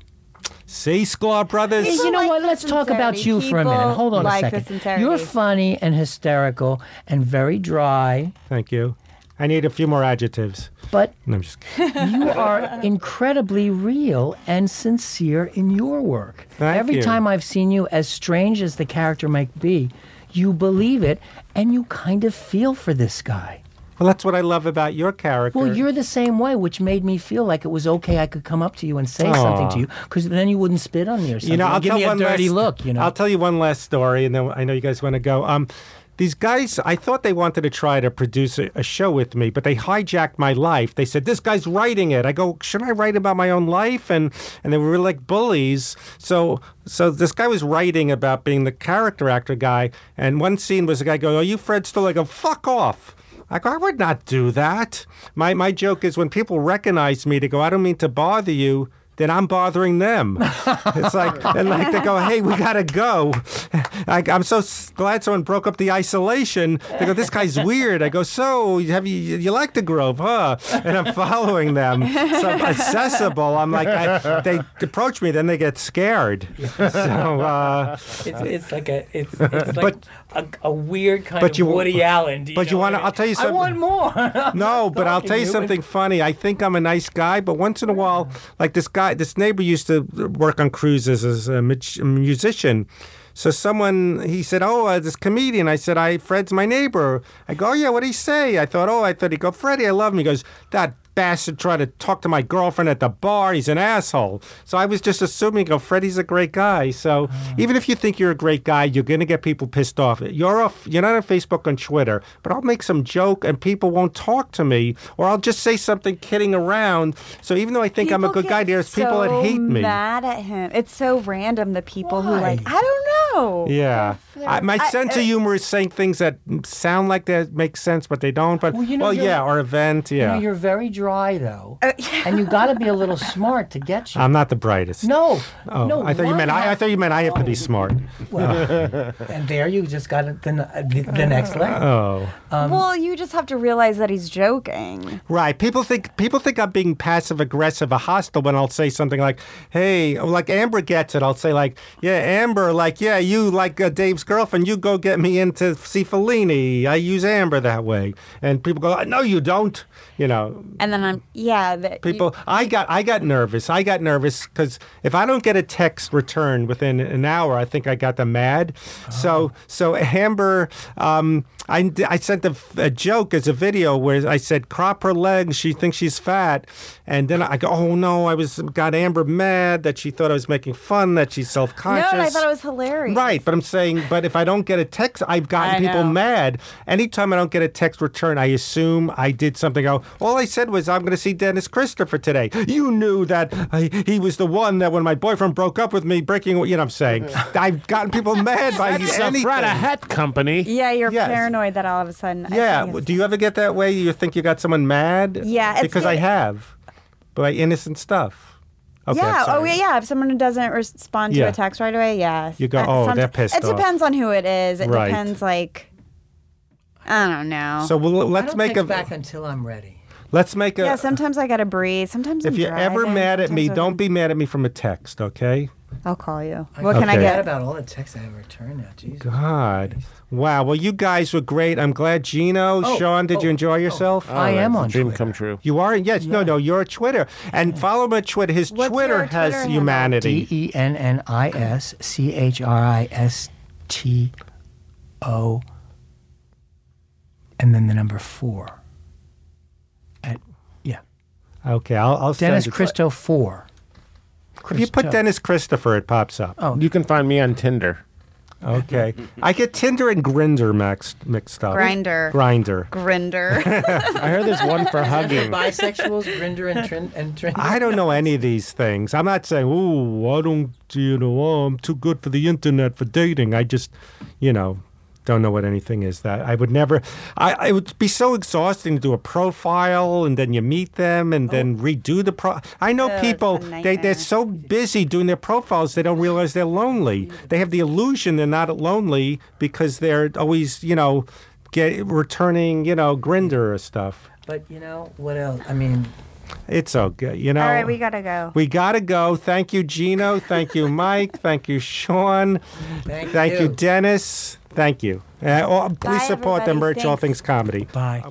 Speaker 1: See, Sklar brothers?
Speaker 2: Hey, you know
Speaker 5: like
Speaker 2: what? Let's talk about
Speaker 5: sincerity.
Speaker 2: you for a minute. Hold on
Speaker 5: like
Speaker 2: a second. You're funny and hysterical and very dry,
Speaker 1: Thank you. I need a few more adjectives.
Speaker 2: but
Speaker 1: No, I'm just [LAUGHS]
Speaker 2: you are incredibly real and sincere in your work.
Speaker 1: Thank
Speaker 2: Every
Speaker 1: you.
Speaker 2: time I've seen you, as strange as the character might be, you believe it and you kind of feel for this guy.
Speaker 1: Well, that's what I love about your character.
Speaker 2: Well, you're the same way, which made me feel like it was okay. I could come up to you and say something to you, because then you wouldn't spit on me or something.
Speaker 1: you know, I'll
Speaker 2: give
Speaker 1: tell
Speaker 2: me a dirty
Speaker 1: last,
Speaker 2: look. You know,
Speaker 1: I'll tell you one last story, and then I know you guys want to go. Um, these guys, I thought they wanted to try to produce a, a show with me, but they hijacked my life. They said this guy's writing it. I go, should I write about my own life? And and they were like bullies. So so this guy was writing about being the character actor guy, and one scene was a guy going, "Are you Fred Stoll?" I go, "Fuck off." I go, I would not do that. My my joke is when people recognize me, to go, I don't mean to bother you. Then I'm bothering them. it's like, [LAUGHS] and like they go, hey, we gotta go. I, I'm so glad someone broke up the isolation. They go, this guy's weird. I go, so have you you like the Grove, huh? And I'm following them. So I'm accessible. I'm like, I, they approach me, then they get scared. So. Uh,
Speaker 2: it's, it's like a it's, it's like
Speaker 1: But-
Speaker 2: a, a weird kind
Speaker 1: but
Speaker 2: of
Speaker 1: you-
Speaker 2: Woody Allen. do
Speaker 1: but you wanna-
Speaker 2: I
Speaker 1: I'll tell you something.
Speaker 2: I want more. [LAUGHS]
Speaker 1: No, but I'll tell you. something funny. I think I'm a nice guy, but once in a while, like this guy, this neighbor used to work on cruises as a musician. So someone he said, "Oh, uh, this comedian." I said, "I Fred's my neighbor." I go, "Oh yeah, what did he say?" I thought, "Oh, I thought he'd go, Freddie, I love him." He goes, "That bastard tried to talk to my girlfriend at the bar. He's an asshole." So I was just assuming, "Go, Freddie's a great guy." So even if you think you're a great guy, you're gonna get people pissed off. You're off. You're not on Facebook and Twitter, but I'll make some joke and people won't talk to me, or I'll just say something kidding around. So even though I think I'm a good guy, there's people that hate me.
Speaker 5: Mad at him. It's so random. The people who like I don't know.
Speaker 1: Yeah, I, my
Speaker 5: I-
Speaker 1: sense of
Speaker 5: uh,
Speaker 1: humor is saying things that sound like they make sense, but they don't. But
Speaker 2: Well, you know,
Speaker 1: well, yeah, or event,
Speaker 2: You
Speaker 1: yeah.
Speaker 2: know, you're very dry though,
Speaker 5: Uh,
Speaker 2: and you got to be a little smart to get you.
Speaker 1: I'm not the brightest.
Speaker 2: no,
Speaker 1: Oh,
Speaker 2: no.
Speaker 1: I thought you meant I, I thought you meant I have to be smart. [LAUGHS]
Speaker 2: and there you just got it the, the, the next level.
Speaker 1: Oh,
Speaker 5: well, you just have to realize that he's joking.
Speaker 1: right. People think people think I'm being passive aggressive or hostile when I'll say something like, "Hey," like Amber gets it. I'll say like, "Yeah, Amber, like, yeah, you like uh, Dave's girlfriend. You go get me into see Fellini. I use Amber that way." And people go, "No, you don't." You know,
Speaker 5: And then I'm yeah. That
Speaker 1: people i got i got nervous i got nervous because if i don't get a text returned within an hour i think i got them mad so so amber um, I, I sent a, a joke as a video where I said crop her legs she thinks she's fat and then I go oh no I was got Amber mad that she thought I was making fun that she's self-conscious
Speaker 5: and I thought it was hilarious.
Speaker 1: Right, but I'm saying, but if I don't get a text, I've gotten
Speaker 5: I
Speaker 1: people
Speaker 5: know.
Speaker 1: mad. Anytime I don't get a text return, I assume I did something. Oh, all I said was I'm going to see Dennis Christopher today. You knew that I, he was the one that when my boyfriend broke up with me, breaking. You know, what I'm saying [LAUGHS] I've gotten people mad by
Speaker 3: It's a
Speaker 1: anything.
Speaker 3: Fred a Hat Company.
Speaker 5: Yeah, you're
Speaker 1: Yes.
Speaker 5: Paranoid that all of a sudden.
Speaker 1: Yeah,
Speaker 5: think
Speaker 1: do you ever get that way? You think you got someone mad?
Speaker 5: Yeah, it's
Speaker 1: because I
Speaker 5: good.
Speaker 1: have by innocent stuff. Okay,
Speaker 5: yeah. Oh,
Speaker 1: sorry.
Speaker 5: yeah. Yeah. If someone doesn't respond to
Speaker 1: Yeah.
Speaker 5: a text right away, yes.
Speaker 1: You go,
Speaker 5: Uh,
Speaker 1: "Oh, they're pissed
Speaker 5: It
Speaker 1: off."
Speaker 5: depends on who it is. It
Speaker 1: Right.
Speaker 5: depends, like, I don't know.
Speaker 1: So we'll, let's
Speaker 2: don't
Speaker 1: make a
Speaker 2: back until I'm ready.
Speaker 1: let's make a.
Speaker 5: yeah, sometimes I gotta breathe. Sometimes
Speaker 1: if
Speaker 5: I'm
Speaker 1: you're ever mad at me,
Speaker 5: sometimes
Speaker 1: don't be mad at me from a text, okay?
Speaker 5: I'll call you. What can I
Speaker 1: Okay.
Speaker 2: Forget
Speaker 5: get?
Speaker 2: about all the texts I have returned now. Jesus.
Speaker 1: God. Wow. Well, you guys were great. I'm glad. Gino,
Speaker 2: Oh,
Speaker 1: Sean, did you
Speaker 2: oh,
Speaker 1: enjoy oh. yourself?
Speaker 3: Oh,
Speaker 2: I am
Speaker 3: that's a
Speaker 2: on
Speaker 3: dream
Speaker 2: Twitter.
Speaker 3: come true.
Speaker 1: You are? Yes. No, no. You're a Twitter. And follow him at Twitter. His
Speaker 5: What's
Speaker 1: Twitter
Speaker 5: your
Speaker 1: has
Speaker 5: Twitter
Speaker 1: humanity.
Speaker 2: D E N N I S C H R I S T O, and then the number four. At yeah,
Speaker 1: Okay. I'll, I'll
Speaker 2: Dennis
Speaker 1: it.
Speaker 2: Christo four.
Speaker 1: If you put Dennis Christopher, it pops up.
Speaker 2: Oh,
Speaker 3: You can find me on Tinder.
Speaker 1: Okay. I get Tinder and Grindr mixed mixed up.
Speaker 5: Grindr.
Speaker 1: Grindr.
Speaker 5: Grindr. [LAUGHS]
Speaker 3: I heard there's one for [LAUGHS] hugging.
Speaker 2: Bisexuals, Grindr and Trin and Trin.
Speaker 1: I don't know any of these things. I'm not saying, oh, I don't, you know, oh, I'm too good for the internet for dating. I just, you know, don't know what anything is. That I would never. I it would be so exhausting to do a profile and then you meet them and then oh. redo the pro. I know
Speaker 5: Oh,
Speaker 1: people. they they're so busy doing their profiles they don't realize they're lonely. They have the illusion they're not lonely because they're always, you know, get returning, you know, Grindr mm. or stuff.
Speaker 2: But you know what else? I mean,
Speaker 1: It's okay, you know.
Speaker 5: All right, we gotta go.
Speaker 1: We gotta go. Thank you, Gino. Thank you, [LAUGHS] Mike. Thank you, Sean.
Speaker 2: thank,
Speaker 1: Thank you, Dennis. Thank you. Uh, oh, please
Speaker 5: Bye,
Speaker 1: support the
Speaker 5: everybody.
Speaker 1: merch All Things Comedy.
Speaker 2: Bye.